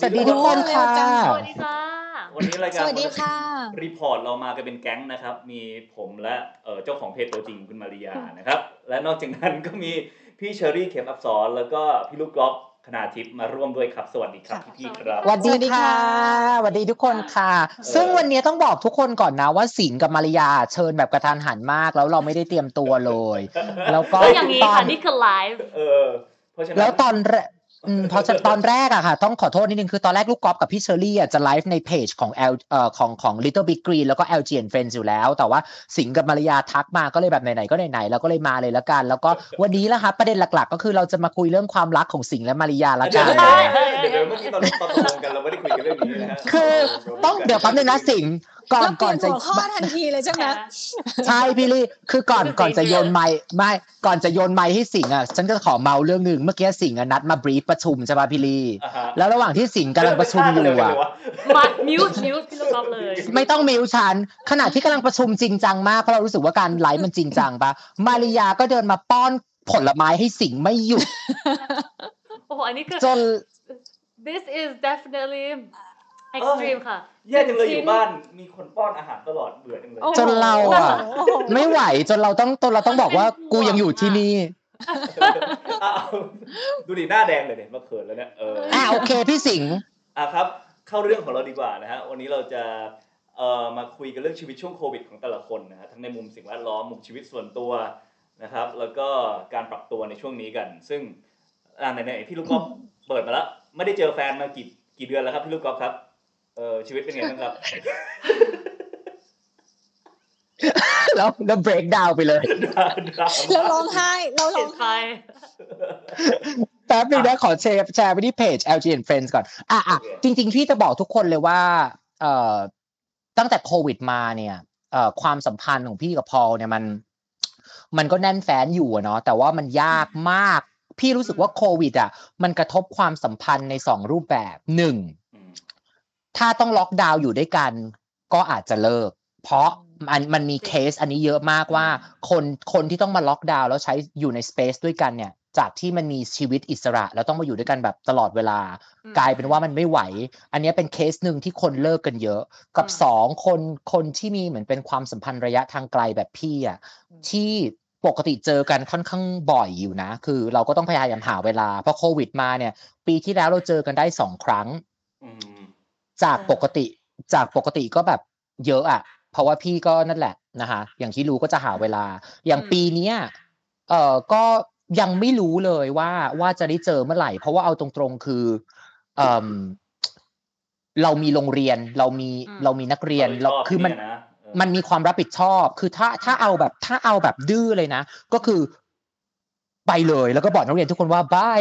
สวัสดีทุกคนค่ะ สวัสดีค่ะ วันนี้รายการสวัสดีค่ะ Report เรามากันเป็นแก๊งนะครับ มีผมและเอ่อเจ้าของเพจตัวจริงคุณมาริยานะครับ และนอกจากนั้นก็มีพี่เชอรี่เข็มอัปสรแล้วก็พี่ลูกกอล์ฟคณาทิพย์มาร่วมด้วยครับ สวัสดีครับพี่ๆครับสวัสดีค่ะสวัสดีทุกคนค่ะ ซึ่งวันนี้ต้องบอกทุกคนก่อนนะว่าสิงห์กับมาริยาเชิญแบบกระทันหันมาก แล้วเราไม่ได้เตรียมตัวเลย แล้วก็ก็อย่างนี้ตอค่ะนนี่คือไลฟ์เออเพราะฉะนั้นแล้วตอน แรกอืมพอจะตอนแรกอะค่ะ ต้องขอโทษนิดนึง คือตอนแรกลูกกอล์ฟกับพี่เชอรี่อะจะไลฟ์ในเพจของ L เอ่อของของ Little Big Green แล้วก็ LG and Friends อยู่แล้ว แต่ว่าสิงห์กับมาริยาทักมาก็เลยแบบไหนๆก็ไหนๆเราก็เลยมาเลยละกัน แล้วก็วันนี้ละครับประเด็นหลักๆ ก็คือเราจะมาคุยเรื่องความรักของสิงห์และมาริยาละเดี๋กัยวนเดี๋ยวเดี๋ยวเมื่อกี้ตอนตอนตกลงกันเราไม่ได้คุยกันเรื่องนี้นะฮะคือต้องเดี๋ยวแป๊บนึงนะสิงห์ ก่อนแล้วเปก่ลี่อยนนจะหัวข้อทันทีเลยใช่ไหมใช่พี่ลี่คือก่อนก่อนจะโยนไม้ไม่ก่อนจะโยนไม้ให้สิงห์อะฉันก็ขอเมาท์เรื่องหนึ่งเมื่อกี้สิงห์อะนัดมา brief ประชุมใช่ป่ะพี่ลี่อ่าฮะแล้วระหว่างที่สิงห์กำลังประชุมอยู่อะมา mute mute พี่ลูกกอล์ฟเลย ไม่ต้อง mute ฉันขณะที่กำลังประชุมจริงจังมากเพราะเรารู้สึกว่าการไลฟ์มันจริงจังปะมาริยาก็เดินมาป้อนผลไม้ให้สิงห์ไม่หยุดโอ้โหอันนี้คือจน this is definitely extreme ค่ะแย่จังเลยอยู่บ้านมีคนป้อนอาหารตลอดเบื่อจังเลยโอ้โหจนเราอะโอ้โหไม่ไหวจนเราต้องจนเราต้องบอกว่ากูยังอยู่ที่นี่อ้าวดูดิหน้าแดงเลยเนี่ยมาเขินแล้วเนี่ยเอออะโอเคพี่สิงห์อะครับ เข้าเรื่องของเราดีกว่านะฮะวันนี้เราจะเอ่อมาคุยกันเรื่องชีวิตช่วงโควิดของแต่ละคนนะฮะทั้งในมุมสิ่งแวดล้อมมุมชีวิตส่วนตัวนะครับ แล้วก็การปรับตัวในช่วงนี้กัน ซึ่งอ่าไหนๆพี่ลูกกอล์ฟเปิดมาแล้วไม่ได้เจอแฟนมากี่กี่เดือนแล้วครับพี่ลูกกอล์ฟครับ เออชีวิตเป็นไงบ้างครับ แล้วแล้ว break down ไปเลย แล้วร้องไห้เราร้เห็อนงใครไห้แป๊บนึงนะขอแชร์แชร์ไปที่เพจ LG and Friends ก่อน อะอะโอเคจริงๆพี่จะบอกทุกคนเลยว่า เอ่อตั้งแต่โควิดมาเนี่ยเอ่อความสัมพันธ์ของพี่กับพอลเนี่ยมัน มันก็แน่นแฟนอยู่อะเนาะแต่ว่ามันยากมาก พี่รู้สึกว่าโควิด อะ มันกระทบความสัมพันธ์ในสองรูปแบบหนึ่งอืม ถ้าต้องล็อกดาวน์อยู่ด้วยกัน ก็อาจจะเลิก เพราะมันมันมีเคสอันนี้เยอะมากว่า คนคนที่ต้องมาล็อกดาวน์แล้วใช้อยู่ใน space ด้วยกันเนี่ย จากที่มันมีชีวิตอิสระ แล้วต้องมาอยู่ด้วยกันแบบตลอดเวลาอืมกลายเป็นว่ามันไม่ไหว อันเนี้ยเป็นเคสหนึ่งที่คนเลิกกันเยอะ กับอืมสองคนคนที่มีเหมือนเป็นความสัมพันธ์ระยะทางไกลแบบพี่อะที่ปกติเจอกันค่อนข้างบ่อยอยู่นะ คือเราก็ต้องพยายามหาเวลา เพราะโควิดมาเนี่ย ปีที่แล้วเราเจอกันได้สองครั้งอืม จากปกติจากปกติก็แบบเยอะอะเพราะว่าพี่ก็นั่นแหละนะคะอย่างที่รู้ก็จะหาเวลา อย่างอืมปีเนี้ยเอ่อก็ยังไม่รู้เลยว่าว่าจะได้เจอเมื่อไหร่ เพราะว่าเอาตรงๆคือเอ่มเรามีโรงเรียนเรามีเรามีนักเรียนเราคือมันชบเยะเออมันมีความรับผิดชอบ คือถ้าถ้าเอาแบบถ้าเอาแบบดื้อเลยนะ ก็คือ ไปเลยแล้วก็บอกนักเรียนทุกคนว่าบาย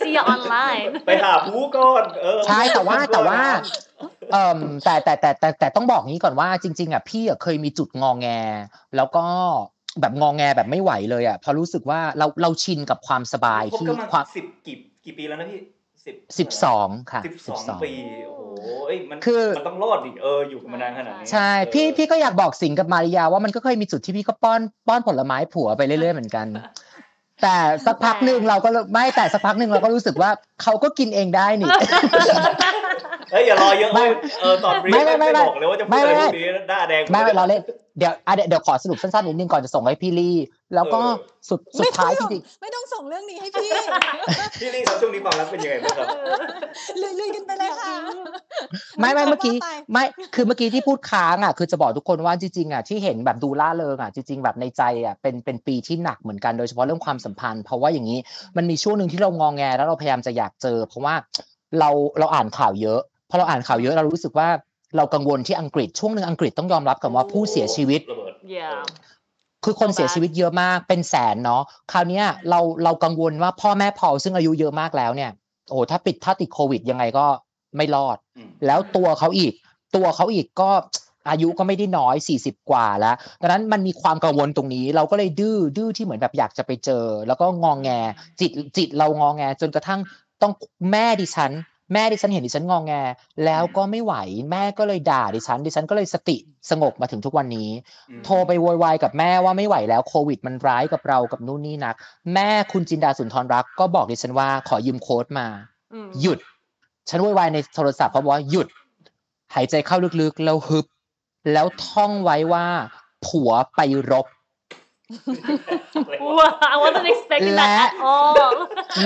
see you online ไปหาผู้ก่อนเออใช่แต่ว่าแต่ว่าเอ่มแต่แต่แต่แต่แต่ต้องบอกงี้ก่อนว่าจริง ๆอะพี่อะเคยมีจุดงองแง แล้วก็แบบงองแงแบบไม่ไหวเลยอะเพราะรู้สึกว่าเราเราชินกับความสบายคบที่กันมาความสิบกี่กี่ปีแล้วนะพี่สิบสิบสองค่ะสิบสองปีโอ้โหเอ้ยมันคือมันต้องรอดดิเอออยู่กันมานานขนาดนี้ใช่เออพี่พี่ก็อยากบอกสิงห์กับมาริยาว่ามันก็เคยมีจุดที่พี่ก็ป้อนป้อนผลไม้ผัวไปเรื่อยๆเหมือนกัน แต่สักพักหนึ่งเราก็ไม่แต่สักพักหนึ่งเราก็รู้สึกว่าเขาก็กินเองได้นี่เฮ้ยอย่ารอเยอะไม่เว้ยเออตอนบรีฟไม่ไม่ไม่ไม่บอกเลยว่าจะพูดไม่อะไรไม่พวกนี้หน้าแดงไม่ไม่เราเล่นเดี๋ยวอะเดี๋ยวเดี๋ยวขอสรุปสั้นๆนิดนึงก่อนจะส่งให้พี่ลี่ แล้วก็เออสุดสุดท้ายจไม่ต้องริงไม่ต้องส่งเรื่องนี้ให้พี่ พี่ลี่ครับช่วงนี้ความรักเป็นยังไงบ้างครับลุยๆกันไปเลยค่ะๆไม่ไม่เมื่อกี้ว่าไปไม่คือเมื่อกี้ที่พูดค้างอะคือจะบอกทุกคนว่าจริงๆอะที่เห็นแบบดูล่าเริงอะจริงๆแบบในใจอะเป็นเป็นปีที่หนักเหมือนกันโดยเฉพาะเรื่องความสัมพันธ์ เพราะว่าอย่างนี้มันมีช่วงหนึ่งที่เรางองแงแล้วเราพยายามจะอยากเจอ เพราะว่าเราเราอ่านข่าวเยอะพอเราอ่านข่าวเยอะเรารู้สึกว่าเรากังวลที่อังกฤษช่วงหนึ่งอังกฤษต้องยอมรับกันว่าผู้เสียชีวิต ระเบิด yeah คือคนเสียชีวิตเยอะมากเป็นแสนเนาะคราวเนี้ยเราเรากังวลว่าพ่อแม่พอลซึ่งอายุเยอะมากแล้วเนี่ยโอ้โหถ้าปิดถ้าติดโควิดยังไงก็ไม่รอดอืมแล้วตัวเขาอีก ตัวเขาอีกก็อายุก็ไม่ได้น้อย 40 กว่าแล้วดังนั้นมันมีความกังวลตรงนี้ เราก็เลยดื้อดื้อที่เหมือนแบบอยากจะไปเจอ แล้วก็งองแงจิตจิตเรางองแงจนกระทั่งต้องแม่ดิฉัน แม่ดิฉันเห็นดิฉันงองแง แล้วก็ไม่ไหวแม่ก็เลยด่าดิฉัน ดิฉันก็เลยสติสงบมาถึงทุกวันนี้อืมโทรไปโวยวายกับแม่ว่าไม่ไหวแล้วโควิดมันร้ายกับเรากับนู่นนี่นัก แม่คุณจินดาสุนทรรักก็บอกดิฉันว่าขอยืมโค้ดมาอืมหยุด ฉันโวยวายในโทรศัพท์เพราะว่าหยุด หายใจเข้าลึกๆแล้วฮึบ แล้วท่องไว้ว่า ผัวไปรบ Wow, I wasn't expecting that at all.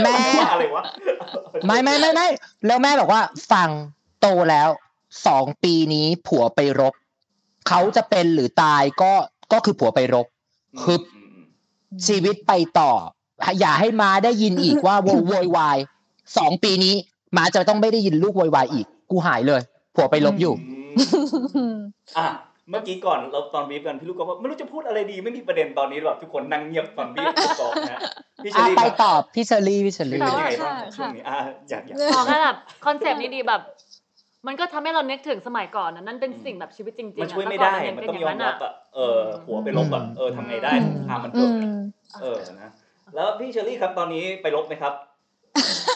แม่ว่าอะไรวะไม่ไม่ไม่ไม่แล้วแม่บอกว่าฟังโตแล้วสองปีนี้ผัวไปรบเขาจะเป็นหรือตายก็ก็คือผัวไปรบฮึบอืมอืมชีวิตไปต่อ อย่าให้ม้าได้ยินอีกว่าโวโวยวายสองปีนี้ม้าจะต้องไม่ได้ยินลูกโวยวายอีก กูหายเลย ผัวไปลบอยู่มอะ เมื่อกี้ก่อนเราตอนบีฟกันพี่ลูกก็ว่าไม่รู้จะพูดอะไรดีไม่มีประเด็นตอนนี้แบบทุกคนนั่งเงียบฟังบีฟพี่กอล์ฟนะฮะพี่เชออะรี่ไปครับตอบพี่เชอรี่พี่เชอเป็นรี่ยังไงบ้างค่ะช่วงนี้อะอยากอยากอ๋อแค่แบบคอนเซปต์นี้ดีแบบ มันก็ทำให้เรานึกถึงสมัยก่อนนะนั่นเป็นสิ่งแบบชีวิตจริงๆมันอะช่วยไม่เก่ได้นมันเป็ต้องยอมย่ารับอะเออหัวไปลบแบบเออทำไงได้อืมทางมันอืเกิดมเออนะแล้วพี่เชอรี่ครับตอนนี้ไปลบไหมครับ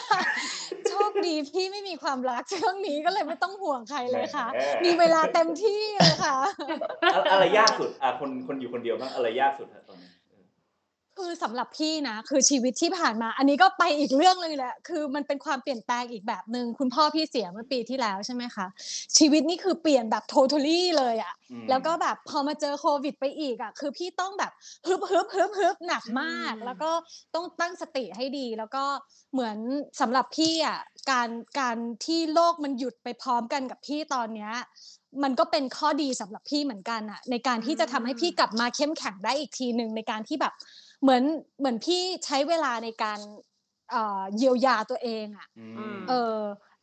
โช คดีพี่ไม่มีความรักช่วงนี้ก็เลยไม่ต้องห่วงใครเลยค่ะแหมมีเวลาเต็มที่เลยค่ะอะอะไรยากสุดอะคนคนอยู่คนเดียวบ้างอะไรยากสุดฮะตอนนี้ คือสำหรับพี่นะ คือชีวิตที่ผ่านมา อันนี้ก็ไปอีกเรื่องเลยแหละคือมันเป็นความเปลี่ยนแปลงอีกแบบหนึ่งคุณพ่อพี่เสียเมื่อปีที่แล้วใช่ไหมคะชีวิตนี่คือเปลี่ยนแบบ totally เลยอะอืมแล้วก็แบบพอมาเจอโควิดไปอีกอะคือพี่ต้องแบบฮึบฮึบฮึบฮึบหนักมากอืมแล้วก็ต้องตั้งสติให้ดี แล้วก็เหมือนสำหรับพี่อะการการที่โลกมันหยุดไปพร้อมกันกับพี่ตอนเนี้ยมันก็เป็นข้อดีสำหรับพี่เหมือนกันอะในการที่จะทำให้พี่กลับมาเข้มแข็งได้อีกทีหนึ่งในการที่แบบ เหมือนเหมือนพี่ใช้เวลาในการเอ่อเยียวยาตัวเองอะอือืมมเออ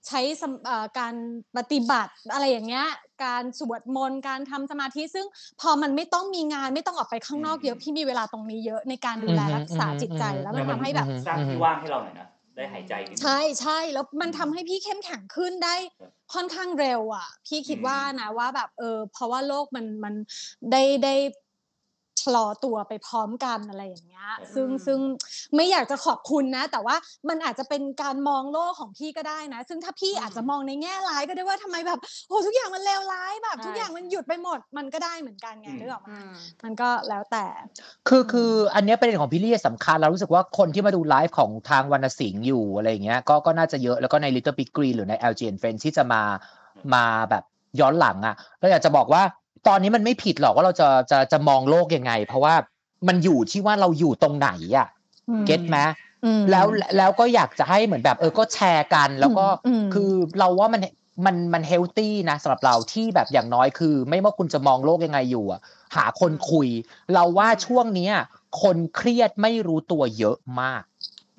ใช้สำเอ่อการปฏิบัติอะไรอย่างเงี้ย การสวดมนต์ การทำสมาธิ ซึ่งพอมันไม่ต้องมีงานไม่ต้องออกไปข้างนอกเยอะ พี่มีเวลาตรงนี้เยอะในการดูแลอือฮึรักษาอือฮึจิตใจอือฮึแล้วมันทำให้แบบอือฮึสร้างที่ว่างให้เราหน่อยนะ ได้หายใจนิดนึงใช่ใช่ แล้วมันทำให้พี่เข้มแข็งขึ้นได้ค่อนข้างเร็วอะ พี่คิดอืมว่านะว่าแบบเออ เพราะว่าโลกมันมันได้ได้ ชะลอตัวไปพร้อมกันอะไรอย่างเงี้ยซึ่งอืมซึ่งไม่อยากจะขอบคุณนะ แต่ว่ามันอาจจะเป็นการมองโลกของพี่ก็ได้นะ ซึ่งถ้าพี่อาจจะมองในแง่ร้ายก็ได้ว่าทำไมแบบโหทุกอย่างมันเลวร้ายแบบ ทุกอย่างมันหยุดไปหมดมันก็ได้เหมือนกันไงอืมนึกออกไหมอืมมันก็แล้วแต่ คือคืออันเนี้ยประเด็นของพี่ลี่สำคัญเรารู้สึกว่าคนที่มาดูไลฟ์ของทางวรรณสิงห์อยู่อะไรอย่างเงี้ยก็ก็น่าจะเยอะแล้วก็ใน Little Big Green หรือใน LGN Friends ที่จะมามาแบบย้อนหลังอะเราอยากจะบอกว่า ตอนนี้มันไม่ผิดหรอกว่าเราจะจะจะมองโลกยังไง เพราะว่ามันอยู่ที่ว่าเราอยู่ตรงไหนอะอืมเก็ตไหมอืมแล้วแล้วก็อยากจะให้เหมือนแบบ เออก็แชร์กัน แล้วก็อืมคือเราว่ามันมันมันเฮลตี้นะสำหรับเราที่แบบอย่างน้อยคือ ไม่ว่าคุณจะมองโลกยังไงอยู่อะหาคนคุย เราว่าช่วงเนี้ยคนเครียดไม่รู้ตัวเยอะมาก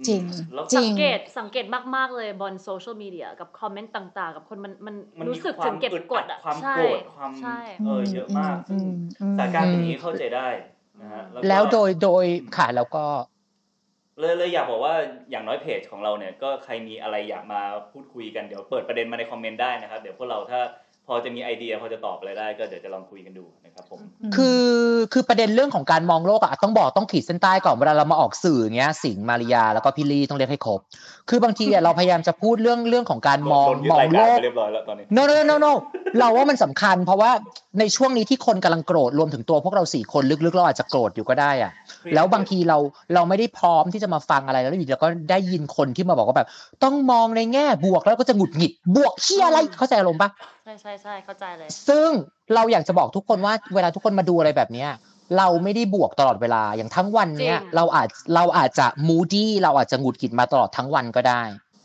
จริงแล้วจริสังงเกตสังเกตมาก ๆ เลยบนโซเชียลมีเดียกับคอมเมนต์ต่างๆ กับคนมันมันมันรู้มีสึกควาถึมงเก็บอึดกอัดดอะความใช่โกรธความใช่ เออเยอะมากอืซึ่งมอืมสถานการณ์แบบนี้เข้าใจได้นะฮะก็ แล้วโดยโดยค่ะแล้วก็ เลยเลยอยากบอกว่าอย่างน้อยเพจของเราเนี่ยก็ใครมีอะไรอยากมาพูดคุยกันเดี๋ยวเปิดประเด็นมาในคอมเมนต์ได้นะครับ เดี๋ยวพวกเราถ้า พอจะมีไอเดียพอจะตอบอะไรได้ก็เดี๋ยวจะลองคุยกันดูนะครับผมคือคือประเด็นเรื่องของการมองโลกอะต้องบอกต้องขีดเส้นใต้ก่อนเวลาเรามาออกสื่ออย่างเงี้ยสิงห์มาริยาแล้วก็พี่ลี่ต้องเรียกให้ครบ คือบางทีอะเราพยายามจะพูดเรื่องเรื่องของการมองโดนยึดมองรายโลการกไปเรียบร้อยแล้วตอนนี้ no no no no เราว่ามันสำคัญ เพราะว่าในช่วงนี้ที่คนกำลังโกรธรวมถึงตัวพวกเราสี่คนลึกๆเราอาจจะโกรธอยู่ก็ได้อะแล้วบางทีเราเราไม่ได้พร้อมที่จะมาฟังอะไรแล้วอยู่ดีเราก็ได้ยินคนที่มาบอกว่าแบบ ต้องมองในแง่บวกแล้วก็จะหงุดหงิดบวกเฮียอะไรอืมเข้าใจอารมณ์ปะใช่ใช่ใช่เข้าใจเลย ซึ่งเราอยากจะบอกทุกคนว่าเวลาทุกคนมาดูอะไรแบบเนี้ยเราไม่ได้บวกตลอดเวลาอย่างทั้งวันเนี้ยจริงเราอาจเราอาจจะมูดี้เราอาจจะหงุดหงิดมาตลอดทั้งวันก็ได้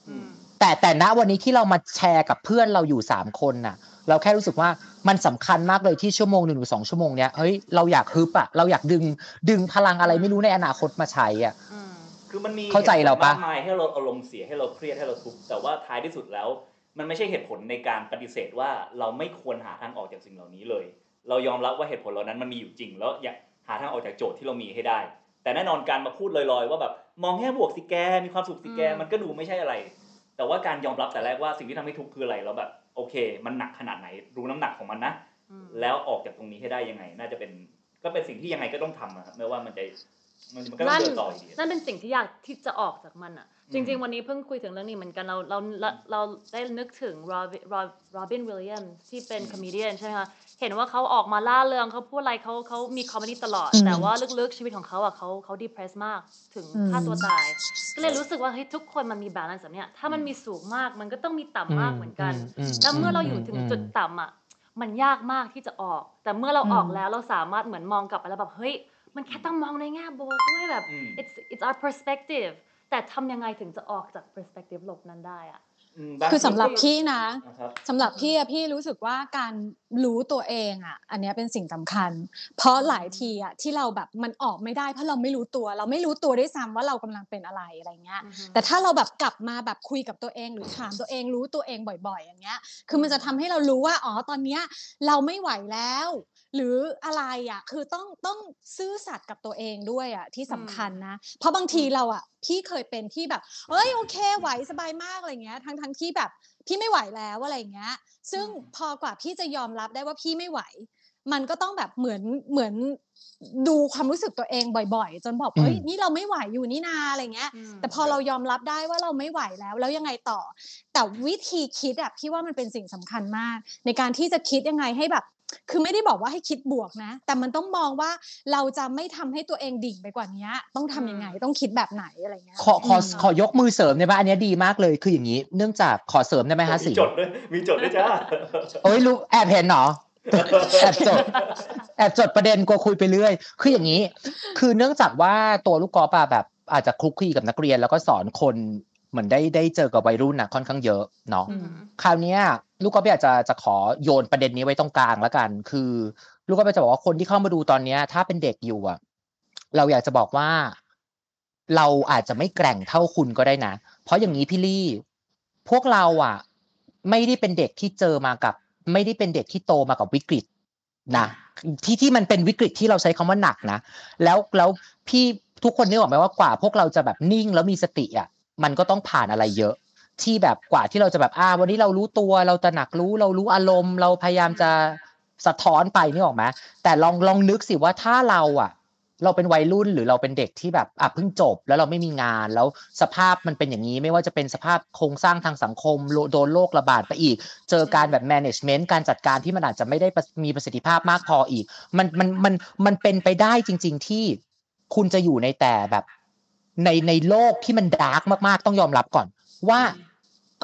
อืมแต่แต่ณวันนี้ที่เรามาแชร์กับเพื่อนเราอยู่สามคนน่ะ เราแค่รู้สึกว่ามันสำคัญมากเลยที่ชั่วโมงหนึ่งหรือสองชั่วโมงเนี้ยเฮ้ยเราอยากฮึบอะเราอยากดึงดึงพลังอะไรไม่รู้ในอนาคตมาใช้อะอืมคือมันมีเข้าใจเราปะหตุผลมากมายให้เราอารมณ์เสียให้เราเครียดให้เราทุกข์แต่ว่าท้ายที่สุดแล้ว มันไม่ใช่เหตุผลในการปฏิเสธว่าเราไม่ควรหาทางออกจากสิ่งเหล่านี้เลย เรายอมรับว่าเหตุผลเหล่านั้นมันมีอยู่จริง แล้วอยากหาทางออกจากโจทย์ที่เรามีให้ได้ แต่แน่นอนการมาพูดลอยๆ ว่าแบบมองแค่บวกสิแกมีความสุขสิแกอืมมันก็ดูไม่ใช่อะไร แต่ว่าการยอมรับแต่แรกว่าสิ่งที่ทำให้ทุกข์คืออะไรแล้วแบบโอเค มันหนักขนาดไหนรู้น้ำหนักของมันนะอืมแล้วออกจากตรงนี้ให้ได้ยังไง น่าจะเป็นก็เป็นสิ่งที่ยังไงก็ต้องทำอะครับไม่ว่ามันจะ มันมันก็ต้องเดินต่ออยู่ดีนั่นเป็นสิ่งที่ยากที่จะออกจากมันอะอืมจริง ๆ วันนี้เพิ่งคุยถึงเรื่องนี้เหมือนกันเราเราเราเราได้นึกถึงโรบิโรบินวิลเลียมที่เป็น comedy ใช่ไหมคะเห็นว่าเขาออกมาร่าเริงเขาพูดอะไรเขาเขามี comedy ตลอดอืมแต่ว่าลึกๆชีวิตของเขาอะเขาเขา depressed มากถึงอืมฆ่าตัวตาย ก็เลยรู้สึกว่าเฮ้ยทุกคนมันมี balance แบบเนี้ยถ้ามันมีสูงมากมันก็ต้องมีต่ำมากเหมือนกันอืมแล้วเมื่อเราอยู่ถึงอืมจุดต่ำอะมันยากมากที่จะออก แต่เมื่อเราอืมออกแล้วเราสามารถเหมือนมองกลับไปแล้วแบบเฮ้ย มันแค่ต้องมองในแง่บวกด้วยแบบอืม it's it's our perspective แต่ทำยังไงถึงจะออกจาก perspective ลบนั้นได้อะอืมางคือสำหรับพี่นะนะครับสำหรับพี่อะพี่รู้สึกว่าการรู้ตัวเองอะอันเนี้ยเป็นสิ่งสำคัญ เพราะหลายทีอะที่เราแบบมันออกไม่ได้เพราะเราไม่รู้ตัว เราไม่รู้ตัวด้วยซ้ำว่าเรากำลังเป็นอะไรอะไรเงี้ย แต่ถ้าเราแบบกลับมาแบบคุยกับตัวเองหรือถามตัวเองรู้ตัวเองบ่อย ๆ อย่างเงี้ย คือมันจะทำให้เรารู้ว่าอ๋อตอนเนี้ยเราไม่ไหวแล้ว หรืออะไรอะ คือต้องต้องซื่อสัตย์กับตัวเองด้วยอะที่สำคัญนะ เพราะบางทีเราอะพี่เคยเป็นที่แบบเอ้ยโอเคไหวสบายมากอะไรเงี้ย ทั้งทั้งที่แบบพี่ไม่ไหวแล้วอะไรเงี้ย ซึ่งพอกว่าพี่จะยอมรับได้ว่าพี่ไม่ไหว มันก็ต้องแบบเหมือนเหมือนดูความรู้สึกตัวเองบ่อย ๆ จนบอกอืมเฮ้ยนี่เราไม่ไหวอยู่นี่นาอะไรเงี้ยอืมแต่พอเรายอมรับได้ว่าเราไม่ไหวแล้ว แล้วยังไงต่อ แต่วิธีคิดอะพี่ว่ามันเป็นสิ่งสำคัญมาก ในการที่จะคิดยังไงให้แบบ คือไม่ได้บอกว่าให้คิดบวกนะ แต่มันต้องมองว่าเราจะไม่ทำให้ตัวเองดิ่งไปกว่านี้ต้องทำยังไงต้องคิดแบบไหนอะไรเงี้ยขอขอมขอยกมือเสริมได้ไหมอันเนี้ยดีมากเลยคืออย่างนี้ เนื่องจากขอเสริมได้ไหมฮะมีสิจดด้วยมีจดด้วยจ้าโอ้ยรู้แอบเห็นเหรอแอบจดแอบจดประเด็นกลัวคุยไปเรื่อย คืออย่างนี้ คือเนื่องจากว่าตัวลูกกอล์ฟอะแบบอาจจะคลุกคลีกับนักเรียนแล้วก็สอนคน เหมือนได้ได้เจอกับวัยรุ่นน่ะค่อนข้างเยอะเนาะอืมคราวเนี้ยลูกก็อยากจะจะขอโยนประเด็นนี้ไว้ตรงกลางแล้วกัน คือ ลูกก็จะบอกว่าคนที่เข้ามาดูตอนเนี้ย ถ้าเป็นเด็กอยู่อะ เราอยากจะบอกว่า เราอาจจะไม่แกร่งเท่าคุณก็ได้นะ เพราะอย่างนี้พี่ลี่ พวกเราอะ ไม่ได้เป็นเด็กที่เจอมากับ ไม่ได้เป็นเด็กที่โตมากับวิกฤตนะที่ที่มันเป็นวิกฤตที่เราใช้คำว่าหนักนะแล้วแล้วพี่ทุกคนนึกออกไหมว่ากว่า พวกเราจะแบบนิ่งแล้วมีสติอะ มันก็ต้องผ่านอะไรเยอะ ที่แบบกว่าที่เราจะแบบอ่าวันนี้เรารู้ตัวเราตระหนักรู้ เรารู้อารมณ์ เราพยายามจะสะท้อนไปนี่ออกไหมแต่ลองลองนึกสิว่าถ้าเราอะ เราเป็นวัยรุ่นหรือเราเป็นเด็กที่แบบอะเพิ่งจบ แล้วเราไม่มีงานแล้วสภาพมันเป็นอย่างนี้ไม่ว่าจะเป็นสภาพโครงสร้างทางสังคมโโดนโรคระบาดไปอีก เจอการแบบ management การจัดการที่มันอาจจะไม่ได้มีประสิทธิภาพมากพออีก มันมันมันมันเป็นไปได้จริง ๆ ที่คุณจะอยู่ในแต่แบบ ในในโลกที่มันดาร์กมากๆ ต้องยอมรับก่อน ว่า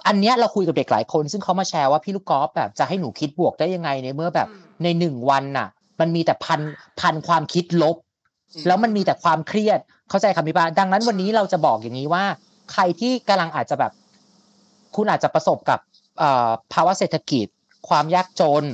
อันเนี้ยเราคุยกับเด็กหลายคน ซึ่งเขามาแชร์ว่าพี่ลูกกอล์ฟแบบจะให้หนูคิดบวกได้ยังไงในเมื่อแบบอืมในหนึ่งวันน่ะ มันมีแต่พันพันความคิดลบ แล้วมันมีแต่ความเครียดเข้าใจคำนี้ป่ะดังนั้นวันนี้เราจะบอกอย่างนี้ว่า ใครที่กำลังอาจจะแบบ คุณอาจจะประสบกับเอ่อภาวะเศรษฐกิจ ความยากจน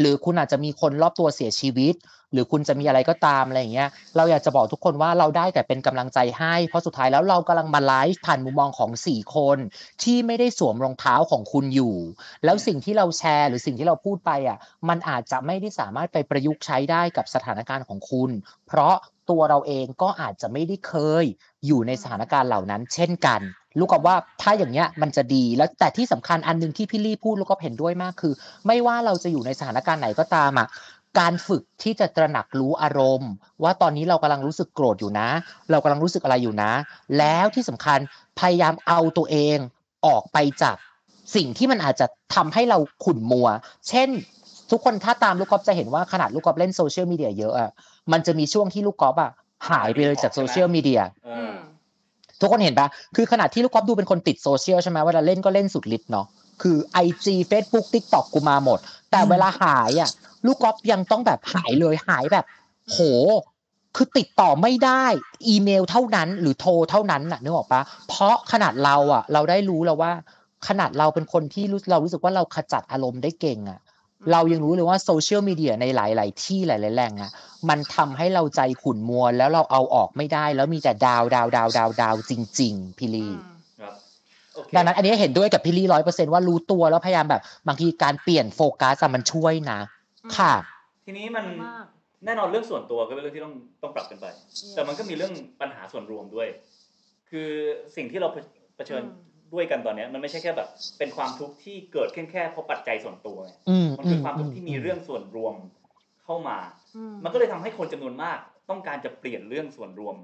หรือคุณอาจจะมีคนรอบตัวเสียชีวิต หรือคุณจะมีอะไรก็ตามอะไรอย่างเงี้ยเราอยากจะบอกทุกคนว่าเราได้แต่เป็นกำลังใจให้ เพราะสุดท้ายแล้วเรากำลังมาไลฟ์ผ่านมุมมองของสี่คน ที่ไม่ได้สวมรองเท้าของคุณอยู่ แล้วสิ่งที่เราแชร์หรือสิ่งที่เราพูดไปอะมันอาจจะไม่ได้สามารถไปประยุกต์ใช้ได้กับสถานการณ์ของคุณ เพราะตัวเราเองก็อาจจะไม่ได้เคยอยู่ในสถานการณ์เหล่านั้น เช่นกัน ลูกกับว่าถ้าอย่างเงี้ยมันจะดีแล้วแต่ที่สำคัญอันหนึงที่พี่ลี่พูดลูกก็เห็นด้วยมากคือ ไม่ว่าเราจะอยู่ในสถานการณ์ไหนก็ตามอะ การฝึกที่จะตระหนักรู้อารมณ์ ว่าตอนนี้เรากำลังรู้สึกโกรธอยู่นะ เรากำลังรู้สึกอะไรอยู่นะ แล้วที่สำคัญพยายามเอาตัวเองออกไปจากสิ่งที่มันอาจจะทำให้เราขุ่นมัว เช่น ทุกคนถ้าตามลูกกอล์ฟจะเห็นว่าขนาดลูกกอล์ฟเล่นโซเชียลมีเดียเยอะอะมันจะมีช่วงที่ลูกกอล์ฟอะหายไปเลยจากโซเชียลมีเดียทุกคนเห็นปะคือขนาดที่ลูกกอล์ฟดูเป็นคนติดโซเชียลใช่ไหมเวลาเล่นก็เล่นสุดฤทธิ์เนาะคือ IG Facebook TikTok กูมาหมด แต่เวลาหายอะ ลูกกอล์ฟยังต้องแบบหายเลยหายแบบ โห คือติดต่อไม่ได้ อีเมลเท่านั้น หรือโทรเท่านั้นน่ะนึกออกปะเพราะขนาดเราอะ เราได้รู้แล้วว่า ขนาดเราเป็นคนที่รู้เรารู้สึกว่าเราขจัดอารมณ์ได้เก่งอะ เรายังรู้เลยว่าโซเชียลมีเดียในหลาย ๆ ที่หลาย ๆ แหล่งอะ มันทำให้เราใจขุ่นมัวแล้วเราเอาออกไม่ได้ แล้วมีแต่ดาวดาวดาวดาวดาวจริง ๆ พี่ลีครับโอเคดังนั้นอันนี้เห็นด้วยกับพี่ลี่ร้อยเปอร์เซ็นว่ารู้ตัวแล้วพยายามแบบบางทีการเปลี่ยนโฟกัสอะมันช่วยนะ ค่ะ ทีนี้มันมาก แน่นอนเรื่องส่วนตัวก็เป็นเรื่องที่ต้องต้องปรับกันไป แต่มันก็มีเรื่องปัญหาส่วนรวมด้วย คือสิ่งที่เราเผเผชิญอืม ด้วยกันตอนเนี้ยมันไม่ใช่แค่แบบ เป็นความทุกข์ที่เกิดขึ้นแค่เพราะปัจจัยส่วนตัวไงอืมมันคือความทุกข์ที่มีเรื่องส่วนรวมเข้ามา อืมมันก็เลยทำให้คนจำนวนมาก ต้องการจะเปลี่ยนเรื่องส่วนรวม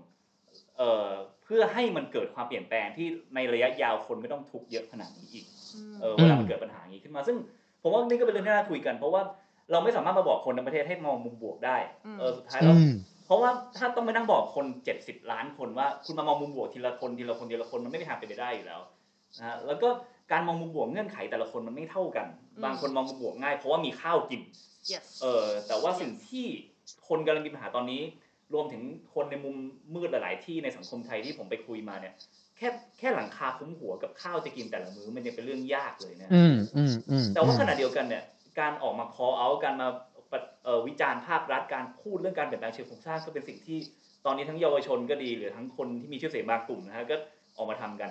เอ่อเพื่อให้มันเกิดความเปลี่ยนแปลงที่ในระยะยาวคนไม่ต้องทุกข์เยอะขนาดนี้อีกเออเวลามันเกิดปัญหาอย่างนี้ขึ้นมา ซึ่งผมว่านี่ก็เป็นเรื่องที่น่าคุยกัน เพราะว่า เราไม่สามารถมาบอกคนในประเทศให้มองมุมบวกได้อืมเออสุดท้ายแล้วอืมเพราะว่าถ้าต้องไปนั่งบอกคนเจ็ดสิบล้านคนว่าคุณมามองมุมบวกทีละคนทีละคนทีละคนมันไม่มีทางเป็นไปได้อยู่แล้วนะฮะแล้วก็การมองมุมบวกเงื่อนไขแต่ละคนมันไม่เท่ากัน บางคนมองมุมบวกง่ายเพราะว่ามีข้าวกิน yes เออแต่ว่าสิ่งที่คนกำลังมีปัญหาตอนนี้ รวมถึงคนในมุมมืดหลาย ๆ ที่ในสังคมไทยที่ผมไปคุยมาเนี่ย แค่แค่หลังคาคุ้มหัวกับข้าวจะกินแต่ละมื้อมันยังเป็นเรื่องยากเลยนะอืมอืมอืมแต่ว่าขณะเดียวกันเนี่ย การออกมา call out การมาวิจารณ์ภาครัฐการพูดเรื่องการเปลี่ยนแปลงเชิงโครงสร้างก็เป็นสิ่งที่ตอนนี้ทั้งเยาวชนก็ดีหรือทั้งคนที่มีชื่อเสียงบางกลุ่มนะฮะก็ออกมาทำกัน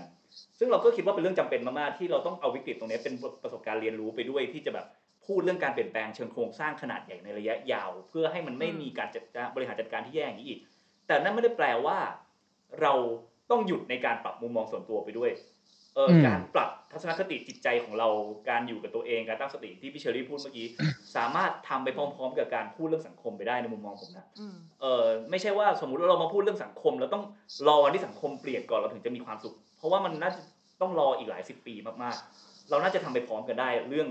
ซึ่งเราก็คิดว่าเป็นเรื่องจำเป็นมากๆที่เราต้องเอาวิกฤตตรงนี้เป็นประสบการณ์เรียนรู้ไปด้วยที่จะแบบพูดเรื่องการเปลี่ยนแปลงเชิงโครงสร้างขนาดใหญ่ในระยะยาว เพื่อให้มันไม่มีการจัดการบริหารจัดการที่แย่อย่างนี้อีก แต่นั่นไม่ได้แปลว่า เราต้องหยุดในการปรับมุมมองส่วนตัวไปด้วย การปรับทัศนคติจิตใจของเราการอยู่กับตัวเองการตั้งสติที่พี่เชอรี่พูดเมื่อกี้ สามารถทำไปพร้อม ๆ กับการพูดเรื่องสังคมไปได้ในมุมมองผมนะอืมเออไม่ใช่ว่าสมมุติว่าเรามาพูดเรื่องสังคมเราต้องรอวันที่สังคมเปลี่ยนก่อนเราถึงจะมีความสุข เพราะว่ามันน่าจะต้องรออีกหลายสิบปีมากๆ เราน่าจะทำไปพร้อมกันได้เรื่อง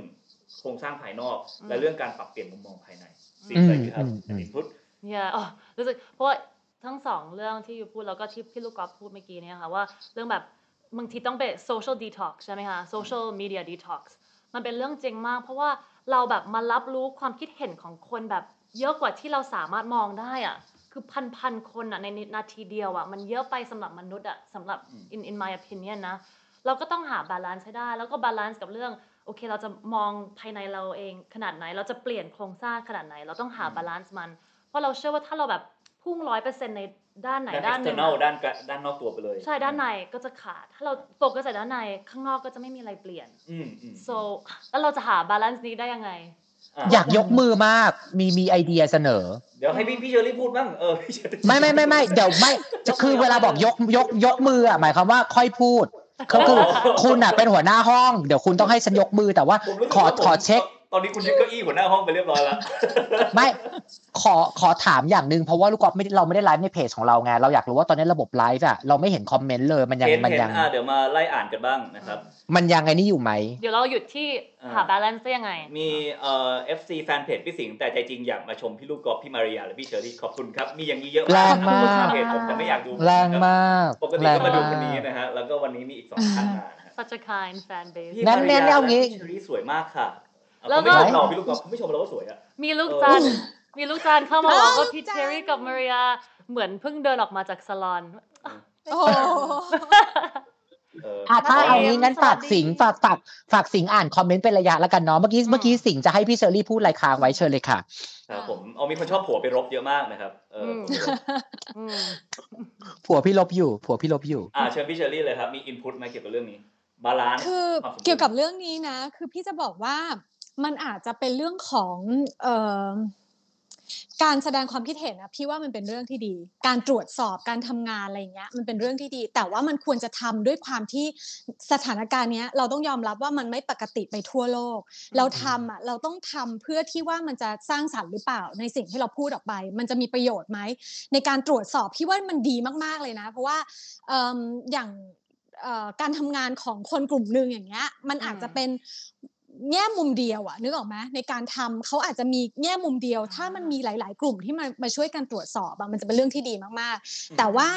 โครงสร้างภายนอกอืมและเรื่องการปรับเปลี่ยนมุมมองภายในสิ่งอืมใดคือครับอืมอืมพุทธ yeah อ๋อรู้สึกเพราะว่าทั้งสองเรื่องที่อยู่พูดแล้วก็ที่พี่ลูกกอล์ฟพูดเมื่อกี้เนี่ยค่ะว่าเรื่องแบบ บางทีต้องไป social detox ใช่ไหมคะ social media detox มันเป็นเรื่องจริงมาก เพราะว่าเราแบบมารับรู้ความคิดเห็นของคนแบบเยอะกว่าที่เราสามารถมองได้อะคือพันพันๆคนอะในนาทีเดียวอะมันเยอะไปสำหรับมนุษย์อะสำหรับอืม in in my opinion นะ เราก็ต้องหา balance ให้ได้ แล้วก็ balance กับเรื่องโอเค เราจะมองภายในเราเองขนาดไหน เราจะเปลี่ยนโครงสร้างขนาดไหน เราต้องหา balance มัน เพราะเราเชื่อว่าถ้าเราแบบ พุ่งร้อยเปอร์เซ็นต์ในด้านไหนด้านด้านหนึ่ง external อะด้านกะด้านนอกตัวไปเลย ใช่ด้านในก็จะขาด ถ้าเราโฟกัสแต่ด้านในข้างนอกก็จะไม่มีอะไรเปลี่ยน อืมอืม so แล้วเราจะหา balance นี้ได้ยังไงอะอยากยกมือมากมีมีไอเดียเสนอ เดี๋ยวให้พี่พี่เชอรี่พูดบ้างเออพี่เชอรี่ไม่ไม่ไม่ไม่เดี๋ยวไม่จะคือเวลาบอกยกยกยกมืออะหมายความว่าค่อยพูดก็คือคุณอะเป็นหัวหน้าห้อง เดี๋ยวคุณต้องให้ฉันยกมือแต่ว่าผมรู้สึกขอว่าผมขอเช็ค ตอนนี้คุณยึดเก้าอี้หัวหน้าห้องไปเรียบร้อยแล้วไม่ขอขอถามอย่างหนึ่งเพราะว่าลูกกอล์ฟไม่ได้เราไม่ได้ไลฟ์ในเพจของเราไงเราอยากรู้ว่าตอนนี้ระบบไลฟ์อะเราไม่เห็นคอมเมนต์เลยมันยังเห็นมันเห็นยังอะเดี๋ยวมาไล่อ่านกันบ้างนะครับมันยังไงนี่อยู่ไหมเดี๋ยวเราหยุดที่อ่าหา balance ได้ยังไง มีเอ่อ FC แฟนเพจพี่สิงห์แต่ใจจริงอยากมาชมพี่ลูกกอล์ฟพี่มาริยาและพี่เชอรี่ขอบคุณครับมีอย่างนี้เยอะแรงมากขอบคุณเพจผมแต่ไม่อยากดูแรงมากปกติแรงก็มาดูมากคนนี้นะฮะแล้วก็วันนี้มีอีกสองท่านมานะฮะ such a kind fan base พี่งั้นมาริยางั้นเอางี้และพี่เชอรี่สวยมากค่ะเอา แล้วเขาก็ไม่ชมเราพี่ลูกกอล์ฟเขาไม่ชมเราว่าสวยอะมีลูกจานมีลูกจานเข้ามาบอกว่าลูกพี่จานเทอรี่กับมาริยาเหมือนเพิ่งเดินออกมาจากซาลอนโอ้โหเอออะถ้าโอเคเอางี้งั้นสวัสดีฝากสิงห์ฝากฝากฝากสิงห์อ่านคอมเมนต์เป็นระยะแล้วกันเนาะเมื่อกี้อืมเมื่อกี้สิงห์จะให้พี่เชอรี่พูดอะไรค้างไว้เชิญเลยค่ะครับผมเอามีคนชอบผัวไปรบเยอะมากนะครับ เอออมอืมผัวพี่ลบอยู่ ผัวพี่ลบอยู่อ่าเชิญพี่เชอรี่เลยครับมี input มาเกี่ยวกับเรื่องนี้ balance คือความสมดุลเกี่ยวกับเรื่องนี้นะ คือพี่จะบอกว่า มันอาจจะเป็นเรื่องของเอ่อการแสดงความคิดเห็นนะพี่ว่ามันเป็นเรื่องที่ดี การตรวจสอบการทำงานอะไรเงี้ยมันเป็นเรื่องที่ดี แต่ว่ามันควรจะทำด้วยความที่สถานการณ์เนี้ยเราต้องยอมรับว่ามันไม่ปกติไปทั่วโลก เราทำอะเราต้องทำเพื่อที่ว่ามันจะสร้างสรรค์หรือเปล่า ในสิ่งที่เราพูดออกไป มันจะมีประโยชน์ไหมในการตรวจสอบพี่ว่ามันดีมากๆเลยนะ เพราะว่าอย่างการทำงานของคนกลุ่มหนึ่งอย่างเงี้ยมันอาจจะเป็น แง่มุมเดียวอะนึกออกไหมในการทำเขาอาจจะมีแง่มุมเดียว ถ้ามันมีหลาย ๆ กลุ่มที่มามาช่วยกันตรวจสอบอะมันจะเป็นเรื่องที่ดีมากๆ แต่ว่า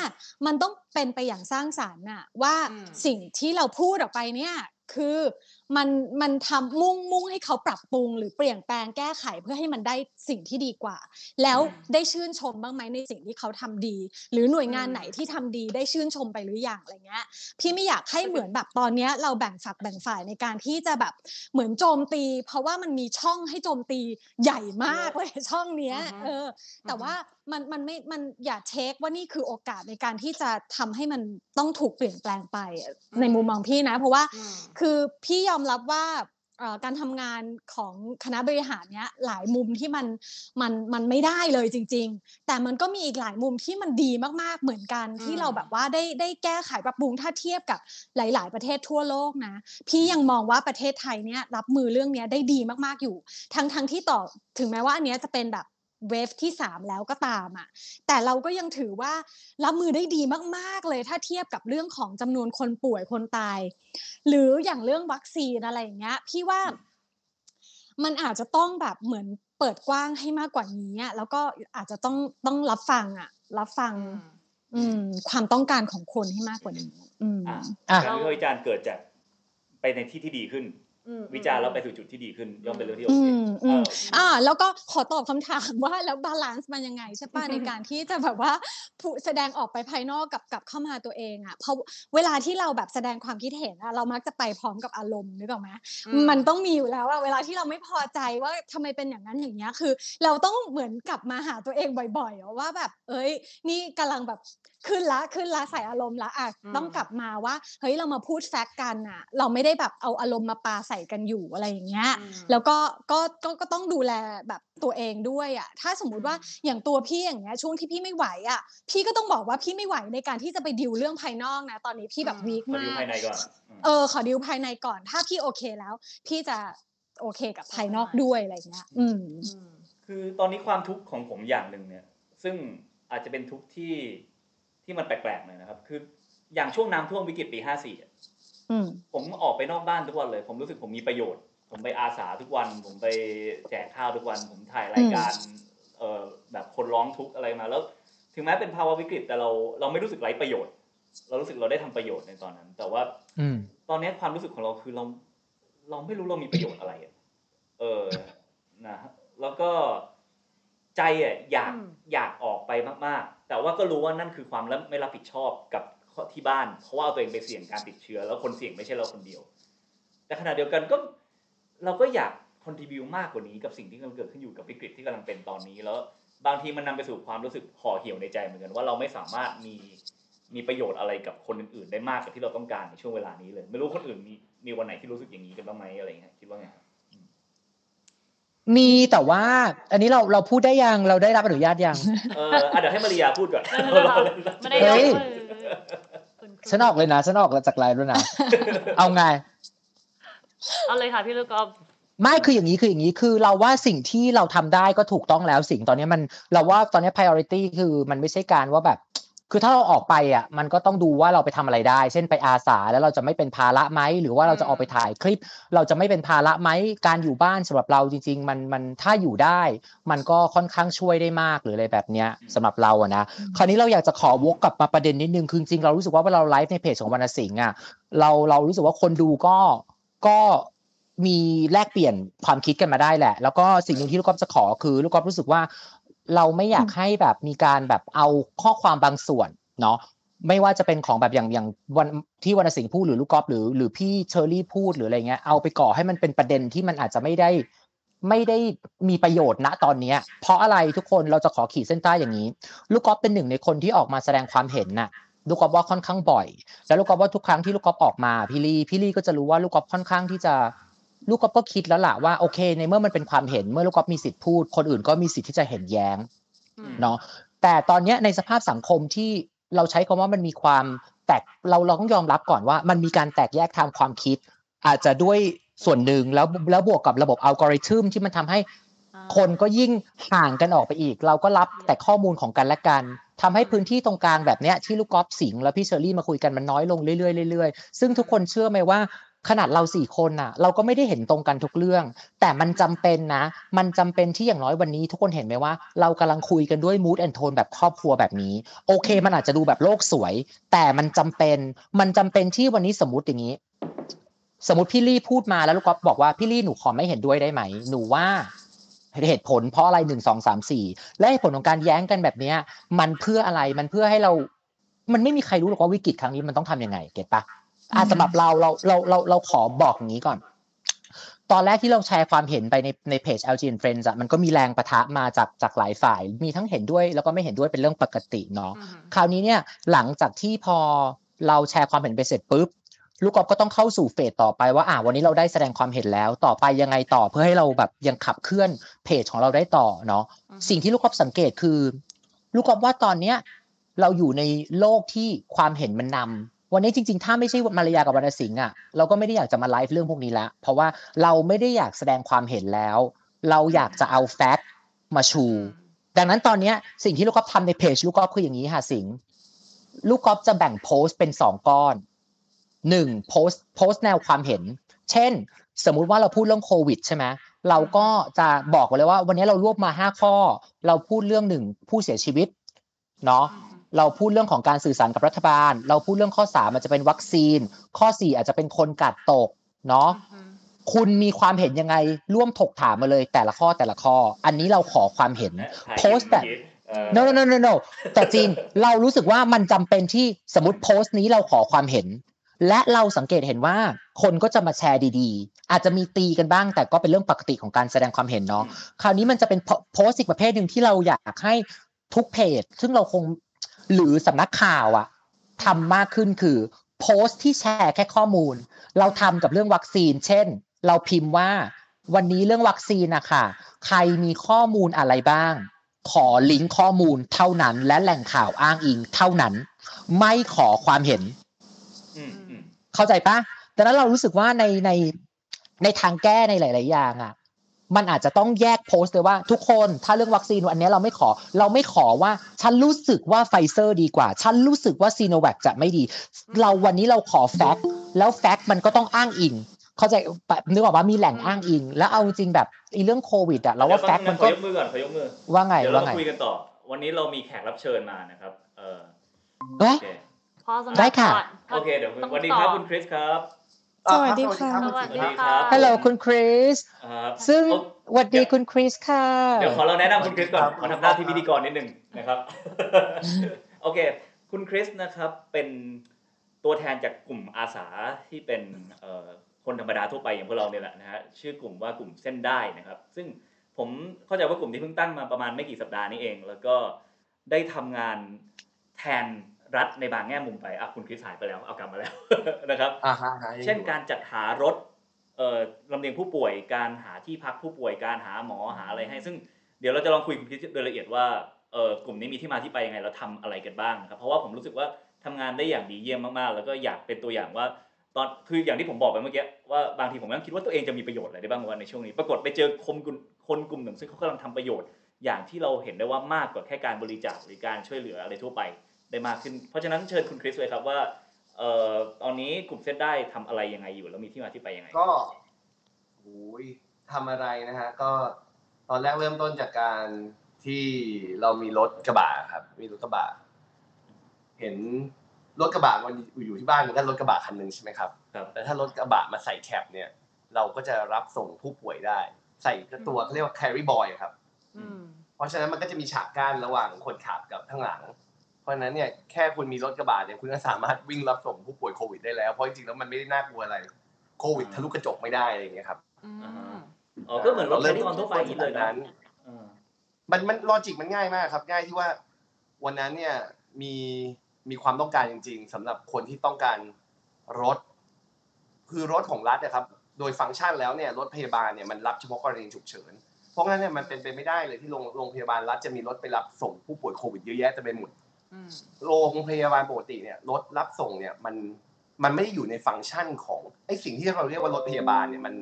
มันต้องเป็นไปอย่างสร้างสรรค์น่ะว่าอืมสิ่งที่เราพูดออกไปเนี่ย คือมันมันทำมุ่งมุ่งให้เขาปรับปรุง หรือเปลี่ยนแปลงแก้ไขเพื่อให้มันได้สิ่งที่ดีกว่า แล้วอืมได้ชื่นชมบ้างไหมในสิ่งที่เขาทำดี หรือหน่วยงานอืมไหนที่ทำดีได้ชื่นชมไปหรือยังอะไรเงี้ยพี่ไม่อยากให้เหมือนแบบตอนเนี้ยเราแบ่งฝักแบ่งฝ่ายในการที่จะแบบเหมือนโจมตี เพราะว่ามันมีช่องให้โจมตีใหญ่มากเลยช่องเนี้ยอือฮึเออแต่ว่ามันมันไม่มันอย่าเทคว่านี่คือโอกาสในการที่จะทำให้มันต้องถูกเปลี่ยนแปลงไปในมุมมองพี่นะ เพราะว่าอืมคือพี่ยอมรับว่าเอ่อการทำงานของคณะบริหารเนี้ยหลายมุมที่มันมันมันไม่ได้เลยจริง ๆ แต่มันก็มีอีกหลายมุมที่มันดีมากๆเหมือนกันที่อืมเราแบบว่าได้ได้แก้ไขปรับปรุงถ้าเทียบกับหลาย ๆ ประเทศทั่วโลกนะ พี่ยังมองว่าประเทศไทยเนี้ยรับมือเรื่องเนี้ยได้ดีมากๆอยู่ ทั้งทั้งที่ต่อถึงแม้ว่าอันเนี้ยจะเป็นแบบ เวฟที่สามแล้วก็ตามอะแต่เราก็ยังถือว่ารับมือได้ดีมากๆเลยถ้าเทียบกับเรื่องของจำนวนคนป่วยคนตาย หรืออย่างเรื่องวัคซีนอะไรอย่างเงี้ยพี่ว่ามันอาจจะต้องแบบเหมือนเปิดกว้างให้มากกว่านี้อะแล้วก็อาจจะต้องต้องรับฟังอะ รับฟัง อืม ความต้องการของคนให้มากกว่านี้ อืมอ่าอะการวิพากษ์วิจารณ์เกิดจากไปในที่ที่ดีขึ้นอืม วิจารณ์แล้วไปสู่จุดที่ดีขึ้นย่อมเป็นเรื่องที่โออืเคมอืมเอออ่า แล้วก็ขอตอบคำถามว่าแล้ว balance มันยังไงใช่ป่ะในการที่จะแบบว่าผู้แสดงออกไปภายนอกกับกับเข้ามาตัวเองอะเพราะเวลาที่เราแบบแสดงความคิดเห็นอะเรามักจะไปพร้อมกับอารมณ์นึกออกไหมอืมมันต้องมีอยู่แล้วอะเวลาที่เราไม่พอใจว่าทำไมเป็นอย่างนั้นอย่างเงี้ยคือ เราต้องเหมือนกลับมาหาตัวเองบ่อยๆอะว่าแบบ เอ้ย นี่กำลังแบบขึ้นละขึ้นละใส่อารมณ์ละอะอืมต้องกลับมาว่าเฮ้ยเรามาพูดแฟกต์กันอะ เราไม่ได้แบบเอาอารมณ์มาปาใส่กันอยู่อะไรอย่างเงี้ยอืมแล้วก็ก็ก็ก็ต้องดูแลแบบตัวเองด้วยอะถ้าสมมุติว่าอย่างตัวพี่อย่างเงี้ยช่วงที่พี่ไม่ไหวอะพี่ก็ต้องบอกว่าพี่ไม่ไหวในการที่จะไปดิวเรื่องภายนอกนะตอนนี้พี่แบบอืมวีคขอมาดูกภายในก่อนอืมเออขอดิวภายในก่อน ถ้าพี่โอเคแล้ว พี่จะโอเคกับภายนอกด้วยอะไรเงี้ยอืมอืมคือตอนนี้ความทุกข์ของผมอย่างหนึ่งเนี่ย ซึ่งอาจจะเป็นทุกข์ที่ที่มันแปลกๆหน่อยนะครับ คืออย่างช่วงน้ำท่วมวิกฤตปี54อะอืม ผมออกไปนอกบ้านทุกวันเลย ผมรู้สึกผมมีประโยชน์ ผมไปอาสาทุกวัน ผมไปแจกข้าวทุกวัน ผมถ่ายรายการ เอ่อแบบคนร้องทุกข์อะไรมาแล้ว ถึงแม้เป็นภาวะวิกฤตแต่เราเราไม่รู้สึกไร้ประโยชน์ เรารู้สึกเราได้ทำประโยชน์ในตอนนั้น แต่ว่าอืมตอนนี้ความรู้สึกของเราคือเรา เราไม่รู้เรามีประโยชน์อะไรอะเออนะฮะแล้วก็ใจอะอยากอืมอยากออกไปมาก ๆ แต่ว่าก็รู้ว่านั่นคือความไม่รับผิดชอบกับ ที่บ้านเพราะว่าเอาตัวเองไปเสี่ยงการติดเชื้อ แล้วคนเสี่ยงไม่ใช่เราคนเดียว แต่ขณะเดียวกันก็เราก็อยากคอนทิบิวมากกว่านี้กับสิ่งที่กำลังเกิดขึ้นอยู่กับวิกฤตที่กำลังเป็นตอนนี้แล้ว บางทีมันนำไปสู่ความรู้สึกห่อเหี่ยวในใจเหมือนกันว่าเราไม่สามารถมีมีประโยชน์อะไรกับคนอื่นๆ ได้มากกว่าที่เราต้องการในช่วงเวลานี้เลย ไม่รู้คนอื่นมีมีวันไหนที่รู้สึกอย่างนี้กันบ้างไหมอะไรอย่างเงี้ยคิดว่าไง มีแต่ว่า อันนี้เราเราพูดได้ยังเราได้รับอนุญาตยังเอออะเดี๋ยวให้มาริยาพูดก่อนไม่ได้ไม่ได้เฮ้ยคุณครูฉันออกเลยนะฉันออกจากไลน์ด้วยนะเอาไงเอาเลยค่ะพี่ลูกกอล์ฟไม่คืออย่างนี้คืออย่างนี้คือเราว่าสิ่งที่เราทำได้ก็ถูกต้องแล้วสิ่งตอนนี้มันเราว่าตอนนี้ priority คือมันไม่ใช่การว่าแบบ คือถ้าเราออกไปอะมันก็ต้องดูว่าเราไปทำอะไรได้ เช่นไปอาสาแล้วเราจะไม่เป็นภาระไหมหรือว่าเราจะออกไปถ่ายคลิป เราจะไม่เป็นภาระไหมการอยู่บ้านสำหรับเราจริง ๆ มันมันถ้าอยู่ได้ มันก็ค่อนข้างช่วยได้มากหรืออะไรแบบเนี้ยสำหรับเราอะนะคราวนี้เราอยากจะขอวกกลับมาประเด็นนิดนึงคือจริงๆเรารู้สึกว่าเวลาเราไลฟ์ในเพจของวรรณสิงห์อะเราเรารู้สึกว่าคนดูก็ก็มีแลกเปลี่ยนความคิดกันมาได้แหละ แล้วก็สิ่งหนึ่งที่ลูกกอล์ฟจะขอคือลูกกอล์ฟรู้สึกว่า เราไม่อยากให้แบบมีการแบบเอาข้อความบางส่วนเนาะไม่ว่าจะเป็นของแบบอย่างอย่างวันที่วรรณสิงห์พูดหรือลูกกอล์ฟหรือหรือพี่เชอรี่พูดหรืออะไรเงี้ยเอาไปก่อให้มันเป็นประเด็นที่มันอาจจะไม่ได้ไม่ได้มีประโยชน์ณตอนเนี้ยเพราะอะไรทุกคนเราจะขอขีดเส้นใต้อย่างนี้ ลูกกอล์ฟเป็นหนึ่งในคนที่ออกมาแสดงความเห็นน่ะลูกกอล์ฟว่าค่อนข้างบ่อย แล้วลูกกอล์ฟว่าทุกครั้งที่ลูกกอล์ฟออกมาพี่ลี่พี่ลี่ก็จะรู้ว่าลูกกอล์ฟค่อนข้างที่จะ ลูกกอล์ฟก็คิดแล้วล่ะว่าโอเค ในเมื่อมันเป็นความเห็นเมื่อลูกกอล์ฟมีสิทธิ์พูด คนอื่นก็มีสิทธิ์ที่จะเห็นแย้งอืมเนาะแต่ตอนเนี้ยในสภาพสังคมที่เราใช้คำว่ามันมีความแตกเราเราต้องยอมรับก่อนว่า มันมีการแตกแยกทางความคิด อาจจะด้วยส่วนหนึ่งแล้วแล้วบวกกับระบบอัลกอริทึมที่มันทำให้อ่าคนก็ยิ่งห่างกันออกไปอีก เราก็รับแต่ข้อมูลของกันและกันทำให้พื้นที่ตรงกลางแบบเนี้ยที่ลูกกอล์ฟสิงห์แล้วพี่เชอรี่มาคุยกันมันน้อยลงเรื่อยๆเรื่อยๆซึ่งทุกคนเชื่อไหมว่า ขนาดเราสี่คนน่ะ เราก็ไม่ได้เห็นตรงกันทุกเรื่อง แต่มันจำเป็นนะ มันจำเป็นที่อย่างน้อยวันนี้ ทุกคนเห็นไหมว่าเรากำลังคุยกันด้วย mood and tone แบบครอบครัวแบบนี้ โอเค มันอาจจะดูแบบโลกสวย แต่มันจำเป็น มันจำเป็นที่วันนี้สมมติอย่างนี้ สมมติพี่ลี่พูดมาแล้วลูกก๊อฟบอกว่าพี่ลี่หนูขอไม่เห็นด้วยได้ไหม หนูว่าเหตุผลเพราะอะไรหนึ่งสองสามสี่และเหตุผลของการแย้งกันแบบเนี้ย มันเพื่ออะไรมันเพื่อให้เรา มันไม่มีใครรู้หรอกว่าวิกฤตครั้งนี้มันต้องทำยังไง เก็ตปะ อะอืมสำหรับเราเราเราเราเราขอบอกอย่างนี้ก่อน ตอนแรกที่เราแชร์ความเห็นไปในในเพจ LG and Friends อะมันก็มีแรงประทะมาจากจากหลายฝ่าย มีทั้งเห็นด้วยแล้วก็ไม่เห็นด้วยเป็นเรื่องปกติเนาะอืมคราวนี้เนี่ยหลังจากที่พอเราแชร์ความเห็นไปเสร็จปุ๊บลูกกอล์ฟก็ต้องเข้าสู่เฟสต่อไปว่าอ่าวันนี้เราได้แสดงความเห็นแล้วต่อไปยังไงต่อเพื่อให้เราแบบยังขับเคลื่อนเพจของเราได้ต่อเนาะอืมสิ่งที่ลูกกอล์ฟสังเกตคือ ลูกกอล์ฟว่าตอนเนี้ยเราอยู่ในโลกที่ความเห็นมันนำ วันนี้จริงๆ ถ้าไม่ใช่มารยากับวรรณสิงห์อะเราก็ไม่ได้อยากจะมาไลฟ์เรื่องพวกนี้แล้วเพราะว่าเราไม่ได้อยากแสดงความเห็นแล้ว เราอยากจะเอาแฟกต์มาชู ดังนั้นตอนเนี้ยสิ่งที่ลูกกอล์ฟทำในเพจลูกกอล์ฟคืออย่างนี้ค่ะสิงห์ลูกกอล์ฟจะแบ่งโพสต์เป็นสองก้อนหนึ่งโพสต์โพสต์แนวความเห็น เช่น สมมุติว่าเราพูดเรื่องโควิดใช่ไหมเราก็จะบอกไว้เลยว่า วันนี้เรารวบมาห้าข้อ เราพูดเรื่องหนึ่งผู้เสียชีวิตเนาะ เราพูดเรื่องของการสื่อสารกับรัฐบาล เราพูดเรื่องข้อสามอาจจะเป็นวัคซีน ข้อสี่อาจจะเป็นคนกาดตกเนาะคุณมีความเห็นยังไงร่วมถกถามมาเลยแต่ละข้อแต่ละข้อ อันนี้เราขอความเห็นโพสต์แบบ no no no no no แต่จริงเรารู้สึกว่ามันจำเป็นที่สมมติโพสต์นี้เราขอความเห็น และเราสังเกตเห็นว่าคนก็จะมาแชร์ดีๆ อาจจะมีตีกันบ้าง แต่ก็เป็นเรื่องปกติของการแสดงความเห็นเนาะคราวนี้มันจะเป็นโพสต์อีกประเภทหนึ่งที่เราอยากให้ทุกเพจ ซึ่งเราคง หรือสำนักข่าวอะทำมากขึ้นคือ โพสต์ที่แชร์แค่ข้อมูล เราทำกับเรื่องวัคซีน เช่น เราพิมพ์ว่าวันนี้เรื่องวัคซีนนะคะใครมีข้อมูลอะไรบ้าง ขอลิงก์ข้อมูลเท่านั้น และแหล่งข่าวอ้างอิงเท่านั้น ไม่ขอความเห็นอืมอืมเข้าใจปะดังนั้นเรารู้สึกว่าในในในทางแก้ในหลาย ๆ อย่างอะ มันอาจจะต้องแยกโพสต์เลยว่าทุกคนถ้าเรื่องวัคซีนอันเนี้ยเราไม่ขอ เราไม่ขอว่าฉันรู้สึกว่าไฟเซอร์ดีกว่า ฉันรู้สึกว่าซีโนแวคจะไม่ดี เราวันนี้เราขอ fact แล้ว fact มันก็ต้องอ้างอิงเข้าใจแบบนึกออกว่ามีแหล่งอ้างอิง แล้วเอาจริงแบบไอ้เรื่องโควิดอะเราว่าแฟกต์มันขก็อยกมือก่อนขอยกมือว่าไงเดี๋ยวเราว่าไงมาคุยกันต่อ วันนี้เรามีแขกรับเชิญมานะครับเออเอ้ยโอเคพอสำหรับได้ค่ะก่อนโอเคเดี๋ยวต้องสวัสดีครับต่อคุณคริสครับ สวัสดีค่ะ สวัสดีคค่ะรับฮัลโหลคุณคริสครับซึ่งโอสวัสดีคุณคริสค่ะ เดี๋ยวขอเราแนะนำคุณคริสก่อนครับขอทำหน้าที่พิธีกรนิดนึงนะครับ โอเค คุณคริสนะครับเป็นตัวแทนจากกลุ่มอาสาที่เป็นเอ่อคนธรรมดาทั่วไปอย่างพวกเราเนี่ยแหละนะฮะ ชื่อกลุ่มว่ากลุ่มเส้นได้นะครับ ซึ่งผมเข้าใจว่ากลุ่มที่เพิ่งตั้งมาประมาณไม่กี่สัปดาห์นี้เอง แล้วก็ได้ทำงานแทน รัฐในบางแง่มุมไปอะคุณคริสหายไปแล้วเอากลับมาแล้วนะครับอ่าฮะฮะเช่นการจัดหารถเอ่อลำเลียงผู้ป่วยการหาที่พักผู้ป่วยการหาหมอหาอะไรให้ ซึ่งเดี๋ยวเราจะลองคุยกับคุณคริสโดยละเอียดว่าเอ่อกลุ่มนี้มีที่มาที่ไปยังไงแล้วทำอะไรกันบ้างนะครับเพราะว่าผมรู้สึกว่าทำงานได้อย่างดีเยี่ยมมากๆ แล้วก็อยากเป็นตัวอย่างว่าตอนคืออย่างที่ผมบอกไปเมื่อกี้ว่าบางทีผมก็คิดว่าตัวเองจะมีประโยชน์อะไรได้บ้างวันในช่วงนี้ ปรากฏไปเจอคนกลุ่มคนกลุ่มหนึ่งซึ่งเขากำลังทำประโยชน์ อย่างที่เราเห็นได้ว่ามากกว่าแค่การบริจาคหรือการช่วยเหลืออะไรทั่วไป ได้มากขึ้น เพราะฉะนั้นเชิญคุณคริสเลยครับว่าเอ่อตอนนี้กลุ่มเส้นได้ทำอะไรยังไงอยู่ แล้วมีที่มาที่ไปยังไง ก็โอ้ยทำอะไรนะฮะก็ตอนแรกเริ่มต้นจากการที่เรามีรถกระบะครับ มีรถกระบะเห็นรถกระบะมันอยู่ที่บ้านมันก็รถกระบะคันหนึ่งใช่ไหมครับครับแต่ถ้ารถกระบะมาใส่แคปเนี่ย เราก็จะรับส่งผู้ป่วยได้ ใส่ตัวเขาเรียกว่า carry boy ครับอืมเพราะฉะนั้นมันก็จะมีฉากกั้นระหว่างคนขับกับข้างหลัง เพราะฉะนั้นเนี่ยแค่คุณมีรถกระบะเนี่ยคุณก็สามารถวิ่งรับส่งผู้ป่วยโควิดได้แล้วเพราะจริงๆแล้วมันไม่ได้น่ากลัวอะไรโควิดทะลุกระจกไม่ได้อะไรอย่างเงี้ยครับอืมอ่าฮะอ๋อก็เหมือนรถใช้ตอนทั่วไปอย่างนี้เลยนะนั้นเออมันมันลอจิกมันง่ายมากครับ ง่ายที่ว่า วันนั้นเนี่ยมีมีความต้องการจริง ๆสำหรับคนที่ต้องการรถ คือรถของรัฐนะครับ โดยฟังก์ชันแล้วเนี่ยรถพยาบาลเนี่ยมันรับเฉพาะกรณีฉุกเฉินเพราะงั้นเนี่ยมันเป็นไปไม่ได้เลยที่โรงโรงพยาบาลรัฐจะมีรถไปรับส่งผู้ป่วยโควิดเยอะแยะเต็มไปหมดอืม โรงพยาบาลปกติเนี่ยรถรับส่งเนี่ยมันมันไม่ได้อยู่ในฟังก์ชันของไอ้สิ่งที่เราเรียกว่ารถพยาบาลเนี่ยมัน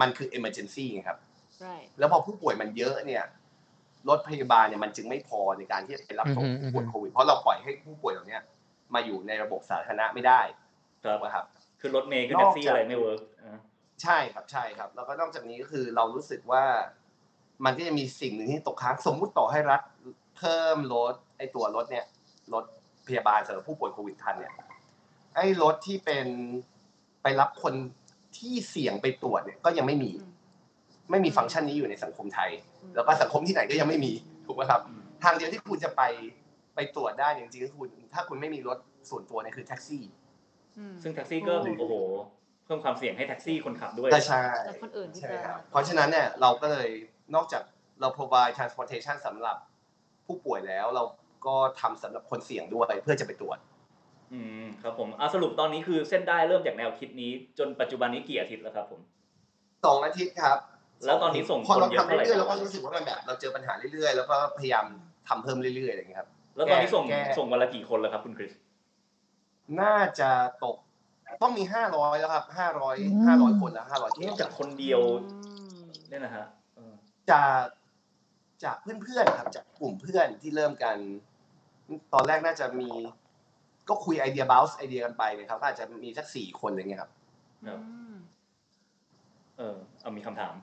มันคือ emergency ไงครับ right แล้วพอผู้ป่วยมันเยอะเนี่ยรถพยาบาลเนี่ยมันจึงไม่พอในการที่จะไปรับส่งอือฮึผู้ป่วยโควิดเพราะเราปล่อยให้ผู้ป่วยเหล่าเนี้ยมาอยู่ในระบบสาธารณะไม่ได้ครับนะครับคือรถเมย์คือแท็กซี่อะไรไม่ work อ่าใช่ครับใช่ครับ แล้วก็นอกจากนี้ก็คือเรารู้สึกว่า มันก็จะมีสิ่งหนึ่งที่ตกค้างสมมุติต่อให้รัฐเพิ่มรถไอ้ตัวรถเนี่ย รถพยาบาลสำหรับผู้ป่วยโควิดทันเนี่ยไอ้รถที่เป็นไปรับคนที่เสี่ยงไปตรวจเนี่ยก็ยังไม่มีอืมไม่มีฟังก์ชันนี้อยู่ในสังคมไทยอืมแล้วก็สังคมที่ไหนก็ยังไม่มีถูกไหมครับ ทางเดียวที่คุณจะไปไปตรวจได้จริงๆก็คือคุณถ้าคุณไม่มีรถส่วนตัวเนี่ยคือแท็กซี่อืมซึ่งแท็กซี่ก็อืมโอ้โหเพิ่มความเสี่ยงให้แท็กซี่คนขับด้วยก็ใช่และคนอื่นที่ใช่จะครับเพราะฉะนั้นเนี่ยเราก็เลยนอกจากเรา provide transportation สำหรับผู้ป่วยแล้วเรา ก็ทำสำหรับคนเสี่ยงด้วยเพื่อจะไปตรวจ อืมครับผมอะสรุปตอนนี้คือเส้นได้เริ่มจากแนวคิดนี้ จนปัจจุบันนี้กี่อาทิตย์แล้วครับผมสองอาทิตย์ครับ แล้วตอนนี้ส่งพอเราคนเยอะทำเท่าไหร่เรื่อยๆเราก็รู้สึกว่ามันแบบเราเจอปัญหาเรื่อยๆ แล้วก็พยายามทำเพิ่มเรื่อยๆอะไรอย่างเงี้ยครับ แล้วตอนนี้ส่งแก้ส่งวันละกี่คนแล้วครับคุณคริสน่าจะตกต้องมีห้าร้อยแล้วครับห้าร้อยอืมห้าร้อยคนแล้วห้าร้อยเคเริ่มสจากคนเดียวอืมเนี่ยนะฮะเออจะจากเพื่อนๆครับจากกลุ่มเพื่อนที่เริ่มกัน ตอนแรกน่าจะมีก็คุยไอเดีย bounce ไอเดียกันไปนะครับก็อาจจะมีสักสี่คนอะไรเงี้ยครับครับอืมเออเอามีคำถาม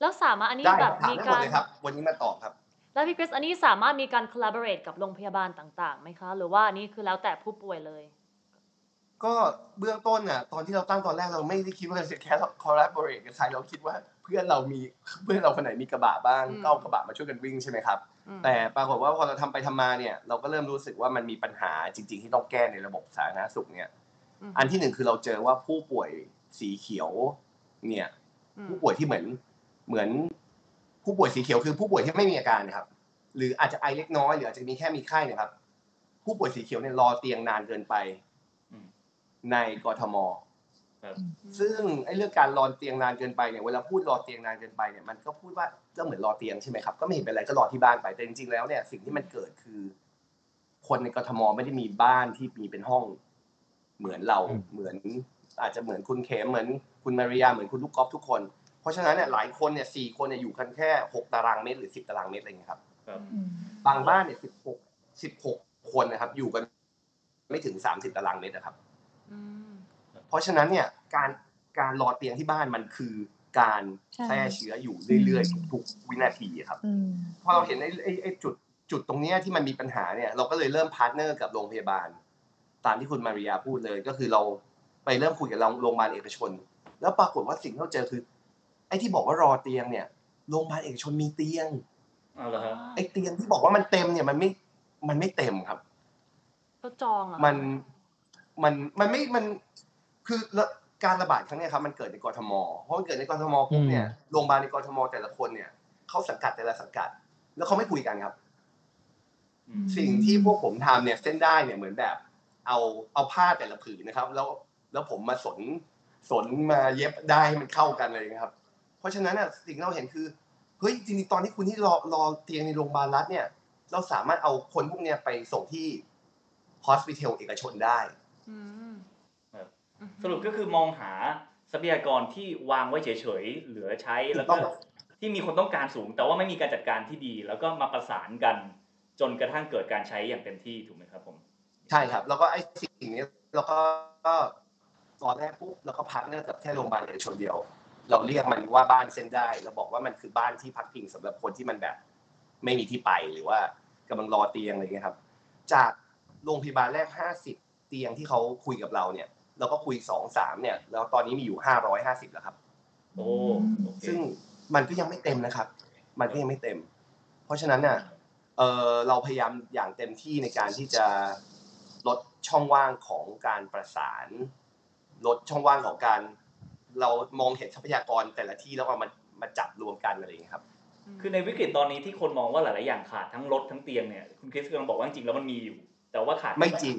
แล้วสามารถอันนี้ได้แบบถามมีได้หมดการเลยครับ วันนี้มาตอบครับ แล้วพี่คริสอันนี้สามารถมีการ collaborate กับโรงพยาบาลต่างๆไหมคะ หรือว่าอันนี้คือแล้วแต่ผู้ป่วยเลย ก็เบื้องต้นน่ะตอนที่เราตั้งตอนแรกเราไม่ได้คิดว่าจะแค่ collaborate กับใครเราคิดว่า เพื่อนเรามีเพื่อนเราคนไหนมีกระบะบ้างอืมก็เอากระบะมาช่วยกันวิ่งใช่ไหมครับอืม แต่ปรากฏว่าพอเราทำไปทำมาเนี่ยเราก็เริ่มรู้สึกว่ามันมีปัญหาจริง ๆ ที่ต้องแก้ในระบบสาธารณสุขเนี่ยมอันที่หนึ่งคือเราเจอว่าผู้ป่วยสีเขียว เนี่ยอืมผู้ป่วยที่เหมือนเหมือน ผู้ป่วยสีเขียวคือผู้ป่วยที่ไม่มีอาการนะครับ หรืออาจจะไอเล็กน้อยหรืออาจจะมีแค่มีไข้เนะครับ ผู้ป่วยสีเขียวเนี่ยรอเตียงนานเกินไปอืมในกทมครับ ซึ่งไอ้เรื่องการรอเตียงนานเกินไปเนี่ยเวลาพูดรอเตียงนานเกินไปเนี่ยมันก็พูดว่าก็เหมือนรอเตียงใช่ไหมครับก็ไม่เห็นเป็นไรก็รอที่บ้านไปแต่จริงๆแล้วเนี่ยสิ่งที่มันเกิดคือ คนในกทมไม่ได้มีบ้านที่มีเป็นห้องเหมือนเราอืมเหมือน อาจจะเหมือนคุณเขมเหมือนคุณมาริยาเหมือนคุณลูกกอล์ฟทุกคน เพราะฉะนั้นเนี่ยหลายคนเนี่ยสี่คนเนี่ยอยู่กันแค่หกตารางเมตรหรือสิบตารางเมตรอะไรอย่างเงี้ยครับครับบางบ้านเนี่ยสิบหกสิบหกคนนะครับ อยู่กัน ไม่ถึงสามสิบตารางเมตรนะครับอืม เพราะฉะนั้นเนี่ยการการรอเตียงที่บ้านมันคือการใช่แพร่เชื้ออยู่เรื่อยๆทุกๆวินาทีอะครับอืมพอเราเห็นไอ้ไอ้ไอ้จุดจุดตรงเนี้ยที่มันมีปัญหาเนี่ยเราก็เลยเริ่ม partner กับโรงพยาบาล ตามที่คุณมาริยาพูดเลยก็คือเราไปเริ่มคุยกับโรงพยาบาลเอกชน แล้วปรากฏว่าสิ่งที่เราเจอคือ ไอ้ที่บอกว่ารอเตียงเนี่ยโรงพยาบาลเอกชนมีเตียงเอาละครับไอ้เตียงที่บอกว่ามันเต็มเนี่ยมันไม่มันไม่เต็มครับก็จองเหรอะมันมันมันไม่มัน คือละการระบาดครั้งเนี้ยครับมันเกิดในกรทมเพราะมันเกิดในกรทมปุ๊บเนี่ยโรงพยาบาลในกรทมแต่ละคนเนี่ยเขาสังกัดแต่ละสังกัด แล้วเขาไม่คุยกันครับอืมสิ่งที่พวกผมทำเนี่ยเส้นได้เนี่ยเหมือนแบบ เอาเอาผ้าแต่ละผืนนะครับ แล้วแล้วผมมาสนสนมาเย็บได้ให้มันเข้ากันเลยนะครับ เพราะฉะนั้นน่ะสิ่งที่เราเห็นคือเฮ้ยจริงๆตอนที่คุณที่รอรอเตียงในโรงพยาบาลรัฐเนี่ย เราสามารถเอาคนพวกเนี้ยไปส่งที่ hospital เอกชนได้อืมครับอืม สรุปก็คือมองหาทรัพยากรที่วางไว้เฉยๆเหลือใช้แล้วก็ถูกต้องที่มีคนต้องการสูง แต่ว่าไม่มีการจัดการที่ดี แล้วก็มาประสานกันจนกระทั่งเกิดการใช้อย่างเต็มที่ถูกไหมครับผมใช่ครับ แล้วก็ไอ้สิ่งนี้เราก็ก็ตอนแรกปุ๊บเราก็พักเนื่องกับแค่โรงพยาบาลเอกชนเดียว เราเรียกมันว่าบ้านเส้นได้เราบอกว่ามันคือบ้านที่พักพิงสำหรับคนที่มันแบบ ไม่มีที่ไปหรือว่ากำลังรอเตียงอะไรเงี้ยครับ จากโรงพยาบาลแรกห้าสิบเตียงที่เขาคุยกับเราเนี่ย เราก็คุยสองสามเนี่ย แล้วตอนนี้มีอยู่ห้าร้อยห้าสิบแล้วครับ โอ้โอเคซึ่งมันก็ยังไม่เต็มนะครับ มันก็ยังไม่เต็ม เพราะฉะนั้นน่ะเออเราพยายามอย่างเต็มที่ในการที่จะลดช่องว่างของการประสาน ลดช่องว่างของการ เรามองเห็นทรัพยากรแต่ละที่แล้วเอามามาจับรวมกันอะไรอย่างเงี้ยครับ คือในวิกฤตตอนนี้ที่คนมองว่าหลาย ๆ อย่างขาดทั้งรถทั้งเตียงเนี่ยคุณคริสกำลังบอกว่าจริงๆแล้วมันมีอยู่ แต่ว่าขาดไม่จริง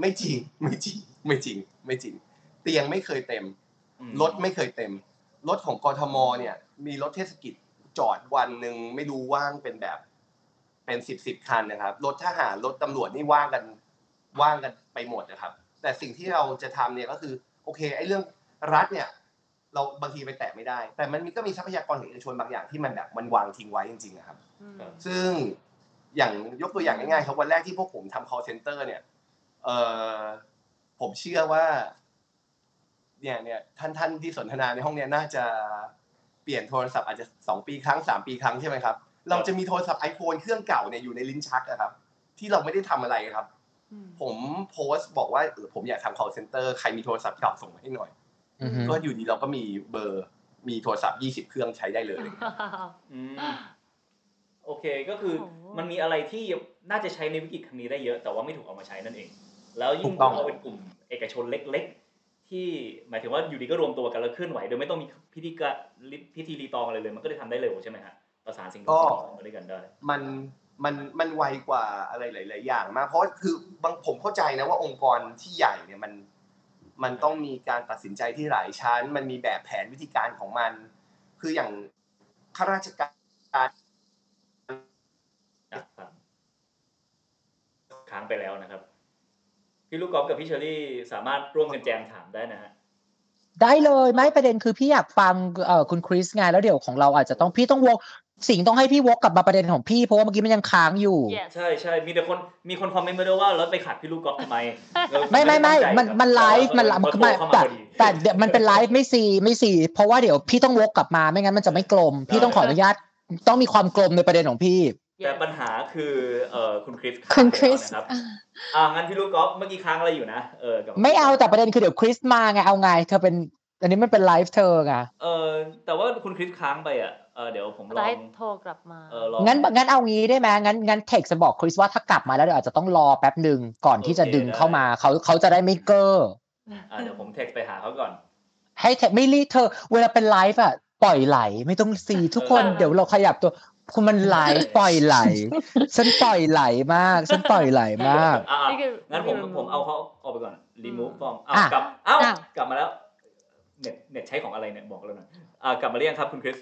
ไม่จริงไม่จริงไม่จริง ไม่จริง เตียงไม่เคยเต็มอืมรถไม่เคยเต็ม รถของกทมเนี่ย มีรถเทศกิจจอดวันหนึ่งไม่รู้ว่างเป็นแบบ เป็นสิบสิบคันนะครับ รถทหารรถตำรวจนี่ว่างกันว่างกันไปหมดนะครับ แต่สิ่งที่เราจะทำเนี่ยก็คือ โอเคไอ้เรื่องรัฐเนี่ย เราบางทีไปแตะไม่ได้ แต่มันมีก็มีทรัพยากรของเอกชนบางอย่างที่มันแบบมันวางทิ้งไว้จริงๆนะครับอืมซึ่งอย่างยกตัวอย่างง่ายๆครับวันแรกที่พวกผมทำ call center เนี่ยเออ ผมเชื่อว่า เนี่ยเนี่ยท่านท่านที่สนทนาในห้องเนี่ยน่าจะเปลี่ยนโทรศัพท์อาจจะสองปีครั้งสามปีครั้งใช่ไหมครับ เราจะมีโทรศัพท์ iPhone เครื่องเก่าเนี่ยอยู่ในลิ้นชักนะครับ ที่เราไม่ได้ทำอะไรครับอืมผมโพสต์บอกว่าเออผมอยากทำ call center ใครมีโทรศัพท์เก่าส่งมาให้หน่อยอือฮึก็อยู่ดีเราก็มีเบอร์มีโทรศัพท์20เครื่องใช้ได้เลยอืมโอเคก็คือโอ้โหมันมีอะไรที่น่าจะใช้ในวิกฤตครั้งนี้ได้เยอะ แต่ว่าไม่ถูกเอามาใช้นั่นเอง แล้วยิ่ถูงกต้องเราเป็นกลุ่มเอกชนเล็ก ๆ ที่หมายถึงว่าอยู่ดีก็รวมตัวกันแล้วเคลื่อนไหวโดยไม่ต้องมีพิธีการพิธีรีตองอะไรเลย มันก็เลยทำได้เร็วใช่ไหมฮะประสานสิ่งต่างๆมาด้วยกันได้ มันมันมันไวกว่าอะไรหลาย ๆ อย่างมากเพราะคือบางผมเข้าใจนะว่าองค์กรที่ใหญ่เนี่ยมันมันต้องมีการตัดสินใจที่หลายชั้น มันมีแบบแผนวิธีการของมัน คืออย่างข้าราชการครับค้างไปแล้วนะครับ พี่ลูกกอล์ฟกับพี่เชอรี่สามารถร่วมกันแจมถามได้นะฮะได้เลยไม่ประเด็นคือพี่อยากฟังเอ่อคุณคริสไงแล้วเดี๋ยวของเราอาจจะต้องพี่ต้องวงสิงห์ต้องให้พี่วกกลับมาประเด็นของพี่เพราะว่าเมื่อกี้มันยังค้างอยู่ yes ใช่ใช่มีแต่คนมีคนคอมเมนต์มาด้วยว่าแล้วไปขัดพี่ลูกกอล์ฟทำไมเออไม่ไม่ไม่ด้ตั้งใจมันครับมันไลฟ์มันเออมันเออมันเข้ามาแต่พอดีแต่เดี๋ยวมันเป็นไลฟ์ไม่ซีไม่ซีเพราะว่าเดี๋ยวพี่ต้องวกกลับมาไม่งั้นมันจะไม่กลม พี่ต้องขออนุญาตต้องมีความกลมในประเด็นของพี่ แต่ปัญหาคือเอ่อคุณคริสคุณคริสนะครับอ่างั้นพี่ลูกกอล์ฟเมื่อกี้ค้างอะไรอยู่นะเออกับไม่เอาแต่ประเด็นคือเดี๋ยวคริสมาไงเอาไงเธอเป็นอันนี้มันเป็นไลฟ์เธอไงเออแต่ว่าคุณคริสค้างไปอะเออเดี๋ยวผมลไลองฟ์โทรกลับมาเออลองงั้นงั้นเอางี้ได้ไหมงั้นงั้นเท็กจะบอกคริสว่าถ้ากลับมาแล้วเดี๋ยวอาจจะต้องรอแป๊บหนึ่งก่อนที่จะโอเคดึงได้เข้ามาเขาเขาจะได้ไม่เกอร์อ่าเดี๋ยวผมเท็กไปหาเขาก่อน ให้เท็กไม่รีบเธอ เวลาเป็นไลฟ์อะปล่อยไหลไม่ต้องซีทุกคนเออเดี๋ยวเราขยับตัว คุณมันไหลปล่อยไหล ฉันปล่อยไหลมาก ฉันปล่อยไหลมากอ่านี่คืองั้นผม remove ผมเอาเขาออกไปก่อน remove อืม form อ้าวอะกลับเอ้าอ้าวกลับมาแล้ว เน็ตเน็ตใช้ของอะไรเนี่ยบอกเราหน่อยอ่ากลับมาเรียงครับคุณคริส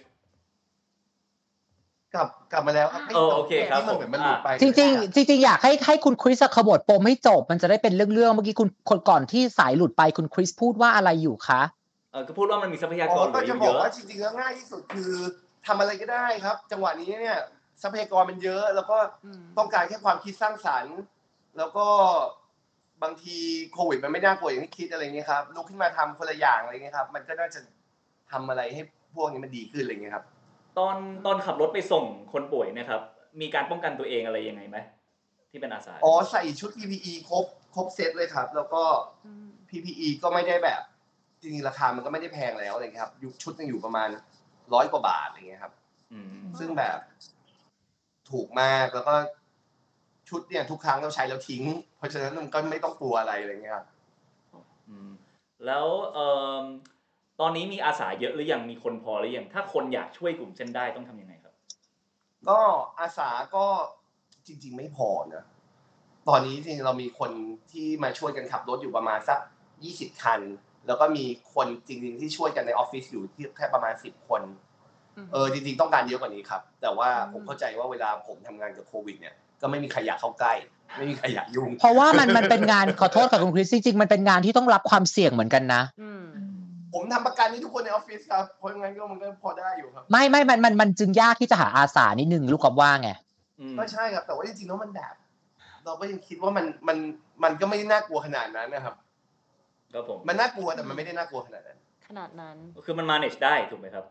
กลับกลับมาแล้วครับเออโอเคครับที่มันเหมือนมันหลุดไปจริงๆจริงๆอยากให้ให้คุณคริสขบวดปมให้จบ มันจะได้เป็นเรื่องๆเมื่อกี้คุณคนก่อนที่สายหลุดไปคุณคริสพูดว่าอะไรอยู่คะเออก็พูดว่ามันมีทรัพยาอ๋กอรเหลืก็ออจะยู่บเยอกอะว่าจริงๆแล้วง่ายที่สุดคือ ทำอะไรก็ได้ครับ จังหวะนี้เนี่ยทรัพยากรมันเยอะ แล้วก็อืมต้องการแค่ความคิดสร้างสรรค์ แล้วก็บางทีโควิดมันไม่น่ากลัวอย่างที่คิดอะไรเงี้ยครับลุกขึ้นมาทำคนละอย่างอะไรเงี้ยครับ มันก็น่าจะทำอะไรให้พวกนี้มันดีขึ้นอะไรเงี้ยครับ ตอนตอนขับรถไปส่งคนป่วยเนะครับ มีการป้องกันตัวเองอะไรยังไงไหมที่เป็นอาสาอ๋อใส่ชุด PPE ครบครบเซตเลยครับ แล้วก็อืม PPE ก็ไม่ได้แบบจริงๆราคามันก็ไม่ได้แพงแล้วอะไรเงี้ยครับอยู่ชุดหนึงอยู่ประมาณ ร้อยกว่าบาทอะไรเงี้ยครับอืมซึ่งแบบถูกมากแล้วก็ชุดเนี่ยทุกครั้งเราใช้แล้วทิ้ง เพราะฉะนั้นมันก็ไม่ต้องกลัวอะไรอะไรเงี้ยครับอืมแล้วเอ่อตอนนี้มีอาสาเยอะหรือยังมีคนพอหรือยังถ้าคนอยากช่วยกลุ่มเส้นได้ต้องทำยังไงครับ ก็อาสาก็จริง ๆ ไม่พอนะตอนนี้จริงๆเรามีคนที่มาช่วยกันขับรถอยู่ประมาณสักยี่สิบคัน แล้วก็มีคนจริงๆที่ช่วยกันในออฟฟิศอยู่ที่แค่ประมาณสิบคนอืมเออจริงๆต้องการเยอะกว่านี้ครับ แต่ว่าอืมผมเข้าใจว่าเวลาผมทำงานกับโควิด เนี่ยก็ไม่มีใครอยากเข้าใกล้ไม่มีใครอยากยุ่ง เพราะว่ามันมันเป็นงานขอโทษกับคุณคริสจริงๆมันเป็นงานที่ต้องรับความเสี่ยงเหมือนกันนะอืมผมทำประกันให้ทุกคนในออฟฟิศครับเพราะงั้นก็มันก็พอได้อยู่ครับ ไม่ไม่มันมันมันจึงยากที่จะหาอาสานิดนึงลูกกับว่าไงอืมก็ใช่ครับ แต่ว่าจริงๆแล้วมันแบบ เราก็ยังคิดว่ามันมันมันก็ไม่ได้น่ากลัวขนาดนั้นนะครับ ครับผมมันน่ากลัวแต่มันไม่ได้น่ากลัวขนาดนั้น ขนาดนั้นคือมัน manage ได้ถูกไหมครับ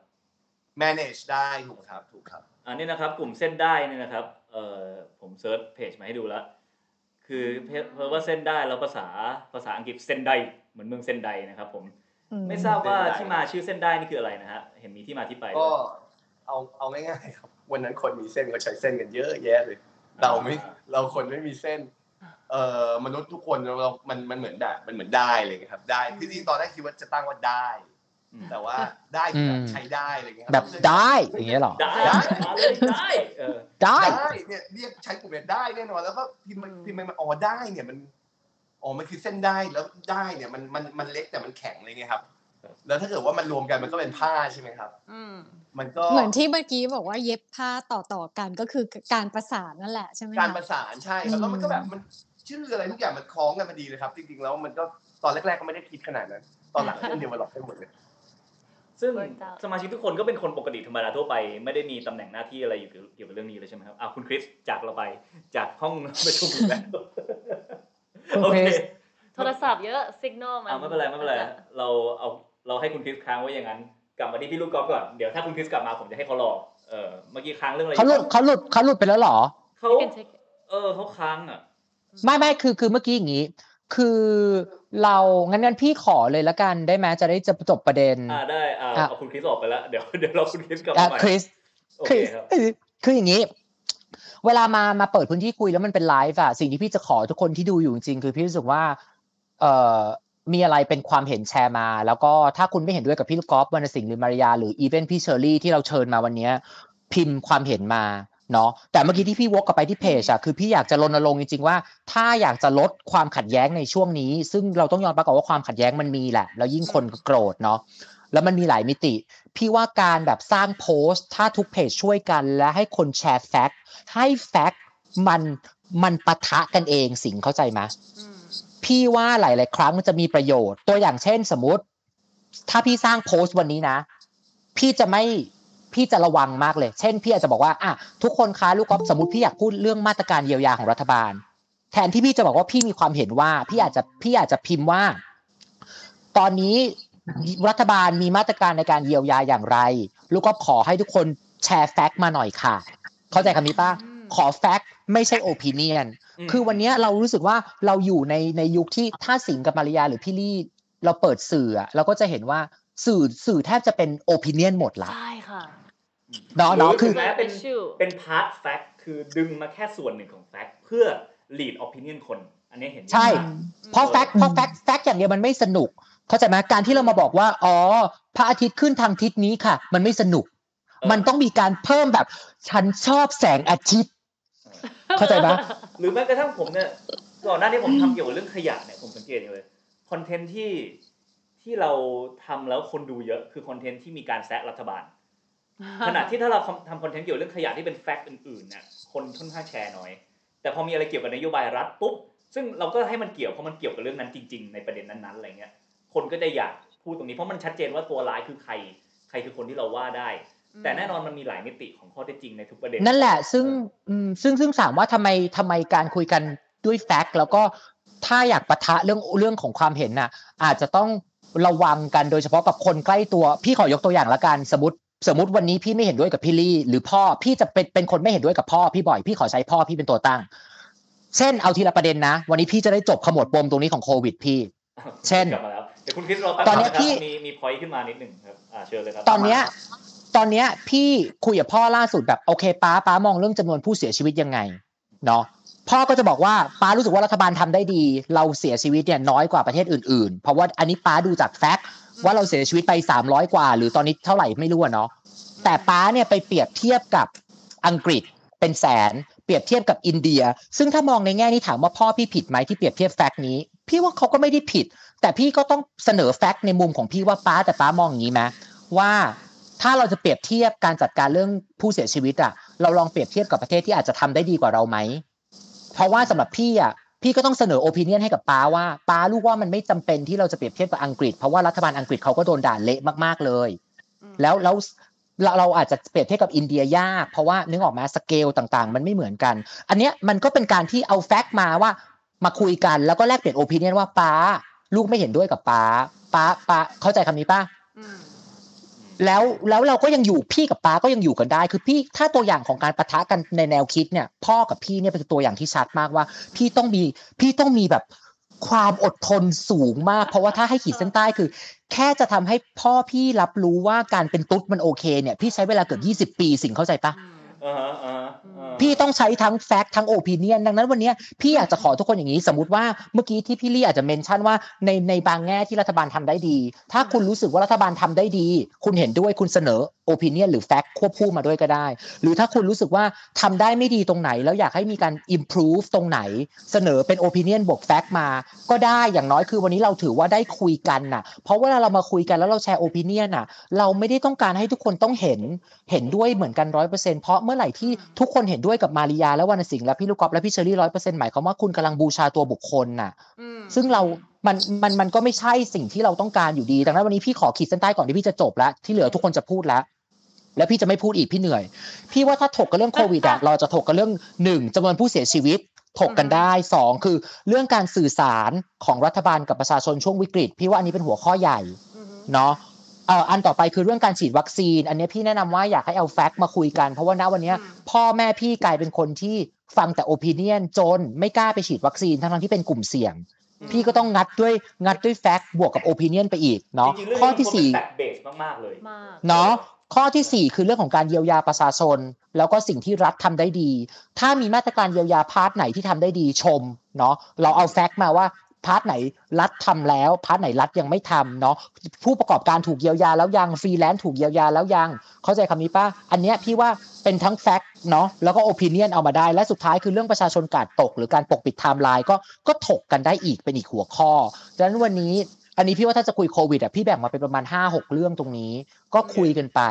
manage ได้ถูกครับถูกครับอันนี้นะครับกลุ่มเส้นได้เนี่ยนะครับเอ่อผมเซิร์ชเพจมาให้ดูแล้วคือเพราะว่าเส้นได้แล้วภาษาภาษาอังกฤษเส้นไดเหมือนเมืองเส้นไดนะครับ ผม ไม่ทราบว่าเส้นไดที่มาชื่อเส้นได้นี่คืออะไรนะฮะเห็นมีที่มาที่ไปก็ด้วยเอาเอาง่ายๆครับ วันนั้นคนมีเส้นก็ใช้เส้นกันเยอะแยะเลย เราไม่เราคนไม่มีเส้น เอ่อมนุษย์ทุกคนเรามันมันเหมือนแบบมันเหมือนได้เลยครับ ได้คือจริงๆตอนแรกคิดว่าจะตั้งว่าได้อืมแต่ว่าได้คือแบบอืมใช้ได้อะไรเงี้ยครัแบบได้อย่างเงี้ยเหรอได้ได้มาเลยได้เออได้ได้เนี่ยเรียกใช้กลุ่มเนี่ยได้แน่นอนแล้วก็พิมพ์มันอืมพิมพ์มันอ๋อได้เนี่ยมันอ๋อมันคือเส้นได้แล้วได้เนี่ยมันมันมันเล็กแต่มันแข็งเลยไงครับ แล้วถ้าเกิดว่ามันรวมกันมันก็เป็นผ้าใช่ไหมครับอืมมันก็เหมือนที่เมื่อกี้บอกว่าเย็บผ้าต่อต่อๆกันก็คือการประสานนั่นแหละใช่ไหมการคะประสานใช่ครับแล้วมันก็แบบมัน ชื่ออะไรทุกอย่างมันคล้องกันพอดีเลยครับจริงๆแล้วมันก็ตอนแรกๆก็ไม่ได้คิดขนาดนั้น ตอนหลังเล่นเดเวลลอปได้หมดเลยซึ่ง Worked out สมาชิกทุกคนก็เป็นคนปกติธรรมดาทั่วไป ไม่ได้มีตำแหน่งหน้าที่อะไรอยู่เกี่ยวกับเรื่องนี้เลยใช่ไหมครับอะคุณคริสจากเราไปจากห้องประชุมอีกแล้วคุณโอคเคริสโทรศัพท์เยอะสัญญาณมันอ่าไม่เป็นไรไม่เป็นไรเราเอาเราให้คุณคริสค้างไว้อย่างนั้น กลับมาที่พี่ลูกกอล์ฟก่อนเดี๋ยวถ้าคุณคริสกลับมาผมจะให้เขารอเออเมื่อกี้ค้างเรื่องอะไรเขาหลุดเขาหลุดเขาหลุดไปแล้วเหรอเขา You can take it เออเขาค้างอะ ไม่ไม่คือคือเมื่อกี้อย่างนี้ คือเรางั้นงั้นพี่ขอเลยละกันได้ไหมจะได้จะจบประเด็น อ่าได้อ่าอะเอาคุณคริสออกไปแล้วเดี๋ยวเดี๋ยวเราคุณคริสกลับอะมาใหม่คริสโอคเคริสครับคืออย่างนี้ เวลามามาเปิดพื้นที่คุยแล้วมันเป็นไลฟ์อะสิ่งที่พี่จะขอทุกคนที่ดูอยู่จริงๆคือพี่รู้สึกว่า เอ่อมีอะไรเป็นความเห็นแชร์มา แล้วก็ถ้าคุณไม่เห็นด้วยกับพี่ลูกกอล์ฟวรรณสิงห์หรือมาริยา หรือ even พี่เชอรี่ที่เราเชิญมาวันเนี้ยพิมพ์ความเห็นมา เนาะแต่เมื่อกี้ที่พี่วกกลับไปที่เพจอะคือพี่อยากจะรณรงค์จริงๆว่า ถ้าอยากจะลดความขัดแย้งในช่วงนี้ ซึ่งเราต้องยอมรับก่อนว่าความขัดแย้งมันมีแหละ แล้วยิ่งคนโกรธเนาะแล้วมันมีหลายมิติ พี่ว่าการแบบสร้างโพสต์ ถ้าทุกเพจช่วยกันและให้คนแชร์แฟกต์ให้แฟกต์มันมันปะทะกันเองสิงเข้าใจไหมอืมพี่ว่าหลาย ๆ ครั้งมันจะมีประโยชน์ ตัวอย่างเช่นสมมุติ ถ้าพี่สร้างโพสต์วันนี้นะ พี่จะไม่ พี่จะระวังมากเลย เช่นพี่อาจจะบอกว่าอะทุกคนคะลูกกอล์ฟสมมติพี่อยากพูดเรื่องมาตรการเยียวยาของรัฐบาล แทนที่พี่จะบอกว่าพี่มีความเห็นว่า พี่อาจจะพี่อาจจะพิมพ์ว่า ตอนนี้รัฐบาลมีมาตรการในการเยียวยาอย่างไร ลูกก็ขอให้ทุกคนแชร์ fact มาหน่อยค่ะ เข้าใจคำนี้ป่ะอืมขอ fact ไม่ใช่ opinion อืมคือวันเนี้ยเรารู้สึกว่าเราอยู่ในในยุคที่ถ้าสิงห์กับมาริยาหรือพี่ลี่ เราเปิดสื่ออะเราก็จะเห็นว่าสื่อสื่อแทบจะเป็น opinion หมดละใช่ค่ะ เนาะเนาะหรือคือถึงแม้เป็น issue เป็น part fact คือดึงมาแค่ส่วนหนึ่งของ fact เพื่อ lead opinion คน อันนี้เห็นด้วยใช่มากเพราะ fact เพราะ fact fact อย่างเดียวมันไม่สนุก เข้าใจไหมการที่เรามาบอกว่า อ๋อ พระอาทิตย์ขึ้นทางทิศนี้ค่ะ มันไม่สนุกเออมันต้องมีการเพิ่มแบบ ฉันชอบแสงอาทิตย์ เข้าใจปะหรือแม้กระทั่งผมเนี่ยก่อนหน้านี้ผมทำเกี่ยวกับเรื่องขยะเนี่ยผมสังเกตอย่างเลย content ที่ที่เราทำแล้วคนดูเยอะคือ content ที่มีการแซะรัฐบาล ขณะที่ถ้าเราทำ content เกี่ยวกับเรื่องขยะที่เป็น fact อื่นๆเนี่ยคนค่อนข้างแชร์น้อย แต่พอมีอะไรเกี่ยวกับนโยบายรัฐปุ๊บซึ่งเราก็ให้มันเกี่ยวเพราะมันเกี่ยวกับเรื่องนั้นจริง ๆ ในประเด็นนั้นๆอะไรเงี้ยคนก็จะอยากพูดตรงนี้เพราะมันชัดเจนว่าตัวร้ายคือใคร ใครคือคนที่เราว่าได้ แต่แน่นอนมันมีหลายมิติของข้อเท็จจริงในทุกประเด็นนั่นแหละ ซึ่งอืมซึ่งซึ่งถามว่าทำไมทำไมการคุยกันด้วยแฟกต์แล้วก็ถ้าอยากปะทะเรื่องเรื่องของความเห็นน่ะ อาจจะต้องระวังกันโดยเฉพาะกับคนใกล้ตัว พี่ขอยกตัวอย่างละกันสมมติ สมมติวันนี้พี่ไม่เห็นด้วยกับพี่ลี่หรือพ่อพี่จะเป็นเป็นคนไม่เห็นด้วยกับพ่อพี่บ่อยพี่ขอใช้พ่อพี่เป็นตัวตั้ง เช่นเอาทีละประเด็นนะ วันนี้พี่จะได้จบขมวดปมตรงนี้ของโควิดพี่ เช่นกลับมาแล้วเดี๋ยวคุณคริสรอแป๊บตอนเนี้ยงะครับพี่มีมีพอยต์ขึ้นมานิดหนึ่งครับอ่าเชิญเลยครับตอนเนี้ยตอนเนี้ยพี่คุยกับพ่อล่าสุดแบบโอเคป้าป้ามองเรื่องจำนวนผู้เสียชีวิตยังไงเนาะพ่อก็จะบอกว่าป้ารู้สึกว่ารัฐบาลทำได้ดี เราเสียชีวิตเนี่ยน้อยกว่าประเทศอื่นๆ เพราะว่าอันนี้ป้าดูจากแฟกต์ ว่าเราเสียชีวิตไป300กว่า หรือตอนนี้เท่าไหร่ไม่รู้อะเนาะแต่ป้าเนี่ยไปเปรียบเทียบกับอังกฤษเป็นแสน เปรียบเทียบกับอินเดีย ซึ่งถ้ามองในแง่นี้ถามว่าพ่อพี่ผิดไหมที่เปรียบเทียบแฟกต์นี้ พี่ว่าเขาก็ไม่ได้ผิด แต่พี่ก็ต้องเสนอแฟกต์ในมุมของพี่ว่าป้าแต่ป้ามองอย่างนี้ไหมว่าถ้าเราจะเปรียบเทียบการจัดการเรื่องผู้เสียชีวิตอะเราลองเปรียบเทียบกับประเทศที่อาจจะทำได้ดีกว่าเราไหมเพราะว่าสำหรับพี่อะ พี่ก็ต้องเสนอ opinion ให้กับป้าว่าป้ารู้ว่ามันไม่จำเป็นที่เราจะเปรียบเทียบกับอังกฤษเพราะว่ารัฐบาลอังกฤษเขาก็โดนด่าเละมากๆเลยอืมแล้วแล้วเราเราอาจจะเปรียบเทียบกับอินเดียยาก เพราะว่านึกออกไหมาสเกลต่างๆ มันไม่เหมือนกัน อันเนี้ยมันก็เป็นการที่เอา fact มาว่ามาคุยกันแล้วก็แลกเปลี่ยน opinion ว่าป้า ลูกไม่เห็นด้วยกับป้าป้าป้าเข้าใจคำนี้ป้าอืม แล้วแล้วเราก็ยังอยู่พี่กับป้าก็ยังอยู่กันได้ คือพี่ถ้าตัวอย่างของการปะทะกันในแนวคิดเนี่ย พ่อกับพี่เนี่ยเป็นตัวอย่างที่ชัดมากว่า พี่ต้องมีพี่ต้องมีแบบความอดทนสูงมาก เพราะว่าถ้าให้ขีดเส้นใต้คือ แค่จะทำให้พ่อพี่รับรู้ว่าการเป็นตุ๊ดมันโอเคเนี่ย พี่ใช้เวลาเกือบยี่สิบปีสิ่งเข้าใจปะ พี่ต้องใช้ทั้งแฟกต์ทั้งโอปิเนียนดังนั้นวันนี้พี่อยากจะขอทุกคนอย่างนี้ สมมติว่าเมื่อกี้ที่พี่ลี่อาจจะ mention ว่าในในบางแง่ที่รัฐบาลทำได้ดี ถ้าคุณรู้สึกว่ารัฐบาลทำได้ดี คุณเห็นด้วยคุณเสนอ opinion หรือ fact ควบคู่มาด้วยก็ได้ หรือถ้าคุณรู้สึกว่าทำได้ไม่ดีตรงไหน แล้วอยากให้มีการ improve ตรงไหน เสนอเป็น opinion บวก fact มา ก็ได้อย่างน้อยคือวันนี้เราถือว่าได้คุยกันน่ะ เพราะเวลาเรามาคุยกันแล้วเราแชร์ opinion น่ะ เราไม่ได้ต้องการให้ทุกคนต้องเห็นเห็นด้วยเหมือนกันร้อยเปอร์เซ็นต์เพราะเมื่อไหร่ที่ทุกคนเห็นด้วยกับมาริยาและวรรณสิงห์และพี่ลูกกอล์ฟและพี่เชอรี่ร้อยเปอร์เซ็นหมายความว่าคุณกำลังบูชาตัวบุคคลน่ะอืมซึ่งเรามันมันมันก็ไม่ใช่สิ่งที่เราต้องการอยู่ดี ดังนั้นวันนี้พี่ขอขีดเส้นใต้ก่อนที่พี่จะจบแล้ว ที่เหลือทุกคนจะพูดแล้ว แล้วพี่จะไม่พูดอีกพี่เหนื่อย พี่ว่าถ้าถกกันเรื่องโควิดอะเราจะถกกันเรื่องหนึ่งจำนวนผู้เสียชีวิตถกกันได้สองคือเรื่องการสื่อสารของรัฐบาลกับประชาชนช่วงวิกฤต พี่ว่าอันนี้เป็นหัวข้อใหญ่อืมเนาะเอ่ออันต่อไปคือเรื่องการฉีดวัคซีน อันนี้พี่แนะนำว่าอยากให้เอาแฟกต์มาคุยกัน เพราะว่าณวันเนี้ยอืมพ่อแม่พี่กลายเป็นคนที่ฟังแต่ opinion จนไม่กล้าไปฉีดวัคซีนทั้งๆที่เป็นกลุ่มเสี่ยง พี่ก็ต้องงัดด้วยงัดด้วย fact บวกกับ opinion ไปอีกเนาะจริงๆเรื่องข้อนี้ที่มันสี่เป็น fact based มากๆเลยมากเนาะ ข้อที่สี่คือเรื่องของการเยียวยาประชาชน แล้วก็สิ่งที่รัฐทำได้ดี ถ้ามีมาตรการเยียวยา part ไหนที่ทำได้ดีชมเนาะเราเอา fact มาว่า part ไหนรัฐทำแล้ว part ไหนรัฐยังไม่ทำเนาะผู้ประกอบการถูกเยียวยาแล้วยังฟรีแลนซ์ถูกเยียวยาแล้วยัง เข้าใจคำนี้ป่ะอันเนี้ยพี่ว่าเป็นทั้ง fact เนาะแล้วก็ opinion เอามาได้ และสุดท้ายคือเรื่องประชาชนการ์ดตก หรือการปกปิดไทม์ไลน์ก็ก็ถกกันได้อีกเป็นอีกหัวข้อดังนั้นวันนี้ อันนี้พี่ว่าถ้าจะคุยโควิดอะพี่แบ่งมาเป็นประมาณ5 6เรื่องตรงนี้ ก็คุยกันไป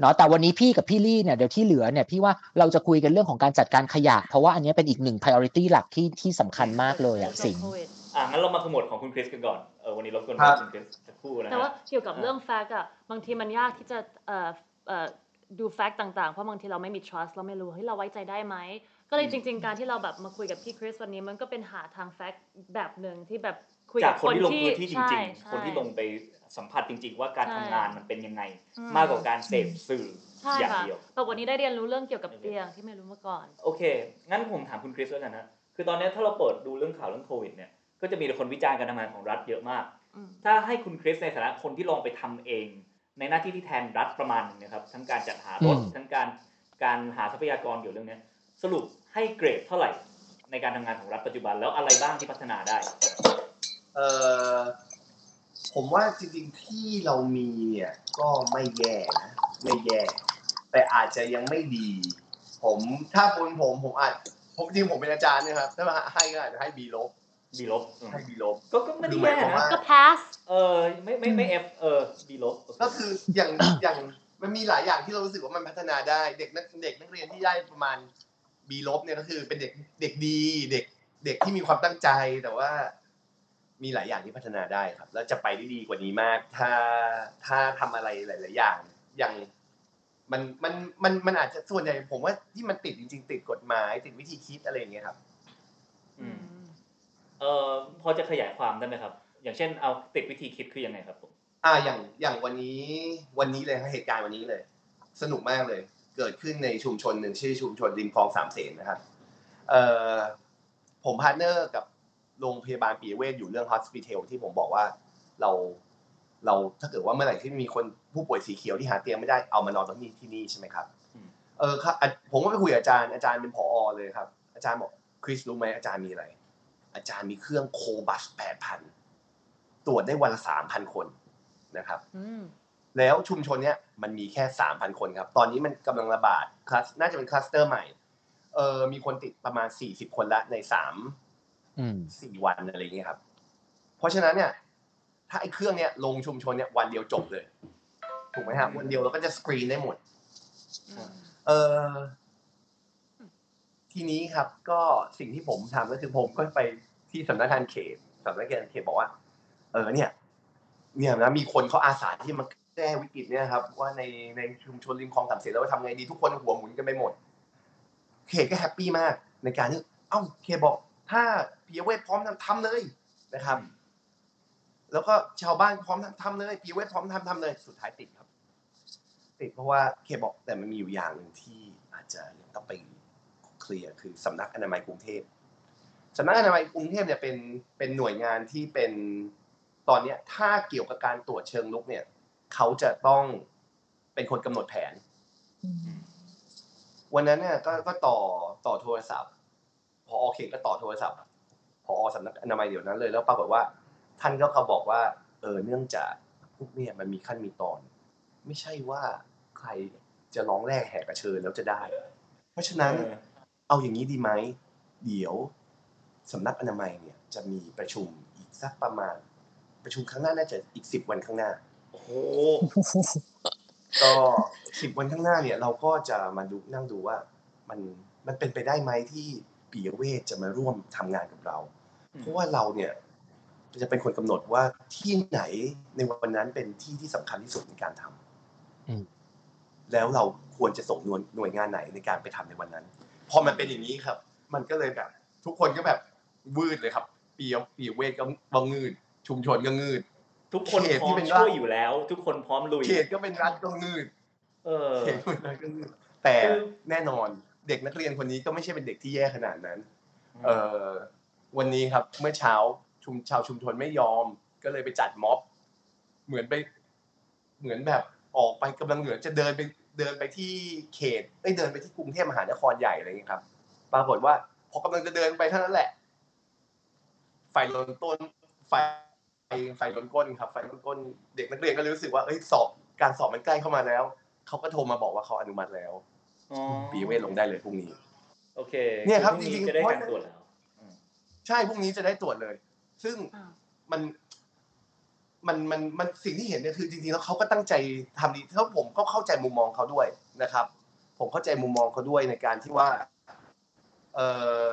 เนาะแต่วันนี้พี่กับพี่ลี่เนี่ยเดี๋ยวที่เหลือเนี่ยพี่ว่าเราจะคุยกันเรื่องของการจัดการขยะ เพราะว่าอันเนี้ยเป็นอีกหนึ่ง priority หลักที่ที่สำคัญมากเลยอะสิงห์โควิดอะงั้นเรามาขมวดของคุณคริสกันก่อนเออวันนี้รบกวนครับคุณคริสสักครู่นะฮะแต่ว่าเกี่ยวกับอ่าเรื่องแฟกต์อะบางทีมันยากที่จะเอ่อเอ่อดูแฟกต์ต่างๆ เพราะบางทีเราไม่มี trust เราไม่รู้เฮ้ยเราไว้ใจได้ไหม ก็เลยจริง ๆ การที่เราแบบมาคุยกับพี่คริสวันนี้มันก็เป็นหาทางแฟกต์แบบหนึ่งที่แบบ คุยจากักบคนที่ลงพื้นที่จใช่ริงใช่ๆคนที่ลงไปสัมผัสจริง ๆ ว่าการใช่ทำงานมันเป็นยังไงอืมมากกว่าการเสพสื่อใช่อย่างค่ะเดียวแต่วันนี้ได้เรียนรู้เรื่องเกี่ยวกับเตียงที่ไม่รู้มาก่อน โอเค งั้นผมถามคุณคริสแล้วกันนะคือตอนนี้ถ้าเราเปิดดูเรื่องข่าวเรื่องโควิดเนี่ยก็จะมีแต่คนวิจารณ์การทำงานของรัฐเยอะมากอืมถ้าให้คุณคริสในฐานะคนที่ลองไปทำเอง ในหน้าที่ที่แทนรัฐประมาณหนึงนะครับ ทั้งการจัดหารถอืมทั้งการการหาทรัพยากรเกี่ยวกับเรื่องเนี้ยสรุปให้เกรดเท่าไหร่ในการทำงานของรัฐปัจจุบันแล้วอะไรบ้างที่พัฒนาได้ เออผมว่าจริงๆที่เรามีเนี่ยก็ไม่แย่นะไม่แย่ แต่อาจจะยังไม่ดี ผมถ้าเป็นผมผมอาจผมจริงๆผมเป็นอาจารย์เนะครับถ้ามาให้ก็อาจจะให้บีลบบีลบอืมให้บีลบก็ก็ไม่ได้คือหมาแย่ยความว่านะก็ pass เออไม่ไม่ไม่เอฟเออบีลบก็คืออย่างอย่างมันมีหลายอย่างที่เรารู้สึกว่ามันพัฒนาได้เด็กนักเด็กนักเรียนที่ได้ประมาณบีลบเนี่ยก็คือเป็นเด็กเด็กดีเด็กเด็กที่มีความตั้งใจแต่ว่า มีหลายอย่างที่พัฒนาได้ครับ แล้วจะไปได้ดีกว่านี้มาก ถ้าถ้าทำอะไรหลาย ๆ อย่างอย่างมันมันมันมันอาจจะส่วนใหญ่ผมว่าที่มันติดจริง ๆ ติดกฎหมายติดวิธีคิดอะไรอย่างเงี้ยครับ อืมเออพอจะขยายความได้ไหมครับ อย่างเช่นเอาติดวิธีคิดคือยังไงครับผมอ่าอย่างอย่างวันนี้วันนี้เลยครับเหตุการณ์วันนี้เลย สนุกมากเลย เกิดขึ้นในชุมชนหนึ่งชื่อชุมชนริมคลองสามเสนนะครับ เอ่อผม partner กับ โรงพยาบาลปิยะเวทอยู่เรื่อง hospitel ที่ผมบอกว่าเราเราถ้าเกิดว่าเมื่อไหร่ที่มีคนผู้ป่วยสีเขียวที่หาเตียงไม่ได้เอามานอนตรงนี้ที่นี่ใช่ไหมครับเออครับอะผมก็ไปคุยกับอาจารย์อาจารย์เป็นผอเลยครับ อาจารย์บอกคริสรู้ไหมอาจารย์มีอะไร อาจารย์มีเครื่อง Cobas แปดพันตรวจได้วันละสามพันคนนะครับอืมแล้วชุมชนเนี้ยมันมีแค่สามพันคนครับ ตอนนี้มันกำลังระบาดคลัสน่าจะเป็นคลัสเตอร์ใหม่เออมีคนติดประมาณสี่สิบคนละในสามอืม สี่วันอะไรอย่างเงี้ยครับ เพราะฉะนั้นเนี่ย ถ้าไอ้เครื่องเนี้ยลงชุมชนเนี่ยวันเดียวจบเลยถูกไหมครับวันเดียวเราก็จะสกรีนได้หมดอืมเออทีนี้ครับ ก็สิ่งที่ผมทำก็คือผมก็ไปที่สำนักงานเขตสำนักงานเขตบอกว่า เออ เนี่ย เนี่ยนะมีคนเขาอาสาที่มาแก้วิกฤตเนี่ยครับ ว่าในในชุมชนริมคลองสามเสนแล้วว่าทำไงดีทุกคนหัวหมุนกันไปหมด เขตก็แฮปปี้มากในการที่เอ้าเขตบอก ถ้าพีเวทพร้อมทำทำเลยนะครับ แล้วก็ชาวบ้านพร้อมทำทำเลยพีเวทพร้อมทำทำเลย สุดท้ายติดครับ ติดเพราะว่าเคบอกแต่มันมีอยู่อย่างหนึ่งที่อาจจะยังต้องไปเคลียร์คือสำนักอนามัยกรุงเทพสำนักอนามัยกรุงเทพเนี่ยเป็นเป็นหน่วยงานที่เป็นตอนเนี้ยถ้าเกี่ยวกับการตรวจเชิงลุกเนี่ย เขาจะต้องเป็นคนกำหนดแผน วันนั้นเนี่ยก็ก็ต่อต่อโทรศัพท์ พอเขตก็ต่อโทรศัพท์พอสำนักอนามัยเดี๋ยวนั้นเลยแล้วปรากฏว่า ท่านก็เขาบอกว่า เออเนื่องจากพวกเนี่ยมันมีขั้นมีตอน ไม่ใช่ว่าใครจะร้องแรกแหกกระเชิญแล้วจะได้ เพราะฉะนั้นเออเอาอย่างนี้ดีไหมเดี๋ยวสำนักอนามัยเนี่ยจะมีประชุมอีกสักประมาณ ประชุมครั้งหน้าน่าจะอีกสิบวันข้างหน้า โอ้โหก็สิบวันข้างหน้าเนี่ย เราก็จะมาดูนั่งดูว่า มันมันเป็นไปได้ไหมที่ ปิยเวทจะมาร่วมทำงานกับเรา เพราะว่าเราเนี่ยจะเป็นคนกำหนดว่าที่ไหนในวันนั้นเป็นที่ที่สำคัญที่สุดในการทำอืมแล้วเราควรจะส่งหน่วยหน่วยงานไหนในการไปทำในวันนั้น พอมันเป็นอย่างนี้ครับ มันก็เลยแบบ ทุกคนก็แบบวืดเลยครับ ปียปียเวทก็บังงืดชุมชนก็งืดทุกคนเขตพร้ที่อมเป็นช่วยรัฐอยู่แล้ว ทุกคนพร้อมลุยเขตก็เป็นรัฐก็งืดเออเขตก็เป็นรัฐก็งืดแต่คือแน่นอน เด็กนักเรียนคนนี้ก็ไม่ใช่เป็นเด็กที่แย่ขนาดนั้น เอ่อวันนี้ครับเมื่อเช้าชุมชาวชุมชนไม่ยอม ก็เลยไปจัดม็อบ เหมือนไป เหมือนแบบออกไปกำลังเหลือจะเดินไปเดินไปที่เขตได้ยเดินไปที่กรุงเทพมหานครใหญ่อะไรอย่างเงี้ยครับ ปรากฏว่าพอกำลังจะเดินไปเท่านั้นแหละ ไฟลนต้นไฟไฟลนก้นครับ ไฟลนก้น เด็กนักเรียนก็รู้สึกว่าเอ้ยสอบการสอบมันใกล้เข้ามาแล้วเขาก็โทรมาบอกว่าเขาอนุมัติแล้วอ๋อ ปีเวทลงได้เลยพรุ่งนี้ โอเคเนี่ยครับพงนี้จริงๆจะได้เพราะการตรวจแล้วใช่พรุ่งนี้จะได้ตรวจเลย ซึ่งอ่ามันมันมันมันสิ่งที่เห็นเนี่ยคือจริงๆแล้วเขาก็ตั้งใจทำดีเขาผมก็เข้าใจมุมมองเขาด้วยนะครับ ผมเข้าใจมุมมองเขาด้วยในการที่ว่า เออ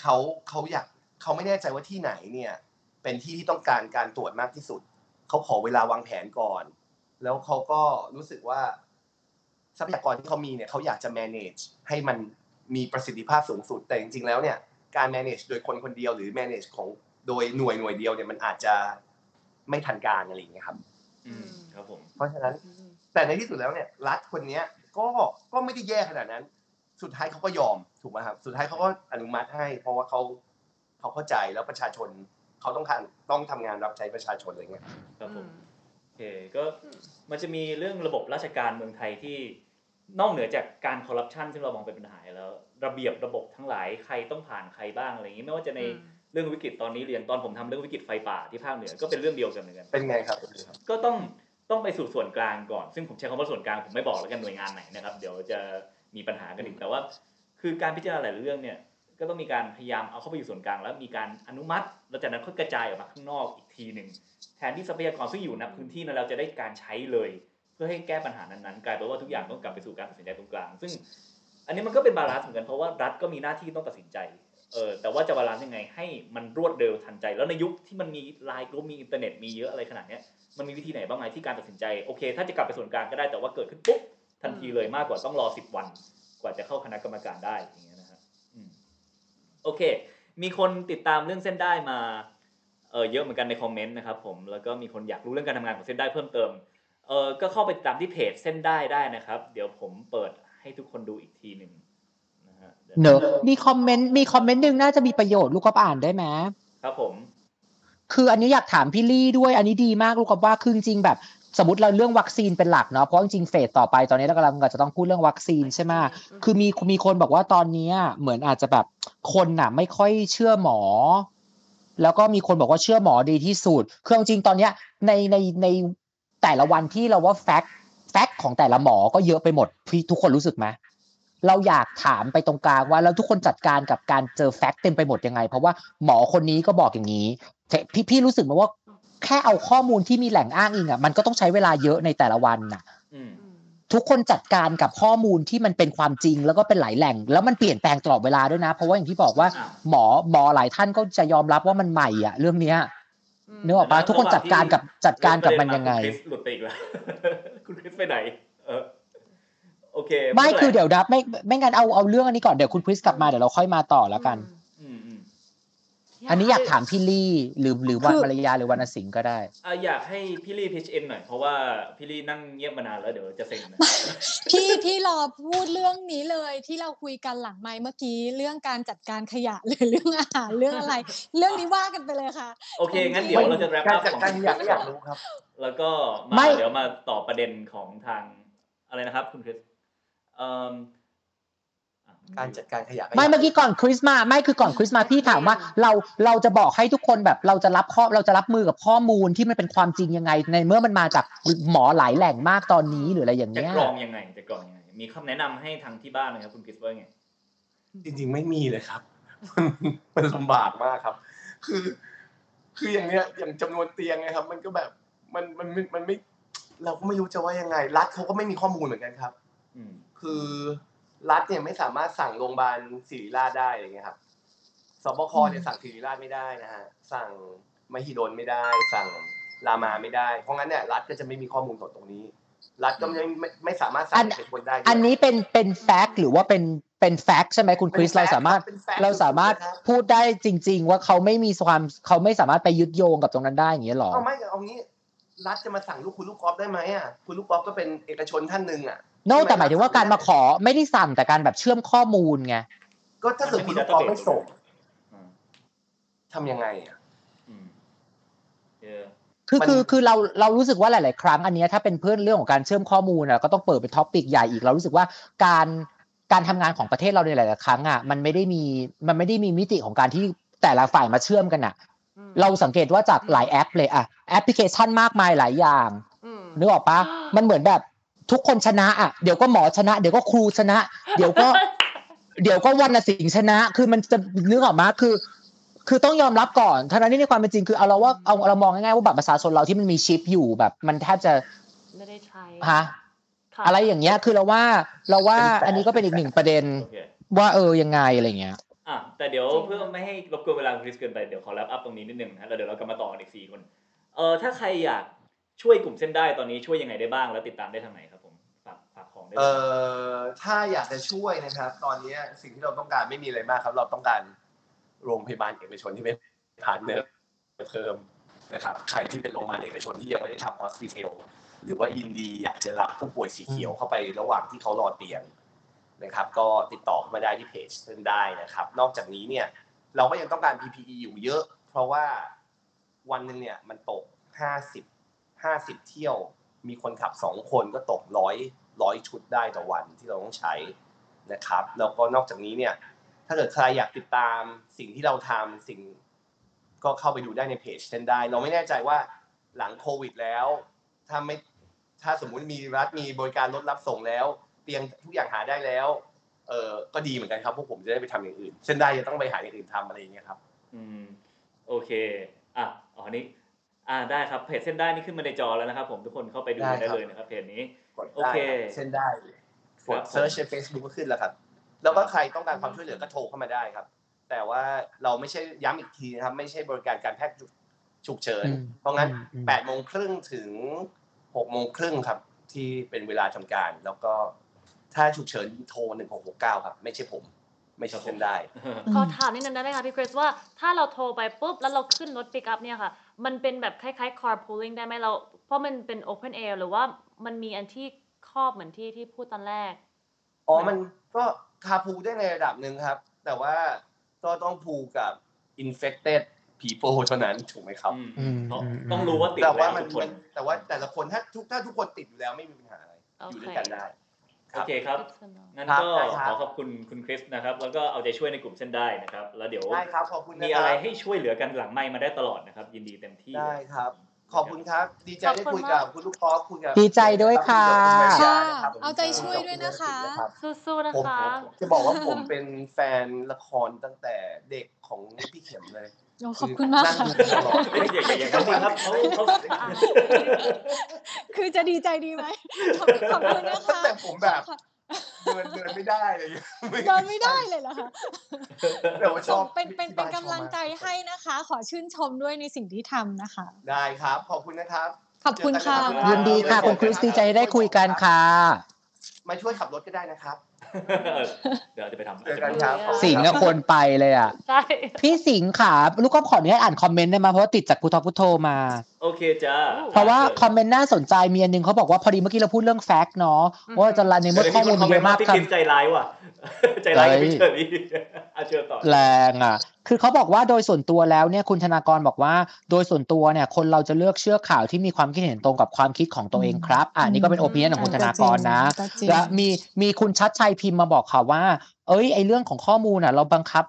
เขาเขาอยากเขาไม่แน่ใจว่าที่ไหนเนี่ย เป็นที่ที่ต้องการการตรวจมากที่สุด เขาขอเวลาวางแผนก่อน แล้วเขาก็รู้สึกว่า ทรัพยากรที่เขามีเนี่ยเขาอยากจะ manage ให้มันมีประสิทธิภาพสูงสุด แต่จริงๆแล้วเนี่ยการ manage โดยคนคนเดียวหรือ manage ของโดยหน่วยหน่วยเดียวเนี่ยมันอาจจะไม่ทันการอะไรอย่างเงี้ยครับอืมครับผมเพราะฉะนั้นแต่ในที่สุดแล้วเนี่ยรัฐคนเนี้ยก็ก็ไม่ได้แย่ขนาดนั้น สุดท้ายเขาก็ยอมถูกไหมครับ สุดท้ายเขาก็อนุมัติให้ เพราะว่าเขาเขาเข้าใจแล้วประชาชนเขาต้องการต้องทำงานรับใช้ประชาชนอะไรเงี้ยครับผมโอเคก็มันจะมีเรื่องระบบราชการเมืองไทยที่ นอกเหนือจากการคอร์รัปชันซึ่งเรามองเป็นปัญหาแล้ว ระเบียบระบบทั้งหลายใครต้องผ่านใครบ้างอะไรอย่างนี้ไม่ว่าจะในเรื่องวิกฤตตอนนี้เรียนตอนผมทำเรื่องวิกฤตไฟป่าที่ภาคเหนือก็เป็นเรื่องเดียวกันเหมือนกันเป็นไงครับ ก็ต้องต้องไปสู่ส่วนกลางก่อน ซึ่งผมใช้คำว่าส่วนกลางผมไม่บอกแล้วกันหน่วยงานไหนนะครับเดี๋ยวจะมีปัญหากันอีกแต่ว่า คือการพิจารณาหลายเรื่องเนี่ยก็ต้องมีการพยายามเอาเข้าไปอยู่ส่วนกลาง แล้วมีการอนุมัติแล้วจากนั้นค่อยกระจายออกมาข้างนอกอีกทีหนึ่งแทนที่ทรัพยากรซึ่งอยู่ในพื้นที่นั้นเราจะได้การใช้เลย เพื่อให้แก้ปัญหานั้นๆกลายเป็นว่าทุกอย่างต้องกลับไปสู่การตัดสินใจตรงกลาง ซึ่งอันนี้มันก็เป็น balance เหมือนกันเพราะว่ารัฐก็มีหน้าที่ต้องตัดสินใจเออแต่ว่าจะ balance ยังไงให้มันรวดเร็วทันใจ แล้วในยุคที่มันมีไลน์กรุ๊ปมีอินเทอร์เน็ตมีเยอะอะไรขนาดเนี้ยมันมีวิธีไหนบ้างไหมที่การตัดสินใจโอเค ถ้าจะกลับไปส่วนกลางก็ได้แต่ว่าเกิดขึ้นปุ๊บทันทีเลยมากกว่าต้องรอสิบวัน กว่าจะเข้าคณะกรรมการได้อย่างเงี้ยนะฮะอืมโอเค มีคนติดตามเรื่องเส้นด้ายมาเออเยอะเหมือนกันในคอมเมนต์นะครับผมแล้วก็มีคนอยากรู้เรื่องการทำงานของเส้นด้ายเพิ่มเติม เออก็เข้าไปติดตามที่เพจเส้นได้ได้นะครับ เดี๋ยวผมเปิดให้ทุกคนดูอีกทีหนึ่งนะฮะดี๋ยวเนอะมีคอมเมนต์มีคอมเมนต์หนึ่งน่าจะมีประโยชน์ลูกก็อ่านได้ไหมครับผม คืออันนี้อยากถามพี่ลี่ด้วยอันนี้ดีมากลูกกับว่าคือจริงๆแบบ สมมติเราเรื่องวัคซีนเป็นหลักเนาะเพราะจริงๆเฟสต่อไปตอนนี้เรากำลังจะต้องพูดเรื่องวัคซีนใช่ไหมคือมีมีคนบอกว่าตอนเนี้ยเหมือนอาจจะแบบคนน่ะ ไม่ค่อยเชื่อหมอแล้วก็มีคนบอกว่าเชื่อหมอดีที่สุดคือจริงๆตอนเนี้ยในในใน แต่ละวันที่เราว่า fact fact ของแต่ละหมอก็เยอะไปหมดพี่ทุกคนรู้สึกไหมเราอยากถามไปตรงกลางว่าแล้วทุกคนจัดการกับการเจอ fact เต็มไปหมดยังไง เพราะว่าหมอคนนี้ก็บอกอย่างนี้แต่พี่พี่รู้สึกไหมว่าแค่เอาข้อมูลที่มีแหล่งอ้างอิงอะมันก็ต้องใช้เวลาเยอะในแต่ละวันน่ะอืมทุกคนจัดการกับข้อมูลที่มันเป็นความจริง แล้วก็เป็นหลายแหล่ง แล้วมันเปลี่ยนแปลงตลอดเวลาด้วยนะ เพราะว่าอย่างที่บอกว่าอ่าหมอหมอหลายท่านก็จะยอมรับว่ามันใหม่อะ เรื่องเนี้ย นึกออกปะทุกคนจัดการกับจัดการกับมันยังไงคุณคริสหลุดไปอีกแล้วคุณคริสไปไหน เออโอเค ไม่ป็นรคือเดี๋ยวดับไม่ไม่งั้นเอาเอาเรื่องอันนี้ก่อนเดี๋ยวคุณคริสกลับมาเดี๋ยวเราค่อยมาต่อแล้วกันอืมอืม อันนี้อยากถามพี่ลี่หรือหรือวันคือมารยาหรือวันสิงห์ก็ได้อะอยากให้พี่ลี่พิชเอ็นหน่อยเพราะว่าพี่ลี่นั่งเงียบมานานแล้วเดี๋ยวจะเซ็งนะพี่พี่รอพูดเรื่องนี้เลยที่เราคุยกันหลังไมค์เมื่อกี้เรื่องการจัดการขยะหรือเรื่องอาหารเรื่องอะไร เรื่องนี้ว่ากันไปเลยค่ะ โอเคงั้นเดี๋ยวเราจะ wrap การ up จัดของการคุณอยากอยากรู้ครับ แล้วก็ไม่มาเดี๋ยวมาต่อประเด็นของทางอะไรนะครับ คุณคริสเอ่ออะ การจัดการขยะไม่เมื่อกี้ก่อนคริสต์มาไม่คือก่อนคริสต์มาพี่ถามว่าเราเราจะบอกให้ทุกคนแบบเราจะรับข้อเราจะรับมือกับข้อมูลที่มันเป็นความจริงยังไง ในเมื่อมันมาจากหมอหลายแหล่งมากตอนนี้หรืออะไรอย่างจะเงี้ยกรองยังไงจะกรองยังไงมีคำแนะนำให้ทางที่บ้านไหมครับคุณคริสว่าไงจริง ๆ ไม่มีเลยครับ มันมันลำบากมากครับ คือ คืออย่างเนี้ยอย่างจำนวนเตียงไงครับ มันก็แบบมันมันมันมันไม่ เราก็ไม่รู้จะว่ายังไง รัฐเขาก็ไม่มีข้อมูลเหมือนกันครับอืมคือ รัฐเนี่ยไม่สามารถสั่งโรงพยาบาลศิริราชได้อะไรเงี้ยครับสบคเนี่ยสั่งศิริราชไม่ได้นะฮะสั่งมหิดลไม่ได้ สั่งรามาไม่ได้ เพราะงั้นเนี่ยรัฐก็จะไม่มีข้อมูลตรงนี้ รัฐก็ไม่ไม่ไม่สามารถสั่งเป็นคนได้ด้วยอันนี้เป็นเป็นแฟกต์หรือว่าเป็นเป็นแฟกต์ใช่ไหมคุณคริสเป็นเรา fact สามารถเป็น fact เราสามารถครับพูดได้จริง ๆ ว่าเขาไม่มีความเขาไม่สามารถไปยึดโยงกับตรงนั้นได้อย่างเงี้ยหรอเอาไม่เอางี้รัฐจะมาสั่งลูกคุณลูกกอล์ฟได้ไหมอะคุณลูกกอล์ฟก็เป็นเอกชนท่านหนึ่งอะ โนแต่หมายถึงว่าการมาขอไม่ได้สั่งแต่การแบบเชื่อมข้อมูลไงก็ถ้าเกิดคุณลูกกอล์ฟไม่ส่งอืมทำยังไงอะอืมเออคือมันคือคือเราเรารู้สึกว่าหลาย ๆ ครั้งอันเนี้ยถ้าเป็นเพื่อนเรื่องของการเชื่อมข้อมูลอะก็ต้องเปิดเป็น topic ใหญ่อีกเรารู้สึกว่าการการทำงานของประเทศเราในหลาย ๆ ครั้งอะมันไม่ได้มีมันไม่ได้มีมิติของการที่แต่ละฝ่ายมาเชื่อมกันอะ เราสังเกตว่าจากหลายแอปเลยอะแอปพลิเคชันมากมายหลายอย่างนึกออกปะมันเหมือนแบบ ทุกคนชนะอะเดี๋ยวก็หมอชนะ เดี๋ยวก็ครูชนะ เดี๋ยวก็ เดี๋ยวก็วรรณสิงห์ชนะ คือมันจะนึกออกปะคือ คือต้องยอมรับก่อนทั้งนั้นที่ในความเป็นจริงคือเอาเราว่าเอาเรามองง่ายๆว่าบัตรประชาชนเราที่มันมีชิปอยู่แบบ มันแทบจะไม่ได้ใช้ฮะค่อะไรอย่างเงี้ย คือเราว่าเราว่าอันนี้ก็เป็นอีกหนึ่งประเด็นโอเคว่าเออยังไงอะไรเงี้ยอะแต่เดี๋ยวจริงเพื่อไม่ให้รบกวนเวลาคุณคริสเกินไปเดี๋ยวขอแรปอัพตรงนี้นิดนึงนะแล้วเดี๋ยวเรากลับมาต่อกันอีกสี่คนเออถ้าใครอยากช่วยกลุ่มเส้นได้ตอนนี้ช่วยยังไงได้บ้างแล้วติดตามได้ทางไหนครับ เอ่อถ้าอยากจะช่วยนะครับ ตอนนี้สิ่งที่เราต้องการไม่มีอะไรมากครับ เราต้องการโรงพยาบาลเอกชนที่เป็น partner เพิ่มนะครับใครที่เป็นโรงพยาบาลเอกชนที่ยังไม่ได้ทำ hospitel หรือว่ายินดีอยากจะรับผู้ป่วยสีเขียวเข้าไประหว่างที่เขารอเตียงนะครับ ก็ติดต่อมาได้ที่เพจเส้นด้ายนะครับ นอกจากนี้เนี่ยเราก็ยังต้องการ PPE อยู่เยอะ เพราะว่าวันนึงเนี่ยมันตก 50 50 เที่ยว มีคนขับ 2 คนก็ตกร้อย ร้อยชุดได้ต่อวันที่เราต้องใช้นะครับแล้วก็นอกจากนี้เนี่ยถ้าเกิดใครอยากติดตามสิ่งที่เราทำสิ่งก็เข้าไปดูได้ในเพจเช่นได้ เราไม่แน่ใจว่าหลังโควิดแล้วถ้าไม่ถ้าสมมุติมีรัฐมีบริการรถรับส่งแล้ว เตียงทุกอย่างหาได้แล้วเออก็ดีเหมือนกันครับพวกผมจะได้ไปทำอย่างอื่น เช่นได้จะต้องไปหาอย่างอื่นทำอะไรอย่างเงี้ยครับ อืมโอเคอะอ๋อนี่อ่าได้ครับเพจเส้นได้นี่ขึ้นมาในจอแล้วนะครับ ผมทุกคนเข้าไปดูได้ได้ครับเลยนะครับเพจนี้ กดโอได้เคครับเช่นได้กครัดบเซิร์ชใน Facebook ก็ขึ้นแล้วครับ แล้วก็ใครต้องการความช่วยเหลือก็โทรเข้ามาได้ครับ แต่ว่าเราไม่ใช่ย้ำอีกทีนะครับ ไม่ใช่บริการการแพทย์ฉุกเฉินอืมเพราะงั้นอืมอืมแปดโมงครึ่งถึงหกโมงครึ่งครับ ที่เป็นเวลาทำการ แล้วก็ถ้าฉุกเฉินโทรหนึ่งหกหกเก้าครับ ไม่ใช่ผมไม่ใช่เส้นได้ขอถามนิดนึงได้ไหมคะพี่คริสว่าถ้าเราโทรไปปุ๊บแล้วเราขึ้นรถปิกอัพเนี่ยค่ะ มันเป็นแบบคล้ายๆ carpooling ได้ไหมเรา เพราะมันเป็น open air หรือว่า มันมีอันที่ครอบเหมือนที่ที่พูดตอนแรก อ๋อ มันก็คาพูได้ในระดับหนึ่งครับ แต่ว่าก็ต้องพูกับ infected people เท่านั้นถูกไหมครับอืมอืมต้องอืมต้องรู้ว่าติดแต่ว่าแล้วมันทุกคนมันแต่ว่าแต่ละคนถ้าทุกถ้าทุกคนติดอยู่แล้วไม่มีปัญหาอะไรโอเคอยู่ด้วยกันได้โอเคครับ Good to know งั้นครับก็ได้ครับขอขอบคุณคุณคริสนะครับ แล้วก็เอาใจช่วยในกลุ่มเส้นได้นะครับ แล้วเดี๋ยวได้ครับขอบคุณนะมีคอะไรรับให้ช่วยเหลือกันหลังไมค์มาได้ตลอดนะครับ ยินดีเต็มที่ ได้ครับ ขอบคุณครับ ดีใจขอบได้คุณคุยกับมากคุณลูกคอคุยกับดีใจด้วยค่ะค่ะนะครับเอาใจช่วยด้วยนะคะรับสู้ๆนะผมคะจะบอกว่าผมเป็นแฟนละครตั้งแต่เด็กของพี่เข็มเลยโอ้ขอบคุณมากนั่งค่ะดูตลอดเฮ้ยอย่าอย่าอย่างนั้นสิครับเขาเขาคือจะดีใจดีไหมขอบขอบคุณนะคะตั้งแต่ผมแบบ เดินเดินไม่ได้เลยเดินไม่ได้เลยเหรอคะแต่ว่าชอบเป็นเป็นเป็นที่บ้าชอบกำลังใจมากให้นะคะ ขอชื่นชมด้วยในสิ่งที่ทำนะคะ ได้ครับ ขอบคุณนะครับ ขอบคุณค่ะเจอกันนรับยินดีค่ะคุณคริสดีใจได้คุยกันค่ะ มาช่วยขับรถก็ได้นะครับเดี๋ยวจะไปทำเจอกันครับขอบคุณสิงห์ก็ควรไปเลยอะใช่พี่สิงห์ค่ะลูกก็ขออนุญาตอ่านคอมเมนต์ได้ไหมเพราะว่าติดจากพุทธพุทโธมา โอเคจ้า เพราะว่าคอมเมนต์น่าสนใจมีอันหนึ่งเขาบอกว่าพอดีเมื่อกี้เราพูดเรื่อง fact เนาะว่าจะ run ในเมื่อข้อมูลมันเยอะมากพี่ครับคิมใจร้ายว่ะใจร้ายกับพี่เชอรี่อาเชิญต่อแรงอะ คือเขาบอกว่าโดยส่วนตัวแล้วเนี่ยคุณธนากรบอกว่า โดยส่วนตัวเนี่ยคนเราจะเลือกเชื่อข่าวที่มีความคิดเห็นตรงกับความคิดของตัวเองครับอ่านี่ก็เป็น opinion ของคุณธนากรนะก็จริงและมีมีคุณชัดชัยพิมพ์มาบอกค่ะว่า เอ้ยไอเรื่องของข้อมูลอะ เราบังคับ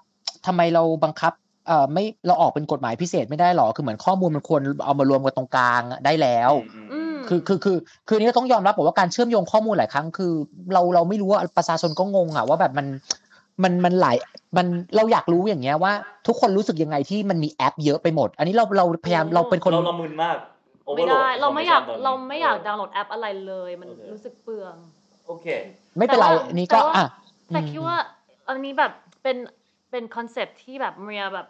ทำไมเราบังคับ เอ่อไม่เราออกเป็นกฎหมายพิเศษไม่ได้หรอคือเหมือนข้อมูลมันควรเอามารวมกันตรงกลางได้แล้วอืมคือคือคือคือนี่ต้องยอมรับบอกว่าการเชื่อมโยงข้อมูลหลายครั้งคือ เราเราไม่รู้ว่าประชาชนก็งงอะว่าแบบมันมันมันหลายมันเราอยากรู้อย่างเงี้ยว่า ทุกคนรู้สึกยังไงที่มันมีแอปเยอะไปหมด อันนี้เราเราพยายามเราเป็นคนเราละมึนมากไม่ overload ได้เราไม่อยาก information ตนนี้เราไม่อยากดาวน์โหลดแอปอะไรเลย มันโอเครู้สึกเปลืองโอเค ไม่เป็นไรแต่ว่าอันนี้ก็แต่ว่าอะแต่อืมคิดว่าอันนี้แบบเป็นเป็นคอนเซปที่แบบเมียแบบ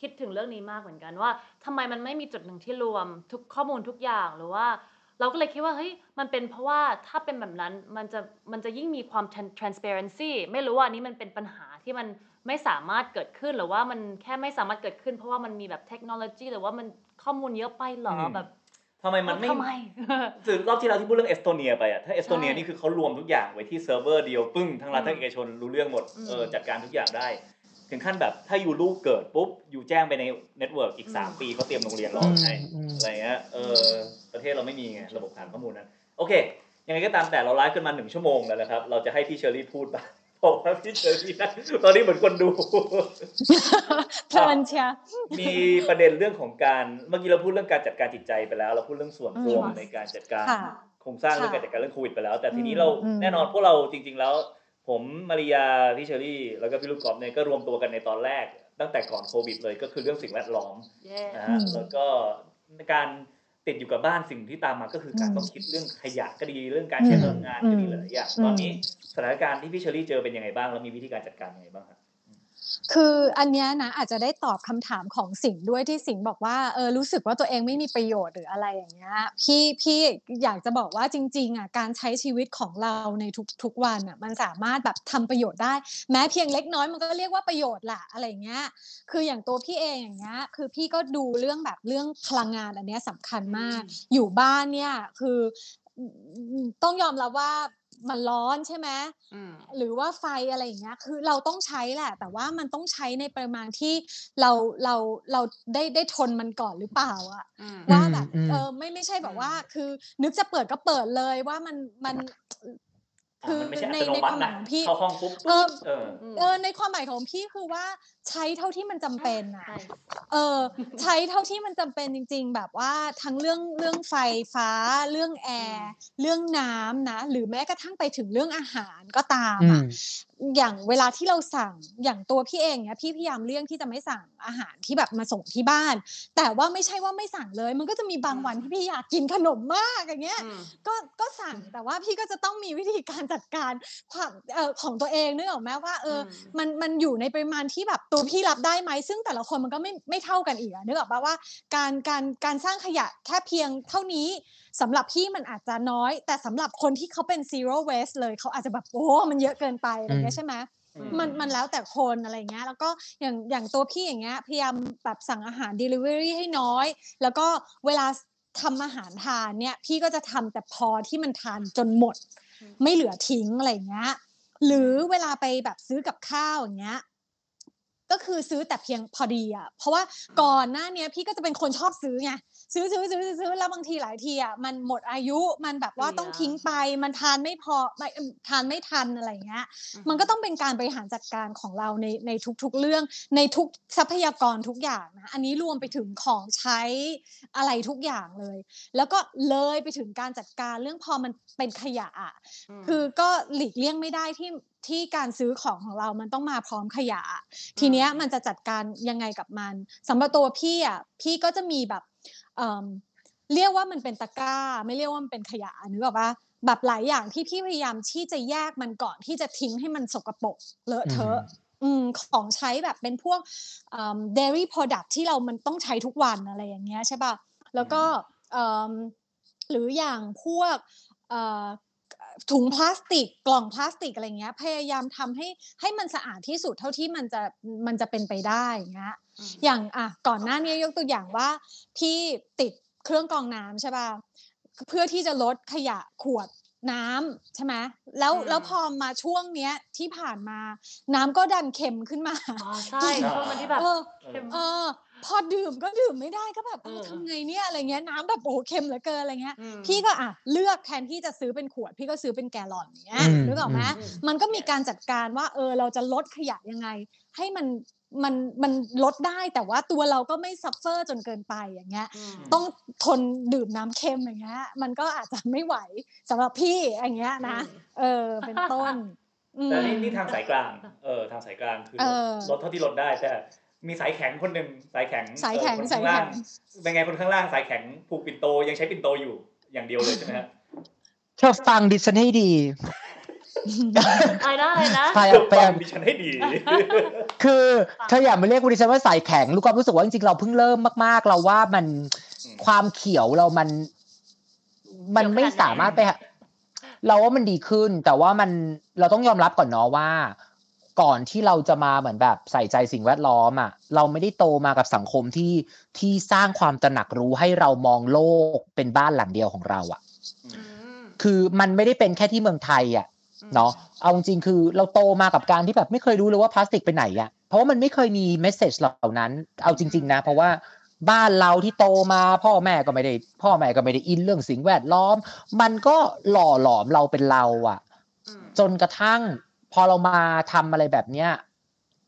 คิดถึงเรื่องนี้มากเหมือนกันว่าทำไมมันไม่มีจุดหนึ่งที่รวม ทุกข้อมูลทุกอย่างหรือว่า เราก็เลยคิดว่าเฮ้ยมันเป็นเพราะว่าถ้าเป็นแบบนั้นมันจะมันจะยิ่งมีความ tran- transparency ไม่รู้ว่าอันนี้มันเป็นปัญหาที่มันไม่สามารถเกิดขึ้นหรือว่ามันแค่ไม่สามารถเกิดขึ้น เพราะว่ามันมีแบบเทคโนโลยีหรือว่ามันข้อมูลเยอะไปเหรออืมแบบทำไมมันไม่ทำไมคือรอบที่เราที่พูดเรื่องเอสโตเนียไปอะถ้าเอสโตเนียใช่นี่คือเขารวมทุกอย่างไว้ที่เซิร์ฟเวอร์เดียวปึ้งทั้งรัฐอืมทั้งเอกชนรู้เรื่องหมดอืมเออจัดการทุกอย่างได้ ถึงขั้นแบบถ้า you ลูกเกิดปุ๊บ you แจ้งไปใน network อีก 3 ปีเขาเตรียมโรงเรียนรอให้อืมอะไรเงี้ยเออประเทศเราไม่มีไงระบบฐานข้อมูลนั้นโอเค ยังไงก็ตามแต่เราไลฟ์กันมาหนึ่งชั่วโมงแล้วนะครับ เราจะให้พี่เชอรี่พูดบ้างบอกว่าพี่เชอรี่นะตอนนี้เหมือนคนดูเพลินเชียร์มีประเด็นเรื่องของการเมื่อกี้เราพูดเรื่องการจัดการจิตใจไปแล้ว เราพูดเรื่องส่วนรวมอืมในการจัดการค่ะโครงสร้างเรื่องค่ะการจัดการเรื่องโควิดไปแล้ว แต่ทีนี้อืมเราอืมแน่นอนพวกเราจริง ๆ แล้ว ผมมาริยาพี่เชอรี่ แล้วก็พี่ลูกกอล์ฟเนี่ยก็รวมตัวกันในตอนแรก ตั้งแต่ก่อนโควิดเลยก็คือเรื่องสิ่งแวดล้อม Yeah นะอืฮะมแล้วก็การติดอยู่กับบ้านสิ่งที่ตามมาก็คือการอืมต้องคิดเรื่องขยะก็ดีเรื่องการใช้พลังงานก็ดีอืมหลายๆอย่างอืมตอนนี้สถานการณ์ที่พี่เชอรี่เจอเป็นยังไงบ้างแล้วมีวิธีการจัดการยังไงบ้างครับ คืออันเนี้ยนะอาจจะได้ตอบคำถามของสิงห์ด้วยที่สิงห์บอกว่าเออรู้สึกว่าตัวเองไม่มีประโยชน์หรืออะไรอย่างเงี้ยพี่พี่อยากจะบอกว่าจริงๆอะการใช้ชีวิตของเราในทุกทุกวันอะมันสามารถแบบทำประโยชน์ได้ แม้เพียงเล็กน้อยมันก็เรียกว่าประโยชน์แหละอะไรอย่างเงี้ยคืออย่างตัวพี่เองอย่างเงี้ยคือพี่ก็ดูเรื่องแบบเรื่องพลังงานอันเนี้ยสำคัญมาก อยู่บ้านเนี่ยคือต้องยอมรับว่า มันร้อนใช่ไหมอืมหรือว่าไฟอะไรอย่างเงี้ยคือเราต้องใช้แหละ แต่ว่ามันต้องใช้ในปริมาณที่เราเราเราได้ได้ทนมันก่อนหรือเปล่าอะอืมว่าแบบอืมเออไม่ไม่ใช่แบบว่า คือนึกจะเปิดก็เปิดเลยว่ามันมันคือมันไม่ใช่อัในตโนในมัคติวามหนะมายของพี่เข้าห้องปุ๊บเออเออเออในความหมายของพี่คือว่า ใช้เท่าที่มันจำเป็นอะใช่เออ ใช้เท่าที่มันจำเป็นจริง ๆ แบบว่าทั้งเรื่องเรื่องไฟฟ้า เรื่องแอร์ เรื่องน้ำนะ หรือแม้กระทั่งไปถึงเรื่องอาหารก็ตามอือะมอย่างเวลาที่เราสั่ง อย่างตัวพี่เองเนี่ยพี่พยายามเลี่ยงที่จะไม่สั่งอาหารที่แบบมาส่งที่บ้าน แต่ว่าไม่ใช่ว่าไม่สั่งเลย มันก็จะมีบางวันที่พี่อยากกินขนมมากอย่างเงี้ยอืมก็ ก็สั่ง แต่ว่าพี่ก็จะต้องมีวิธีการจัดการความ เอ่อของตัวเองนึกออกไหมว่า เอออมมัน มันอยู่ในปริมาณที่แบบตัวพี่รับได้ไหมซึ่งแต่ละคนมันก็ไม่ไม่เท่ากันอีกอะนึกออกปะว่าการการการสร้างขยะแค่เพียงเท่านี้สำหรับพี่มันอาจจะน้อย แต่สำหรับคนที่เขาเป็น zero waste เลยเขาอาจจะแบบโอ้มันเยอะเกินไปอะไรอย่างเงี้ยใช่ไหมอืมมันมันแล้วแต่คนอะไรเงี้ยแล้วก็อย่างอย่างตัวพี่อย่างเงี้ยพยายามแบบสั่งอาหาร delivery ให้น้อย แล้วก็เวลาทำอาหารทานเนี่ย พี่ก็จะทำแต่พอที่มันทานจนหมดอืมไม่เหลือทิ้งอะไรเงี้ยหรือเวลาไปแบบซื้อกับข้าวอย่างเงี้ย ก็คือซื้อแต่เพียงพอดีอะเพราะว่าก่อนหน้าเนี้ยพี่ก็จะเป็นคนชอบซื้อไงซื้อซื้อซื้อซื้อซื้อแล้วบางทีหลายทีอะมันหมดอายุมันแบบว่าต้องทิ้งไป มันทานไม่พอไม่เอิ่มทานไม่ทันอะไรเงี้ย มันก็ต้องเป็นการบริหารจัดการของเราในในทุกๆเรื่อง ในทุกทรัพยากรทุกอย่างนะอันนี้รวมไปถึงของใช้อะไรทุกอย่างเลย แล้วก็เลยไปถึงการจัดการเรื่องพอมันเป็นขยะอะมคือก็หลีกเลี่ยงไม่ได้ที่ ที่การซื้อของของเรามันต้องมาพร้อมขยะอะทีเนี้ยมันจะจัดการยังไงกับมันสำหรับตัวพี่อะพี่ก็จะมีแบบเอิ่มเรียกว่ามันเป็นตะกร้า ไม่เรียกว่ามันเป็นขยะนึกออกปะแบบหลายอย่างที่พี่พยายามที่จะแยกมันก่อนที่จะทิ้งให้มันสกปรกเลอะเทอะอืมของใช้แบบเป็นพวกเอิ่ม dairy product ที่เรามันต้องใช้ทุกวันอะไรอย่างเงี้ยใช่ป่ะแล้วก็เอิ่มหรืออย่างพวกเอ่อ ถุงพลาสติกกล่องพลาสติกอะไรเงี้ย พยายามทำให้ให้มันสะอาดที่สุดเท่าที่มันจะมันจะเป็นไปได้อย่างเงี้ยอืมอย่างอะก่อนหน้านี้ยกตัวอย่างว่าพี่ติดเครื่องกรองน้ำใช่ป่ะเพื่อที่จะลดขยะขวดน้ำใช่ไหมแล้วอืมแล้วพอมาช่วงเนี้ยที่ผ่านมาน้ำก็ดันเค็มขึ้นมาอ๋อใช่ช่วงนั้นที่แบบเออเข้มเออ พอดื่มก็ดื่มไม่ได้ก็แบบเออเออทำไงเนี่ยอะไรเงี้ยน้ำแบบโอ้โหเค็มเหลือเกินอะไรเงี้ยอืมพี่ก็อะเลือกแทนที่จะซื้อเป็นขวด พี่ก็ซื้อเป็นแกลลอนเนี้ยอืมนึกออกไหมอืมมันก็มีการจัดการว่าเออเราจะลดขยะยังไง ให้มันมันมันลดได้แต่ว่าตัวเราก็ไม่ suffer จนเกินไปอย่างเงี้ยอืมต้องทนดื่มน้ำเค็มอย่างเงี้ย มันก็อาจจะไม่ไหวสำหรับพี่อย่างเงี้ยนะเออเป็นต้นอืมแต่นี่นี่ทางสายกลาง เออทางสายกลางคือเออลดเท่าที่ลดได้แต่ มีสายแข็งคนหนึ่งสายแข็งสายแข็งเออคนสายข้างแข็ล่างงเป็นไงคนข้างล่างสายแข็งผูกปิ่นโตยังใช้ปิ่นโตอยู่อย่างเดียวเลยใช่ไหมฮะเธอฟังดิฉันให้ดีอะไรนะอะไรนะพยาเพื่อพยาฟัยางมดิฉันให้ดี คือเธออย่ามาเรียกดิฉันว่าสายแข็งลูกก็รู้สึกว่าจริงๆเราเพิ่งเริ่มมาก ๆ เราว่ามันอืมความเขียวเรามัน มันไม่สามารถไปหาเราว่ามันดีขึ้น แต่ว่ามันเราต้องยอมรับก่อนเนาะว่า ก่อนที่เราจะมาเหมือนแบบใส่ใจสิ่งแวดล้อมอะเราไม่ได้โตมากับสังคมที่ที่สร้างความตระหนักรู้ให้เรามองโลกเป็นบ้านหลังเดียวของเราอะอืมคือมันไม่ได้เป็นแค่ที่เมืองไทยอะเนาะเอาจริงๆคือเราโตมากับการที่แบบไม่เคยรู้เลยว่าพลาสติกไปไหนอะ่ะเพราะว่ามันไม่เคยมีเมสเซจเหล่านั้น เอาจริง ๆ นะ เพราะว่าบ้านเราที่โตมาพ่อแม่ก็ไม่ได้ พ่อแม่ก็ไม่ได้อินเรื่องสิ่งแวดล้อม มันก็หล่อหลอมเราเป็นเราอะ่ะอืมจนกระทั่ง พอเรามาทำอะไรแบบเนี้ย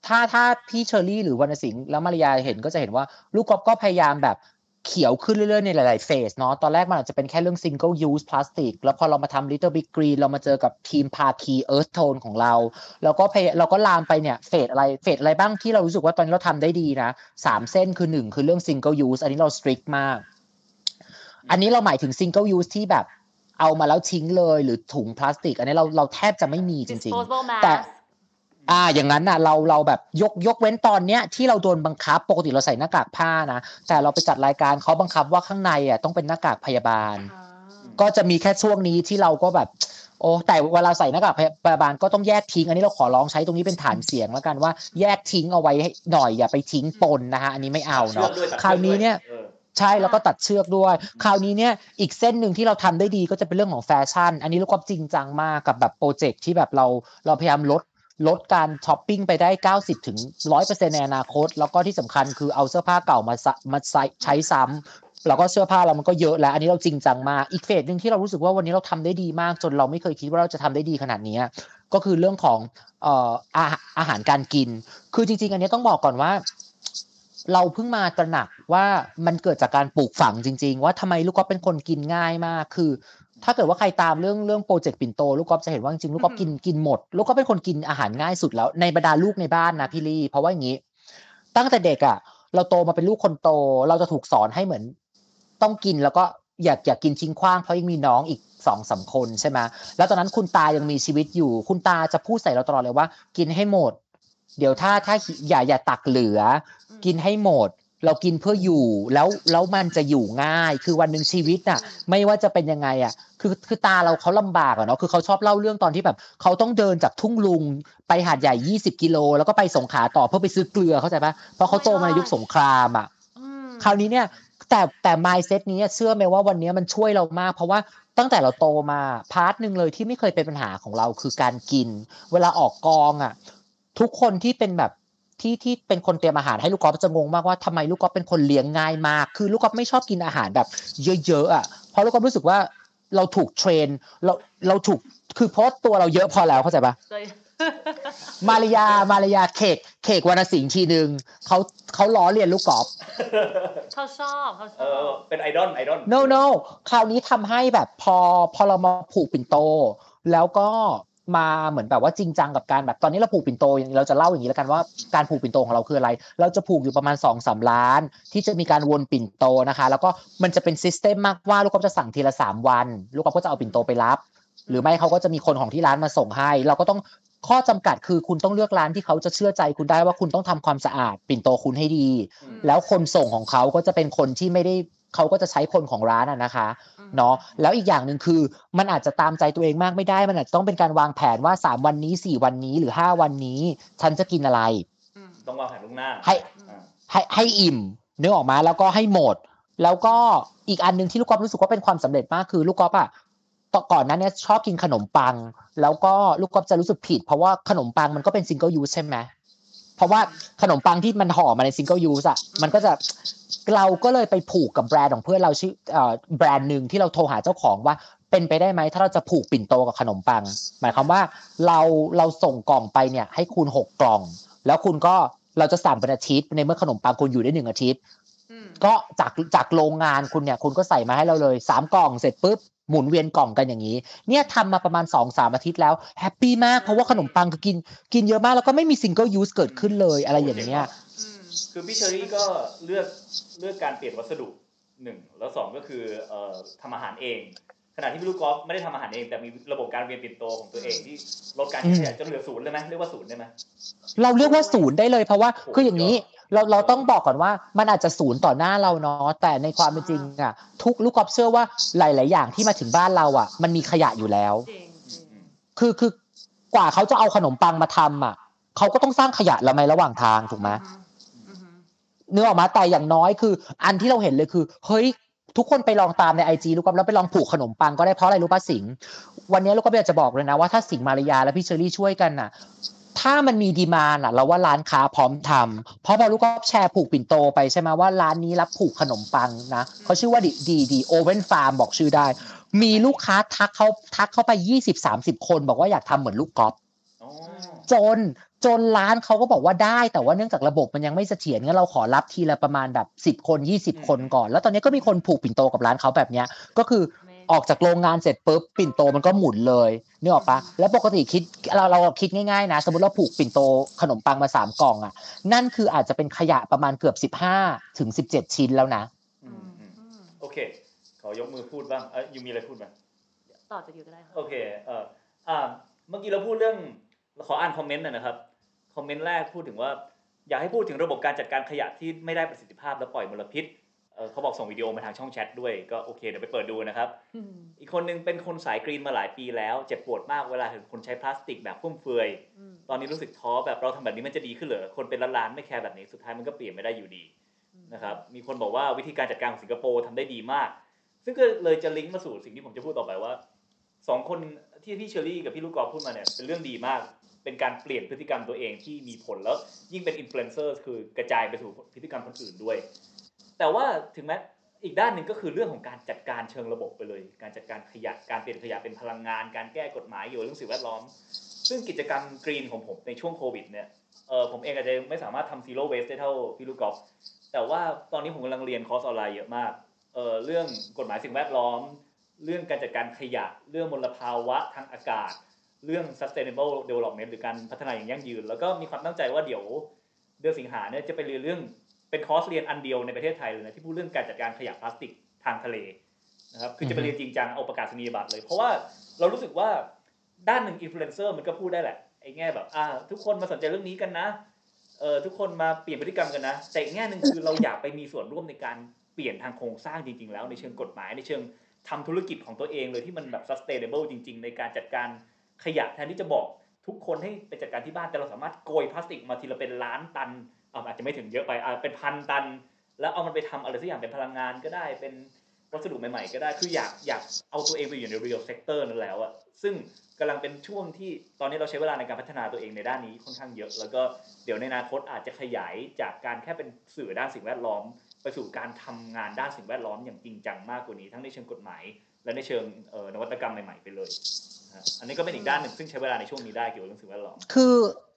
ถ้าถ้าพี่เชอรี่หรือวรรณสิงห์แล้วมาริยาเห็นก็จะเห็นว่าลูกกอล์ฟก็พยายามแบบเขียวขึ้นเรื่อยๆในหลายๆเฟสเนาะตอนแรกมันอาจจะเป็นแค่เรื่อง single use plastic แล้วพอเรามาทำ little big green เรามาเจอกับทีมพาคี earth tone ของเรา แล้วก็พยเราก็ลามไปเนี่ยเฟสอะไรเฟสอะไรบ้างที่เรารู้สึกว่าตอนนี้เราทำได้ดีนะสามเส้นคือหนึ่งคือเรื่อง single use อันนี้เรา strict มาก อันนี้เราหมายถึง single use ที่แบบ เอามาแล้วทิ้งเลยหรือถุงพลาสติก อันนี้เราเราแทบจะไม่มีจริงๆ disposable แต่ mask อ่าอย่างนั้นน่ะเราเราแบบยกยกเว้นตอนเนี้ยที่เราโดนบังคับปกติเราใส่หน้ากากผ้านะแต่เราไปจัดรายการเขาบังคับว่าข้างในอะต้องเป็นหน้ากากพยาบาลอ่าก็จะมีแค่ช่วงนี้ที่เราก็แบบโอ้แต่เวลาใส่หน้ากากพยาบาลก็ต้องแยกทิ้ง อันนี้เราขอร้องใช้ตรงนี้เป็นฐานเสียงแล้วกันว่าแยกทิ้งเอาไว้ให้หน่อยอย่าไปทิ้งปนนะฮะอันนี้ไม่เอาเชือเนาะกด้วยตัดคราวนี้เนี่ยเออ ใช่แล้วก็ตัดเชือกด้วย คราวนี้เนี่ยอีกเส้นหนึ่งที่เราทำได้ดีก็จะเป็นเรื่องของแฟชั่น อันนี้ลูกกอล์ฟจริงจังมากกับแบบ project ที่แบบเราเราพยายามลดลดการช้อปปิ้งไปได้ 90ถึง100%ในอนาคต แล้วก็ที่สำคัญคือเอาเสื้อผ้าเก่ามาซะมาใช้ใช้ซ้ำแล้วก็เสื้อผ้าเรามันก็เยอะแล้ว อันนี้เราจริงจังมากอีก phase หนึ่งที่เรารู้สึกว่าวันนี้เราทำได้ดีมาก จนเราไม่เคยคิดว่าเราจะทำได้ดีขนาดนี้ ก็คือเรื่องของเอ่ออาอาหารการกิน คือจริง ๆ อันนี้ต้องบอกก่อนว่า เราเพิ่งมาตระหนักว่ามันเกิดจากการปลูกฝังจริง ๆ ว่าทำไมลูกก๊อฟเป็นคนกินง่ายมากคือ ถ้าเกิดว่าใครตามเรื่องเรื่องโปรเจกต์ปิ่นโต ลูกก๊อฟจะเห็นว่าจริงๆลูกก๊อฟกินกินหมด ลูกก๊อฟเป็นคนกินอาหารง่ายสุดแล้วในบรรดาลูกในบ้านนะพี่ลี่เพราะว่าอย่างนี้ ตั้งแต่เด็กอะ เราโตมาเป็นลูกคนโต เราจะถูกสอนให้เหมือน ต้องกินแล้วก็อยากอยากกินทิ้งขว้างเพราะยังมีน้องอีกสองสามคนใช่ไหมแล้วตอนนั้นคุณตายังมีชีวิตอยู่ คุณตาจะพูดใส่เราตลอดเลยว่า กินให้หมด เดี๋ยวถ้าถ้าอย่าอย่าตักเหลือ กินให้หมด เรากินเพื่ออยู่แล้วแล้วมันจะอยู่ง่าย คือวันหนึ่งชีวิตน่ะ ไม่ว่าจะเป็นยังไงอะ คือคือตาเราเขาลำบากอะเนาะคือเขาชอบเล่าเรื่องตอนที่แบบเขาต้องเดินจากทุ่งลุงไปหาดใหญ่20กิโลแล้วก็ไปสงขลาต่อเพื่อไปซื้อเกลือเข้าใจปะเพราะเขาโตมาในยุคสงครามอะอืมคราวนี้เนี่ย แต่แต่ mindset นี้เชื่อไหมว่าวันนี้มันช่วยเรามาก เพราะว่าตั้งแต่เราโตมา part หนึ่งเลยที่ไม่เคยเป็นปัญหาของเราคือการกิน เวลาออกกองอะ ทุกคนที่เป็นแบบที่ที่เป็นคนเตรียมอาหารให้ลูกกอล์ฟจะงงมากว่าทำไมลูกกอล์ฟเป็นคนเลี้ยงง่ายมาก คือลูกกอล์ฟไม่ชอบกินอาหารแบบ เยอะๆอะเพราะลูกกอล์ฟรู้สึกว่าเราถูก train เราเราถูกคือเพราะตัวเราเยอะพอแล้วเข้าใจปะเลยมารยามารยาเคกเคกวรรณสิงห์ทีหนึ่งเขาเขาล้อเลียนลูกกอล์ฟเขาชอบเขาชเอออบเป็นไอดอลไอดอล no no คราวนี้ทำให้แบบพอพอเรามาผูกปิ่นโต แล้วก็ มาเหมือนแบบว่าจริงจังกับการแบบตอนนี้เราผูกปิ่นโตอย่างเราจะเล่าอย่างนี้แล้วกันว่าการผูกปิ่นโตของเราคืออะไร เราจะผูกอยู่ประมาณ2อสาล้าน ที่จะมีการวนปิ่นโตนะคะ แล้วก็มันจะเป็น system มากว่าลูกกอล์ฟจะสั่งทีละ3วัน ลูกกอล์ฟก็จะเอาปิ่นโตไปรับ หรือไม่เขาก็จะมีคนของที่ร้านมาส่งให้ เราก็ต้อง ข้อจำกัดคือคุณต้องเลือกร้านที่เขาจะเชื่อใจคุณได้ว่าคุณต้องทำความสะอาด ปิ่นโตคุณให้ดีอืมแล้วคนส่งของเขาก็จะเป็นคนที่ไม่ได้เขาก็จะใช้คนของร้านอะนะคะอืมเนาะแล้วอีกอย่างหนึ่งคือมันอาจจะตามใจตัวเองมากไม่ได้ มันอาจจะต้องเป็นการวางแผนว่า 3 วันนี้ 4 วันนี้หรือ 5 วันนี้ ฉันจะกินอะไรอืมต้องวางแผนล่วงหน้า ให้อ่าให้ให้อิ่มนึกออกมาแล้วก็ให้หมด แล้วก็อีกอันหนึ่งที่ลูกกอล์ฟรู้สึกว่าเป็นความสำเร็จมากคือลูกกอล์ฟอะ ตอนก่อนหน้านั้นเนี่ยชอบกินขนมปัง แล้วก็ลูกกอล์ฟจะรู้สึกผิด เพราะว่าขนมปังมันก็เป็น single use ใช่ไหมเพราะว่าขนมปังที่มันห่อมาใน single use อะมันก็จะเราก็เลยไปผูกกับแบรนด์ของเพื่อนเราชื่อเอ่อแบรนด์หนึ่งที่เราโทรหาเจ้าของว่าเป็นไปได้ไหมถ้าเราจะผูกปิ่นโตกับขนมปัง หมายความว่าเราเราส่งกล่องไปเนี่ย ให้คุณหกกล่อง แล้วคุณก็เราจะสั่งเป็นอาทิตย์ในเมื่อขนมปังคุณอยู่ได้หนึ่งอาทิตย์อืมก็จากจากโรงงานคุณเนี่ย คุณก็ใส่มาให้เราเลยสามกล่องเสร็จปุ๊บ หมุนเวียนกล่องกันอย่างนี้ เนี่ยทำมาประมาณ2 สามอาทิตย์แล้ว happy มากเพราะว่าขนมปังคือกินกินเยอะมากแล้วก็ไม่มี single use เกิดขึ้นเลยอะไรอย่างเงี้ยอืมคือพี่เชอรี่ก็เลือกเลือกการเปลี่ยนวัสดุหนึ่งแล้วสองก็คือเอ่อทำอาหารเองขณะที่พี่ลูกกอล์ฟไม่ได้ทำอาหารเองแต่มีระบบการเวียนปิ่นโตของตัวเองที่ลดการใช้ขยะจนเหลือศูนย์เลยไหมเรียกว่าศูนย์ได้ไหมเราเรียกว่าศูนย์ได้เลยเพราะว่าคืออย่างนี้ เราเราต้องบอกก่อนว่ามันอาจจะศูนย์ต่อหน้าเราเนาะแต่ในความเป็นจริงอะทุกลูกกอล์ฟเชื่อว่าหลาย ๆ อย่างที่มาถึงบ้านเราอะ มันมีขยะอยู่แล้วจริงจริงอืมคือคือกว่าเขาจะเอาขนมปังมาทำอะเขาก็ต้องสร้างขยะละไหมระหว่างทางถูกไหมอืมเนื้อออกมาแต่อย่างน้อยคือ อันที่เราเห็นเลยคือเฮ้ยทุกคนไปลองตามในไอจีลูกก๊อฟแล้วไปลองผูกขนมปังก็ได้เพราะอะไรรู้ป่ะสิงห์วันนี้ลูกกอล์ฟอยากจะบอกเลยนะว่าถ้าสิงห์มารยาและพี่เชอรี่ช่วยกันน่ะ ถ้ามันมี demand อะ เราว่าร้านค้าพร้อมทำเพราะพอลูกกอล์ฟแชร์ผูกปิ่นโตไปใช่ไหมว่าร้านนี้รับผูกขนมปังนะเขาชื่อว่าดีดีดีโอเว่นฟาร์มบอกชื่อได้ มีลูกค้าทักเขาทักเข้าไปยี่สิบสามสิบคน บอกว่าอยากทำเหมือนลูกกอล์ฟอ๋อจนจนร้านเขาก็บอกว่าได้ แต่ว่าเนื่องจากระบบมันยังไม่เสถียรงั้นเราขอรับทีละประมาณแบบสิบคนยี่สิบคนก่อน แล้วตอนนี้ก็มีคนผูกปิ่นโตกับร้านเขาแบบเนี้ยก็คือ ออกจากโรงงานเสร็จปุ๊บปิ่นโตมันก็หมุนเลยนึกออกปะแล้วปกติคิดเราเราคิดง่ายๆนะ สมมติเราผูกปิ่นโตขนมปังมาสามกล่องอะ นั่นคืออาจจะเป็นขยะประมาณเกือบสิบห้าถึงสิบเจ็ดชิ้นแล้วนะอืมอืมอืมโอเค ขอยกมือพูดบ้างเอ้ยยูมีอะไรพูดไหมต่อจากอยู่ก็ได้ค่ะโอเคเอ่ออ่าเมื่อกี้เราพูดเรื่องขออ่านคอมเมนต์หน่อยนะครับคอมเมนต์แรกพูดถึงว่า อยากให้พูดถึงระบบการจัดการขยะที่ไม่ได้ประสิทธิภาพและปล่อยมลพิษ เอ่อเขาบอกส่งวิดีโอมาทางช่องแชทด้วยก็โอเคเดี๋ยวไปเปิดดูนะครับอืมอีกคนนึงเป็นคนสายกรีนมาหลายปีแล้ว เจ็บปวดมากเวลาเห็นคนใช้พลาสติกแบบฟุ่มเฟือยอืมตอนนี้รู้สึกท้อแบบเราทำแบบนี้มันจะดีขึ้นเหรอคนเป็นล้านๆไม่แคร์แบบนี้สุดท้ายมันก็เปลี่ยนไม่ได้อยู่ดีนะครับมีคนบอกว่าวิธีการจัดการของสิงคโปร์ทำได้ดีมาก ซึ่งก็เลยจะลิงก์มาสู่สิ่งที่ผมจะพูดต่อไปว่าสองคนที่พี่เชอรี่กับพี่ลูกกอล์ฟพูดมาเนี่ยเป็นเรื่องดีมากเป็นการเปลี่ยนพฤติกรรมตัวเองที่มีผลแล้วยิ่งเป็นอินฟลูเอนเซอร์คือกระจายไปสู่พฤติกรรมคนอื่นด้วย แต่ว่าถึงแม้อีกด้านหนึ่งก็คือเรื่องของการจัดการเชิงระบบไปเลย การจัดการขยะการเปลี่ยนขยะเป็นพลังงาน การแก้กฎหมายเกี่ยวกับเรื่องสิ่งแวดล้อม ซึ่งกิจกรรม green ของผมในช่วงโควิดเนี่ยเออผมเองอาจจะไม่สามารถทำ zero waste ได้เท่าพี่ลูกกอล์ฟแต่ว่าตอนนี้ผมกำลังเรียนคอร์สออนไลน์เยอะมากเออเรื่องกฎหมายสิ่งแวดล้อม เรื่องการจัดการขยะ เรื่องมลภาวะทางอากาศ เรื่อง sustainable development หรือการพัฒนาอย่างยั่งยืน แล้วก็มีความตั้งใจว่าเดี๋ยวเดือนสิงหาเนี่ยจะไปเรียนเรื่อง เป็นคอร์สเรียนอันเดียวในประเทศไทยเลยนะที่พูดเรื่องการจัดการขยะพลาสติกทางทะเลนะครับคือจะไปเรียนจริงจังเอาประกาศนียบัตรเลย เพราะว่าเรารู้สึกว่าด้านหนึ่งอินฟลูเอนเซอร์มันก็พูดได้แหละไอ้แง่แบบอ่าทุกคนมาสนใจเรื่องนี้กันนะเออทุกคนมาเปลี่ยนพฤติกรรมกันนะ แต่อีกแง่หนึ่งคือเราอยากไปมีส่วนร่วมในการเปลี่ยนทางโครงสร้างจริง ๆ แล้วในเชิงกฎหมายในเชิงทำธุรกิจของตัวเองเลยที่มันแบบ sustainable จริง ๆ ในการจัดการขยะแทนที่จะบอกทุกคนให้ไปจัดการที่บ้านแต่เราสามารถโกยพลาสติกมาทีละเป็นล้านตัน อาจจะไม่ถึงเยอะไปอ่าเป็นพันตัน แล้วเอามันไปทำอะไรสักอย่างเป็นพลังงานก็ได้เป็นวัสดุใหม่ๆก็ได้คืออยากอยากเอาตัวเองไปอยู่ใน real sector นั่นแล้วอะซึ่งกำลังเป็นช่วงที่ตอนนี้เราใช้เวลาในการพัฒนาตัวเองในด้านนี้ค่อนข้างเยอะ แล้วก็เดี๋ยวในอนาคตอาจจะขยายจากการแค่เป็นสื่อด้านสิ่งแวดล้อม ไปสู่การทำงานด้านสิ่งแวดล้อมอย่างจริงจังมากกว่านี้ ทั้งในเชิงกฎหมาย และในเชิงนวัตกรรมใหม่ๆไปเลย อันนี้ก็เป็นอีกด้านหนึ่งซึ่งใช้เวลาในช่วงนี้ได้เกี่ยวกับเรื่องสิ่งแวดล้อมคือ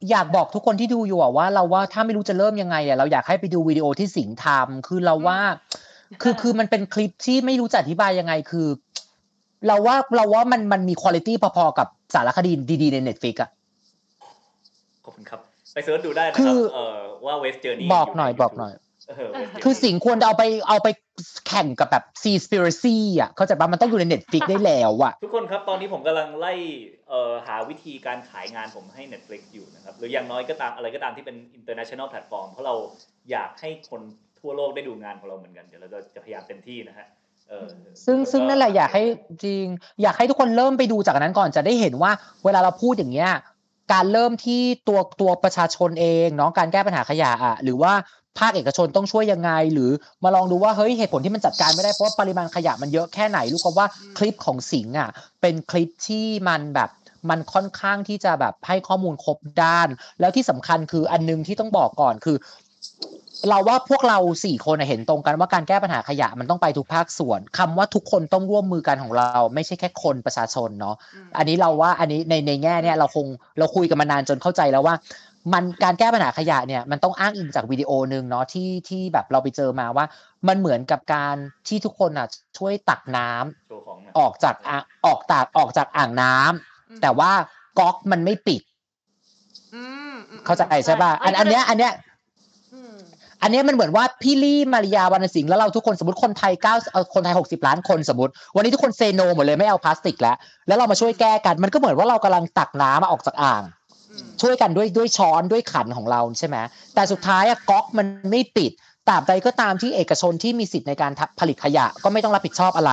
อยากบอกทุกคนที่ดูอยู่อะว่าเราว่าถ้าไม่รู้จะเริ่มยังไงอะเราอยากให้ไปดูวิดีโอที่สิงห์ทำคือเราว่า คือคือมันเป็นคลิปที่ไม่รู้จะอธิบายยังไงคือ เราว่าเราว่ามันมันมีคุณภาพพอๆกับสารคดีดีๆในเน็ตฟิกอะขอบคุณครับ ไปเสิร์ชดูได้นะคืครับอเอ่อว่า West Journey บอกหน่อยในบอกหน่อยเออ West คือ Journey สิงห์ควรจะเอาไปเอาไปแข่งกับแบบ Seaspiracy อะเข้าใจปะมันต้องอยู่ในเน็ตฟิกได้แล้วอะ ทุกคนครับตอนนี้ผมกำลังไล่เอ่อหาวิธีการขายงานผมให้ Netflix อยู่นะครับ หรืออย่างน้อยก็ตามอะไรก็ตามที่เป็น international platform เพราะเราอยากให้คนทั่วโลกได้ดูงานของเราเหมือนกัน เดี๋ยวเราจะจะพยายามเต็มที่นะฮะเออซึ่งทุกคซึ่งนั่นแหละอยากให้จริง อยากให้ทุกคนเริ่มไปดูจากนั้นก่อนจะได้เห็นว่า เวลาเราพูดอย่างเงี้ยการเริ่มที่ตัวตัวประชาชนเองเนาะการแก้ปัญหาขยะอะหรือว่า ภาคเอกชนต้องช่วยยังไง หรือมาลองดูว่าเฮ้ยเหตุผลที่มันจัดการไม่ได้เพราะว่าปริมาณขยะมันเยอะแค่ไหนรู้ก็ว่าคลิปของสิงห์อะเป็นคลิปที่มันแบบมันค่อนข้างที่จะแบบให้ข้อมูลครบด้าน แล้วที่สำคัญคืออันนึงที่ต้องบอกก่อนคือ เราว่าพวกเราสี่คนเห็นตรงกันว่าการแก้ปัญหาขยะมันต้องไปทุกภาคส่วนคำว่าทุกคนต้องร่วมมือกันของเรา ไม่ใช่แค่คนประชาชนเนาะอันนี้เราว่าอันนี้ในในแง่เนี่ยเราคงเราคุยกันมานานจนเข้าใจแล้วว่า มันการแก้ปัญหาขยะเนี่ยมันต้องอ้างอิงจากวิดีโอหนึ่งเนาะที่ที่แบบเราไปเจอมาว่า มันเหมือนกับการที่ทุกคนอะช่วยตักน้ำโชว์ของนะออกจากอะออกตากออกจากอ่างน้ำแต่ว่าก๊อกมันไม่ปิดอืมอืมเข้าใจใช่ป่ะอันอันเนี้ยอันเนี้ยอืมอันเนี้ยมันเหมือนว่าพี่ลี่มาริยาวรรณสิงห์แล้วเราทุกคนสมมติคนไทยเก้าเอ่อคนไทยหกสิบล้านคนสมมติ วันนี้ทุกคนเซโนหมดเลยไม่เอาพลาสติกแล้วแล้วเรามาช่วยแก้กัน มันก็เหมือนว่าเรากำลังตักน้ำมาออกจากอ่างอืม ช่วยกันด้วยด้วยช้อนด้วยขันของเราใช่ไหมแต่สุดท้ายอะก๊อกมันไม่ปิดตราบใดก็ตามที่เอกชนที่มีสิทธิ์ในการทำผลิตขยะก็ไม่ต้องรับผิดชอบอะไร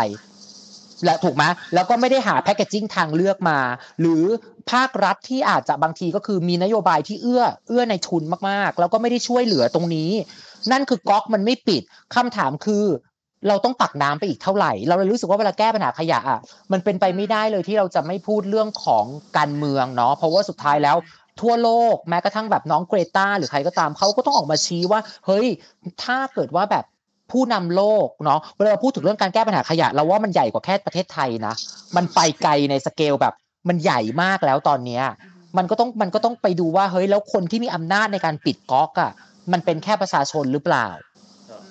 และถูกไหมแล้วก็ไม่ได้หาแพคเกจิ้งทางเลือกมา หรือภาครัฐที่อาจจะบางทีก็คือมีนโยบายที่เอื้อเอื้อในทุนมากๆ แล้วก็ไม่ได้ช่วยเหลือตรงนี้ นั่นคือก๊อกมันไม่ปิดคำถามคือ เราต้องตักน้ำไปอีกเท่าไหร่ เราเลยรู้สึกว่าเวลาแก้ปัญหาขยะอะมันเป็นไปไม่ได้เลยที่เราจะไม่พูดเรื่องของการเมืองเนาะเพราะว่าสุดท้ายแล้วทั่วโลกแม้กระทั่งแบบน้องเกรตาหรือใครก็ตามเขาก็ต้องออกมาชี้ว่า เฮ้ย ถ้าเกิดว่าแบบผู้นำโลกเนาะเวลาพูดถึงเรื่องการแก้ปัญหาขยะ เราว่ามันใหญ่กว่าแค่ประเทศไทยนะ มันไปไกลในสเกลแบบมันใหญ่มากแล้วตอนเนี้ยมันก็ต้องมันก็ต้องไปดูว่าเฮ้ยแล้วคนที่มีอำนาจในการปิดก๊อกอะมันเป็นแค่ประชาชนหรือเปล่า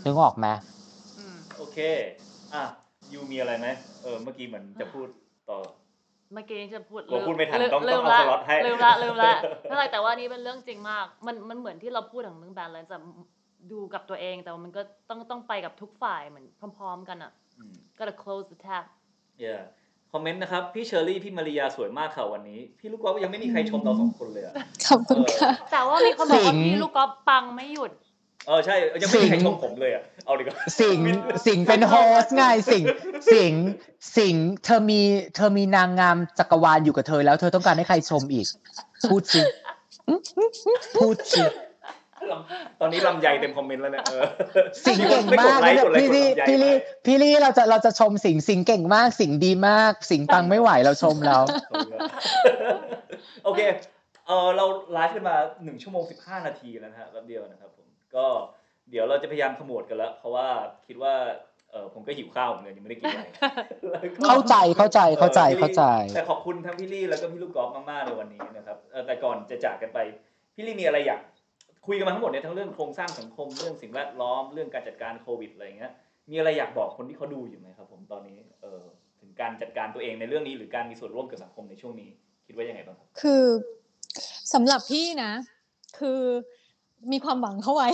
นึกออกไหม เคอะ you มีอะไรไหมเออเมื่อกี้เหมือนจะพูดต่อเมื่อกี้จะพูดกลัวพูดไม่ทันลืต้องลืต้องเอาละสล็อตให้ลืมละลืมละไม่เป็นไรแต่ว่านี่เป็นเรื่องจริงมาก มันมันเหมือนที่เราพูดถึงเรื่อง balance ดูกับตัวเองแต่ว่ามันก็ต้องต้องไปกับทุกฝ่ายเหมือนพร้อมๆกันอะอืม gotta close the tap yeah คอมเมนต์นะครับ พี่เชอรี่พี่มาริยาสวยมากค่ะวันนี้ พี่ลูกกอล์ฟยังไม่มีใครชมเราสองคนเลยอะขอบคุณค่ะ แต่ว่ามีคนบอกว่าสิงพี่ลูกกอล์ฟปังไม่หยุด เออใช่ยังไม่มีใครสิงชมผมเลยอะเอาดีกว่าสิงสิงเป็นโฮสต์ไงสิงสิงสิงเธอมีเธอมีนางงามจักรวาลอยู่กับเธอแล้วเธอต้องการให้ใครชมอีก พูดสิพูดสิตอนนี้ลำไยเต็มคอมเมนต์แล้วเนี่ยเออสิงเก่งไม่มากดไลค์กดไลค์พี่ลี่กดลำไยพี่ลี่พี่ลี่เราจะเราจะชมสิงสิงเก่งมากสิงดีมาก สิงปังไม่ไหวเราชมแล้วโอเคเออเราไลฟ์กันมาหนึ่งชั่วโมงสิบห้านาทีแล้วนะฮะแป๊บเดียวนะครับผม ก็เดี๋ยวเราจะพยายามขมวดกันแล้ว เพราะว่าคิดว่าเออผมก็หิวข้าวเหมือนกันยังไม่ได้กินอะไรแล้วก็เข้าใจเข้าใจเข้าใจออพี่ลี่เข้าใจ แต่ขอบคุณทั้งพี่ลี่แล้วก็พี่ลูกกอล์ฟมากๆในวันนี้นะครับเออแต่ก่อนจะจากกันไปพี่ลี่มีอะไรอยากคุยกันมาทั้งหมดเนี่ยทั้งเรื่องโครงสร้างสังคมเรื่องสิ่งแวดล้อมเรื่องการจัดการโควิดอะไรอย่างเงี้ยมีอะไรอยากบอกคนที่เขาดูอยู่ไหมครับ ผมตอนนี้เออถึงการจัดการตัวเองในเรื่องนี้หรือการมีส่วนร่วมกับสังคมในช่วงนี้ คิดว่ายังไงบ้างครับคือสำหรับพี่นะ คือ มีความหวังเข้าไว้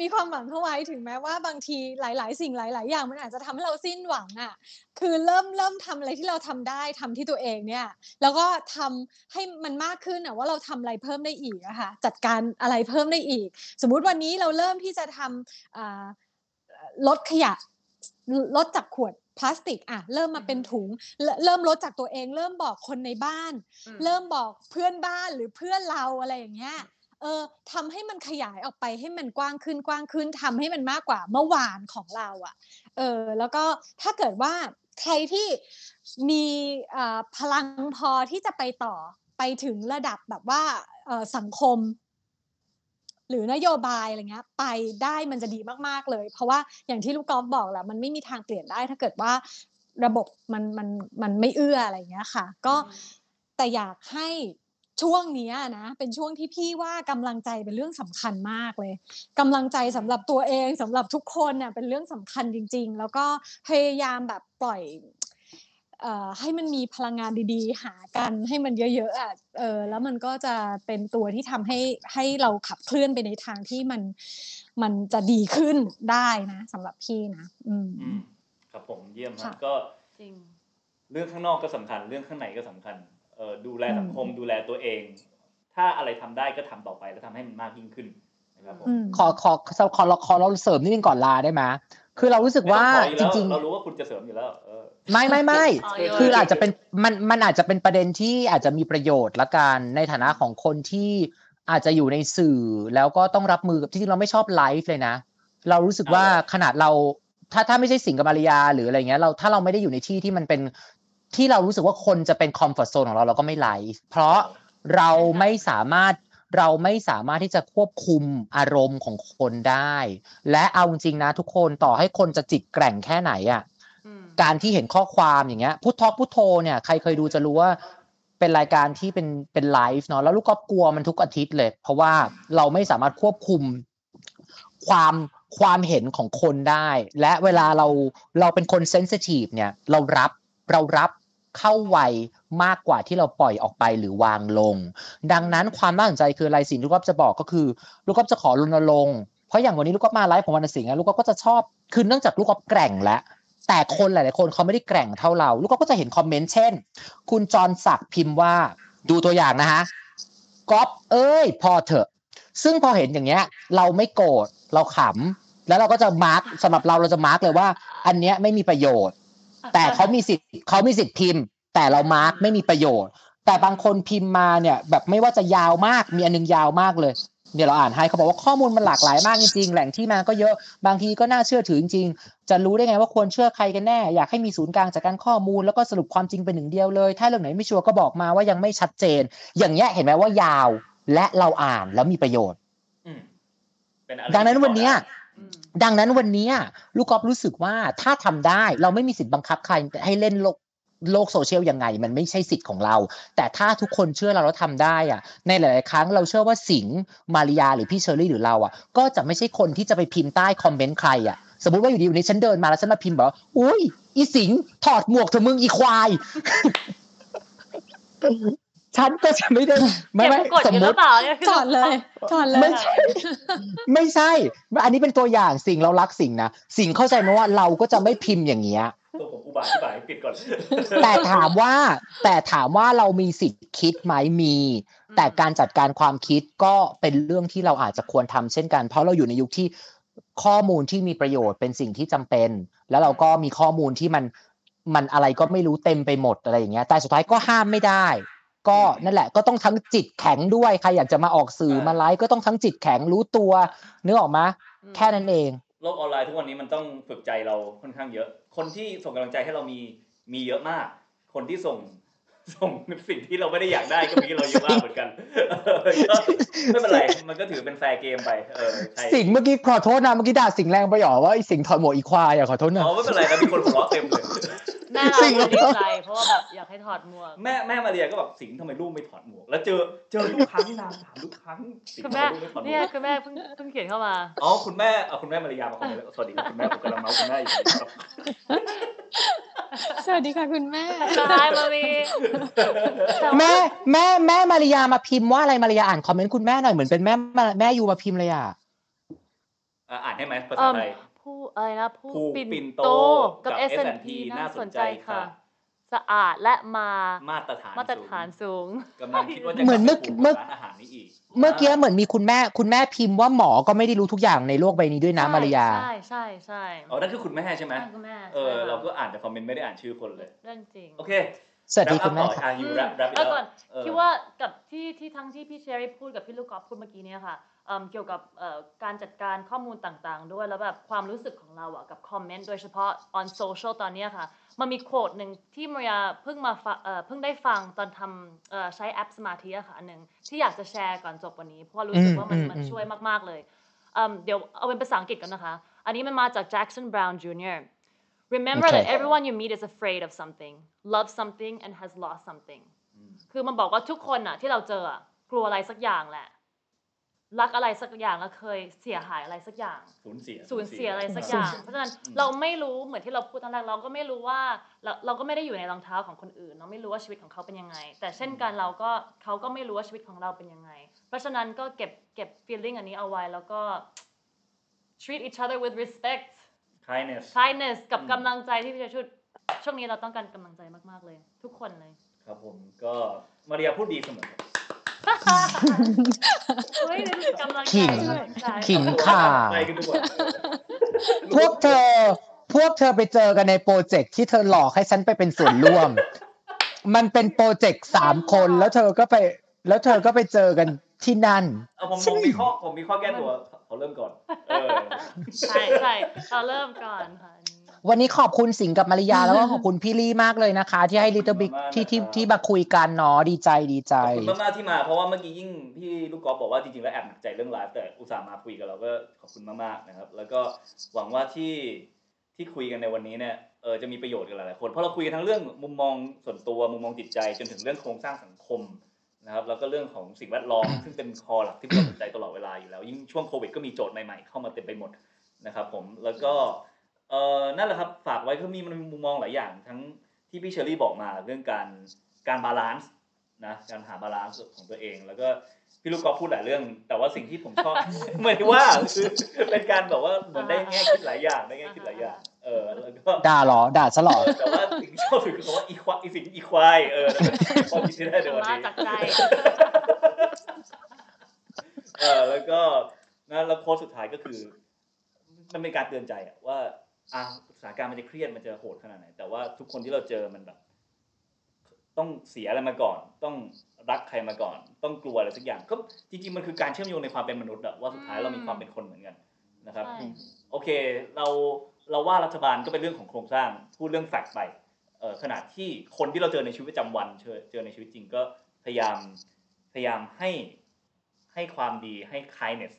มีความหวังเข้าไว้ถึงแม้ว่าบางทีหลาย ๆ สิ่งหลาย ๆ อย่างมันอาจจะทำให้เราสิ้นหวังอะ คือเริ่มเริ่มทำอะไรที่เราทำได้ทำที่ตัวเองเนี่ย แล้วก็ทำให้มันมากขึ้นอะว่าเราทำอะไรเพิ่มได้อีกอะค่ะจัดการอะไรเพิ่มได้อีก สมมุติวันนี้เราเริ่มที่จะทำอ่าลดขยะลดจากขวดพลาสติกอะเริ่มมาเป็นถุง เริ่มเริ่มลดจากตัวเอง เริ่มบอกคนในบ้านอืมเริ่มบอกเพื่อนบ้านหรือเพื่อนเราอะไรอย่างเงี้ย เออทำให้มันขยายออกไปให้มันกว้างขึ้นกว้างขึ้นทำให้มันมากกว่าเมื่อวานของเราอะ่ะเออแล้วก็ถ้าเกิดว่าใครที่มีอ่าพลังพอที่จะไปต่อไปถึงระดับแบบว่าเออสังคม หรือนโยบายอะไรเงี้ย ไปได้มันจะดีมากๆเลย เพราะว่าอย่างที่ลูกกอล์ฟบอกแหละมันไม่มีทางเปลี่ยนได้ ถ้าเกิดว่าระบบมันมันมันไม่เอื้ออะไรเงี้ยค่ะ ก็แต่อยากให้ ช่วงเนี้ยนะ เป็นช่วงที่พี่ว่ากำลังใจเป็นเรื่องสำคัญมากเลยกำลังใจสำหรับตัวเองสำหรับทุกคนน่ะเป็นเรื่องสำคัญจริง ๆ แล้วก็พยายามแบบปล่อยเอ่อให้มันมีพลังงานดีๆ หากันให้มันเยอะๆอะเออแล้วมันก็จะเป็นตัวที่ทำให้ให้เราขับเคลื่อนไปในทางที่มันมันจะดีขึ้นได้นะสำหรับพี่นะ อืมอืมครับผมเยี่ยมครัค่ะบก็จริงเรื่องข้างนอกก็สำคัญ เรื่องข้างในก็สำคัญเออ ดูแลสังคมอืมดูแลตัวเอง ถ้าอะไรทำได้ก็ทำต่อไปแล้วทำให้มันมากยิ่งขึ้นนะครับผมอืมขอขอขอขอขอขอเราเสริมนิดนึงก่อนลาได้ไหมคือเรารู้สึกว่าไม่ต้องขออยู่จแล้วริงเรารู้ว่าคุณจะเสริมอยู่แล้วเออๆไม่ไม่ไม่อ๋อเยอะคืออาจจะเป็นมันมันอาจจะเป็นประเด็นที่อาจจะมีประโยชน์ละกันในฐานะของคนที่อาจจะอยู่ในสื่อแล้วก็ต้องรับมือกับที่จริงเราไม่ชอบไลฟ์เลยนะ เรารู้สึกว่าเอาเหรอขนาดเราถ้าถ้าไม่ใช่สิงห์กับมาริยาหรืออะไรเงี้ยเราถ้าเราไม่ได้อยู่ในที่ที่มันเป็น ที่เรารู้สึกว่าคนจะเป็น comfort zone ของเราเราก็ไม่ไลฟ์เพราะเราไม่สามารถเราไม่สามารถที่จะควบคุมอารมณ์ของคนได้ และเอาจริงๆนะทุกคนต่อให้คนจะจิตแกร่งแค่ไหนอะอืมการที่เห็นข้อความอย่างเงี้ยพุททอกพุทโธเนี่ยใครเคยดูจะรู้ว่าเป็นรายการที่เป็นเป็นไลฟ์เนาะแล้วลูกก็กลัวมันทุกอาทิตย์เลย เพราะว่าเราไม่สามารถควบคุมความความเห็นของคนได้ และเวลาเราเราเป็นคนเซนซิทีฟเนี่ยเรารับ เรารับเข้าไวมากกว่าที่เราปล่อยออกไปหรือวางลง ดังนั้นความน่าสนใจคืออะไรสิ่งที่ลูกก๊อฟจะบอกก็คือ ลูกกอล์ฟจะขอรณรงค์เพราะอย่างวันนี้ลูกกอล์ฟมาไลฟ์ของวรรณสิงห์ลูกกอล์ฟก็จะชอบคือเนื่องจากลูกกอล์ฟแกร่งแล้วแต่คนหลาย ๆ คนเขาไม่ได้แกร่งเท่าเรา ลูกกอล์ฟก็จะเห็นคอมเมนต์เช่น คุณจรศักดิ์พิมพ์ว่าดูตัวอย่างนะฮะกอล์ฟเอ้ย พอเถอะ ซึ่งพอเห็นอย่างเงี้ย เราไม่โกรธเราขำแล้วเราก็จะ mark สำหรับเราเราจะ mark เลยว่า อันเนี้ยไม่มีประโยชน์ แต่เขามีสิทธิ์เขามีสิทธิ์พิมพ์ แต่เรา mark ไม่มีประโยชน์ แต่บางคนพิมพ์มาเนี่ย แบบไม่ว่าจะยาวมากมีอันนึงยาวมากเลยเนี่ยเราอ่านให้เขาบอกว่าข้อมูลมันหลากหลายมากจริงๆ แหล่งที่มาก็เยอะบางทีก็น่าเชื่อถือจริงๆ จะรู้ได้ไงว่าควรเชื่อใครกันแน่ อยากให้มีศูนย์กลางจากการข้อมูลแล้วก็สรุปความจริงเป็นหนึ่งเดียวเลย ถ้าเรื่องไหนไม่ชัวร์ก็บอกมาว่ายังไม่ชัดเจน อย่างเงี้ยเห็นไหมว่ายาวและเราอ่านแล้วมีประโยชน์อืมเป็นอะไรดังนั้นวันเนี้ยอืม ดังนั้นวันนี้ลูกกอล์ฟรู้สึกว่าถ้าทำได้เราไม่มีสิทธิ์บังคับใครให้เล่นโลกโลกโซเชียลยังไง มันไม่ใช่สิทธิ์ของเรา แต่ถ้าทุกคนเชื่อเราแล้วทำได้อะในหลาย ๆ ครั้งเราเชื่อว่าสิงห์มาริยาหรือพี่เชอรี่หรือเราอะ ก็จะไม่ใช่คนที่จะไปพิมพ์ใต้คอมเมนต์ใครอะสมมติว่าอยู่ดีวันนี้ฉันเดินมาแล้วฉันมาพิมพ์บอกว่าอุ้ยอีสิงห์ถอดหมวกเถอมึงอีควาย ฉันก็จะไม่ได้ไม่เก็บไม่กดสอมยู่มหรือติเปล่าเนี่ยก่อนเลยก่อนเลยไม่ใช่ไม่ใช่ อันนี้เป็นตัวอย่างสิ่งเรารักสิ่งนะสิ่งเข้าใจไหมว่าเราก็จะไม่พิมพ์อย่างเงี้ยตัวผมอุบาทที่บ่ายปิดก่อน แต่ถามว่าแต่ถามว่าเรามีสิทธิ์คิดไหมมี แต่การจัดการความคิดก็เป็นเรื่องที่เราอาจจะควรทำเช่นกัน เพราะเราอยู่ในยุคที่ข้อมูลที่มีประโยชน์เป็นสิ่งที่จำเป็น แล้วเราก็มีข้อมูลที่มันมันอะไรก็ไม่รู้เต็มไปหมดอะไรอย่างเงี้ย แต่สุดท้ายก็ห้ามไม่ได้ ก็นั่นแหละก็ต้องทั้งจิตแข็งด้วยใครอยากจะมาออกสื่ออ่ามมาไลฟ์ก็ต้องทั้งจิตแข็งรู้ตัวนึกออกมาอืมแค่นั้นเองโลกออนไลน์ทุกวันนี้มันต้องฝึกใจเราค่อนข้างเยอะ คนที่ส่งกำลังใจให้เรามีมีเยอะมาก คนที่ส่ง ส่งสิ่งที่เราไม่ได้อยากได้ก็มีเราเยอะมากเหมือนกันเออก็ไม่เป็นไรมันก็ถือเป็นแฟร์เกมไปเออใช่สิงห์เมื่อกี้ขอโทษนะเมื่อกี้ด่าสิงห์แรงไปหรอว่าไอ้สิงห์ถอดหมวกอีควายอะขอโทษนะอ๋อไม่เป็นไรครับมีคนหัวเราะเต็มเลยแม่เราสิ่งก็ดีใจเพราะว่าแบบอยากให้ถอดหมวกแม่แม่มาเรียก็แบบสิงห์ทำไมลูกไม่ถอดหมวกแล้วเจอเจอทุกครั้งนางถามทุกครั้งสิงห์คุณทำไมแม่ลูกไม่ถอดหมวกเนี่ยคุณแม่เพิ่งเพิ่งเขียนเข้ามาอ๋อคุณแม่เอาคุณแม่มาริยามาคอมเมนต์แล้วสวัสดีครับคุณแม่ผมกำลังเมาส์คุณแม่อยู่ครับ สวัสดีค่ะคุณแม่ใช่มามีแต่ว่าแม่แม่แม่มาริยามาพิมพ์ว่าอะไรมาริยาอ่านคอมเมนต์คุณแม่หน่อยเหมือนเป็นแม่มาแม่ you มาพิมพ์เลยอะอะอ่านให้ไหมเอิ่ษามไทยผู้อะไรนะผู้ผู้ปิ่นปิ่นโตโตกับกับ S&P S&P น่าสนใจน่าสนใจค่ะค่ะ สะอาดและมามาตรฐานมาตรฐานสูงกำลังคิดว่าจะเหมือนเมื่อกลับไปปลูกเมื่อร้านอาหารนี้อีก เมื่อกี้เหมือนมีคุณแม่คุณแม่พิมพ์ว่าหมอก็ไม่ได้รู้ทุกอย่างในโลกใบนี้ด้วยนะมาริยาใช่ใช่ใช่อ๋อนั่นคือคุณแม่ใช่ไหมใช่คุณแม่เออใช่ค่ะเราก็อ่านแต่คอมเมนต์ไม่ได้อ่านชื่อคนเลยเรื่องจริงโอเคสวัสดีรับคุณแม่ต่อค่ะอะยูรับรับแล้วก่อนเออคิดว่ากับที่ที่ทั้งที่พี่เชอรี่พูดกับพี่ลูกกอล์ฟพูดเมื่อกี้เนี่ยค่ะ เอิ่มเกี่ยวกับเอ่อการจัดการข้อมูลต่างๆ ด้วยแล้วแบบความรู้สึกของเราอะกับคอมเมนต์โดยเฉพาะ on social ตอนเนี้ยค่ะ มันมีโค้ดหนึ่งที่มารยาเพิ่งมาฟังเอ่อเพิ่งได้ฟังตอนทำเอ่อใช้แอปสมาธิอะค่ะอันหนึ่งที่อยากจะแชร์ก่อนจบวันนี้ เพราะว่ารู้สึกว่ามันอืมมันอืมช่วยมากๆเลยเอิ่มเดี๋ยวเอาเป็นภาษาอังกฤษกันนะคะ อันนี้มันมาจาก Jackson Brown Jr. Remember that Okay. everyone you meet is afraid of something, loves something, and has lost something. อืมคือมันบอกว่าทุกคนอะที่เราเจออะกลัวอะไรสักอย่างแหละ รักอะไรสักอย่างแล้วเคยเสียหายอะไรสักอย่าง สูญเสียสูญเสียอะไรสักอย่าง เพราะฉะนั้นเราไม่รู้เหมือนที่เราพูดตอนแรกเราก็ไม่รู้ว่าเราเราก็ไม่ได้อยู่ในรองเท้าของคนอื่น เราไม่รู้ว่าชีวิตของเขาเป็นยังไง แต่เช่นกันเราก็เขาก็ไม่รู้ว่าชีวิตของเราเป็นยังไง เพราะฉะนั้นก็เก็บเก็บ feeling อันนี้เอาไว้แล้วก็ treat each other with respect kindness kindness กับอืมกำลังใจที่พี่จะชุดช่วงนี้เราต้องการกำลังใจมากๆเลย ทุกคนเลย ครับผมก็มาริยาพูดดีเสมอครับ เฮ้ยกำลังใจขิงกำลังใจขิงค่ะไปกันทุกวันพวกเธอ พวกเธอไปเจอกันในโปรเจกต์ที่เธอหลอกให้ฉันไปเป็นส่วนร่วม มันเป็นโปรเจกต์สามคนแล้วเธอก็ไป แล้วเธอก็ไปเจอกันที่นั่นเอาผมผมมีข้อผมมีข้อแก้ตัวเขาเริ่มก่อนเออใช่ใช่เราเริ่มก่อนค่ะอันนี้ วันนี้ขอบคุณสิงห์กับมาริยาแล้วก็ขอบคุณพี่ลี่มากเลยนะคะ ที่ให้ Little Big ที่ที่ที่มาคุยกันเนาะดีใจดีใจขอบคุณมากๆที่มาเพราะว่าเมื่อกี้ยิ่งพี่ลูกกอล์ฟบอกว่าจริงๆแล้วแอบหนักใจเรื่องไลฟ์แต่อุตส่าห์มาคุยกับเราก็ขอบคุณมากๆนะครับ แล้วก็หวังว่าที่ที่คุยกันในวันนี้เนี่ยเออจะมีประโยชน์กับหลายๆคนเพราะเราคุยกันทั้งเรื่องมุมมองส่วนตัวมุมมองจิตใจจนถึงเรื่องโครงสร้างสังคมนะครับแล้วก็เรื่องของสิ่งแวดล้อมซึ่งเป็นคอหลักที่เราสนใจตลอดเวลาอยู่แล้ว ยิ่งช่วงโควิดก็มีโจทย์ใหม่ๆเข้ามาเต็มไปหมดนะครับผมแล้วก็ เออนั่นแหละครับฝากไว้คือมีมันมีมุมมองหลายอย่าง ทั้งที่พี่เชอรี่บอกมาเรื่องการการ balance นะการหา balance ของตัวเอง แล้วก็พี่ลูกกอล์ฟพูดหลายเรื่อง แต่ว่าสิ่งที่ผมชอบไม่ได้ว่าคือเป็นการแบบว่าเหมือนได้แง่คิดหลายอย่างได้แง่คิดหลายอย่างเออแล้วก็ด่าเหรอด่าซะเหรอแต่ว่าสิ่งที่ชอบสุดคือคำว่าอีควายอีสิ่งอีควายเออนั่นเป็นความคิดที่ได้ในวันมานี้จากใจเออแล้วก็นะแล้ว quote สุดท้ายก็คือ มันเป็นการเตือนใจอะว่า อะสถานการณ์มันจะเครียดมันจะโหดขนาดไหน แต่ว่าทุกคนที่เราเจอมันแบบ ต้องเสียอะไรมาก่อน ต้องรักใครมาก่อน ต้องกลัวอะไรสักอย่างก็จริงๆมันคือการเชื่อมโยงในความเป็นมนุษย์อะว่าสุดท้ายเรามีความเป็นคนเหมือนกันนะครับ ใช่ โอเคเราเราว่ารัฐบาลก็เป็นเรื่องของโครงสร้างพูดเรื่องแฟกต์ไปเอ่อขณะที่คนที่เราเจอในชีวิตประจำวันเจอเจอในชีวิตจริงก็พยายามพยายามให้ให้ความดีให้ kindness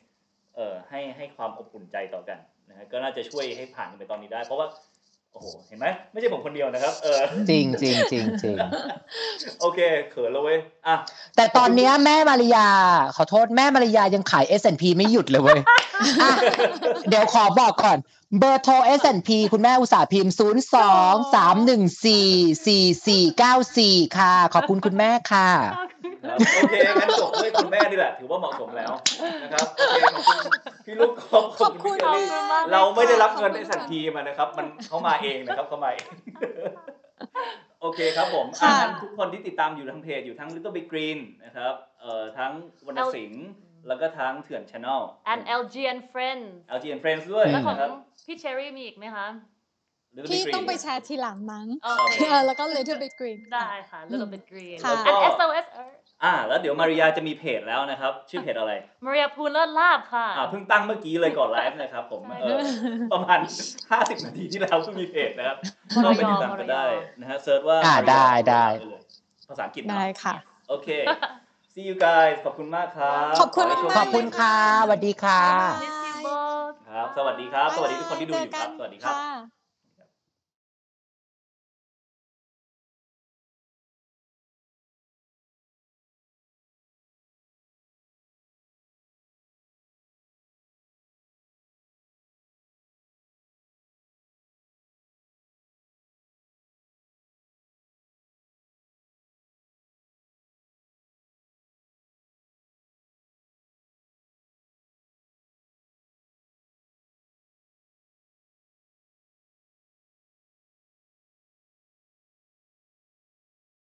เอ่อให้ให้ความอบอุ่นใจต่อกัน นะฮะก็น่าจะช่วยให้ผ่านไปตอนนี้ได้ เพราะว่าโอ้โหเห็นไหมไม่ใช่ผมคนเดียวนะครับ เออจริงจริงจริงจริงโอเคเขินแล้วเว้ยอะแต่ตอนเนี้ยแม่มาริยา ขอโทษแม่มาริยายังขาย S&P ไม่หยุดเลยเว้ยอะเดี๋ยวขอบอกก่อนเบอร์โทร S&P คุณแม่อุตสาห์พิมพ์ 0 2 3 1 4 4 4 9 4 ค่ะ ขอบคุณคุณแม่ค่ะครับนะครับ โอเคงั้นจบด้วยคุณแม่นี่แหละถือว่าเหมาะสมแล้วนะครับโอเคขอบคุณพี่ลูกกอล์ฟขอบคุณพี่เชอรี่ขอบคุณมากเราไม่ได้รับเงินขอบคุณไอ้สันทีมานะครับ มันเขามาเองนะครับเขามาเองโอเคครับผมค่ะอ่างั้นทุกคนที่ติดตามอยู่ทางเพจอยู่ทั้ง Little Big Green นะครับเอ่อทั้งวรรณสิงห์แล้วก็ทั้งเถื่อน Channel and LG and Friends LG and Friends ด้วยแล้วของนะครับพี่เชอรี่มีอีกไหมคะ Little พี่ Big Green ต้องไปแชร์ทีหลังมั้งโอเคเออแล้วก็ Little Big Green ได้ค่ะ Little Big Green ค่ะ and SOS Earth อ่าแล้วเดี๋ยวมาริยาจะมีเพจแล้วนะครับ ชื่อเพจอะไร Maria พูนเลิศลาภค่ะอ่าเพิ่งตั้งเมื่อกี้เลยก่อนไลฟ์นะครับผมใช่เออประมาณ 50 นาทีที่แล้วเพิ่งมีเพจนะครับก็ไปติดตามกันได้นะฮะ search ว่าอ่าได้ได้เลยภาษาอังกฤษเนอะได้ค่ะโอเค see you guys ขอบคุณมากครับขอบคุณให้โชมากขอบคุณค่ะสวัสดีค่ะ Miss you both ครับสวัสดีครับ สวัสดีทุกคนที่ดูอยู่ครับสวัสดีครับค่ะ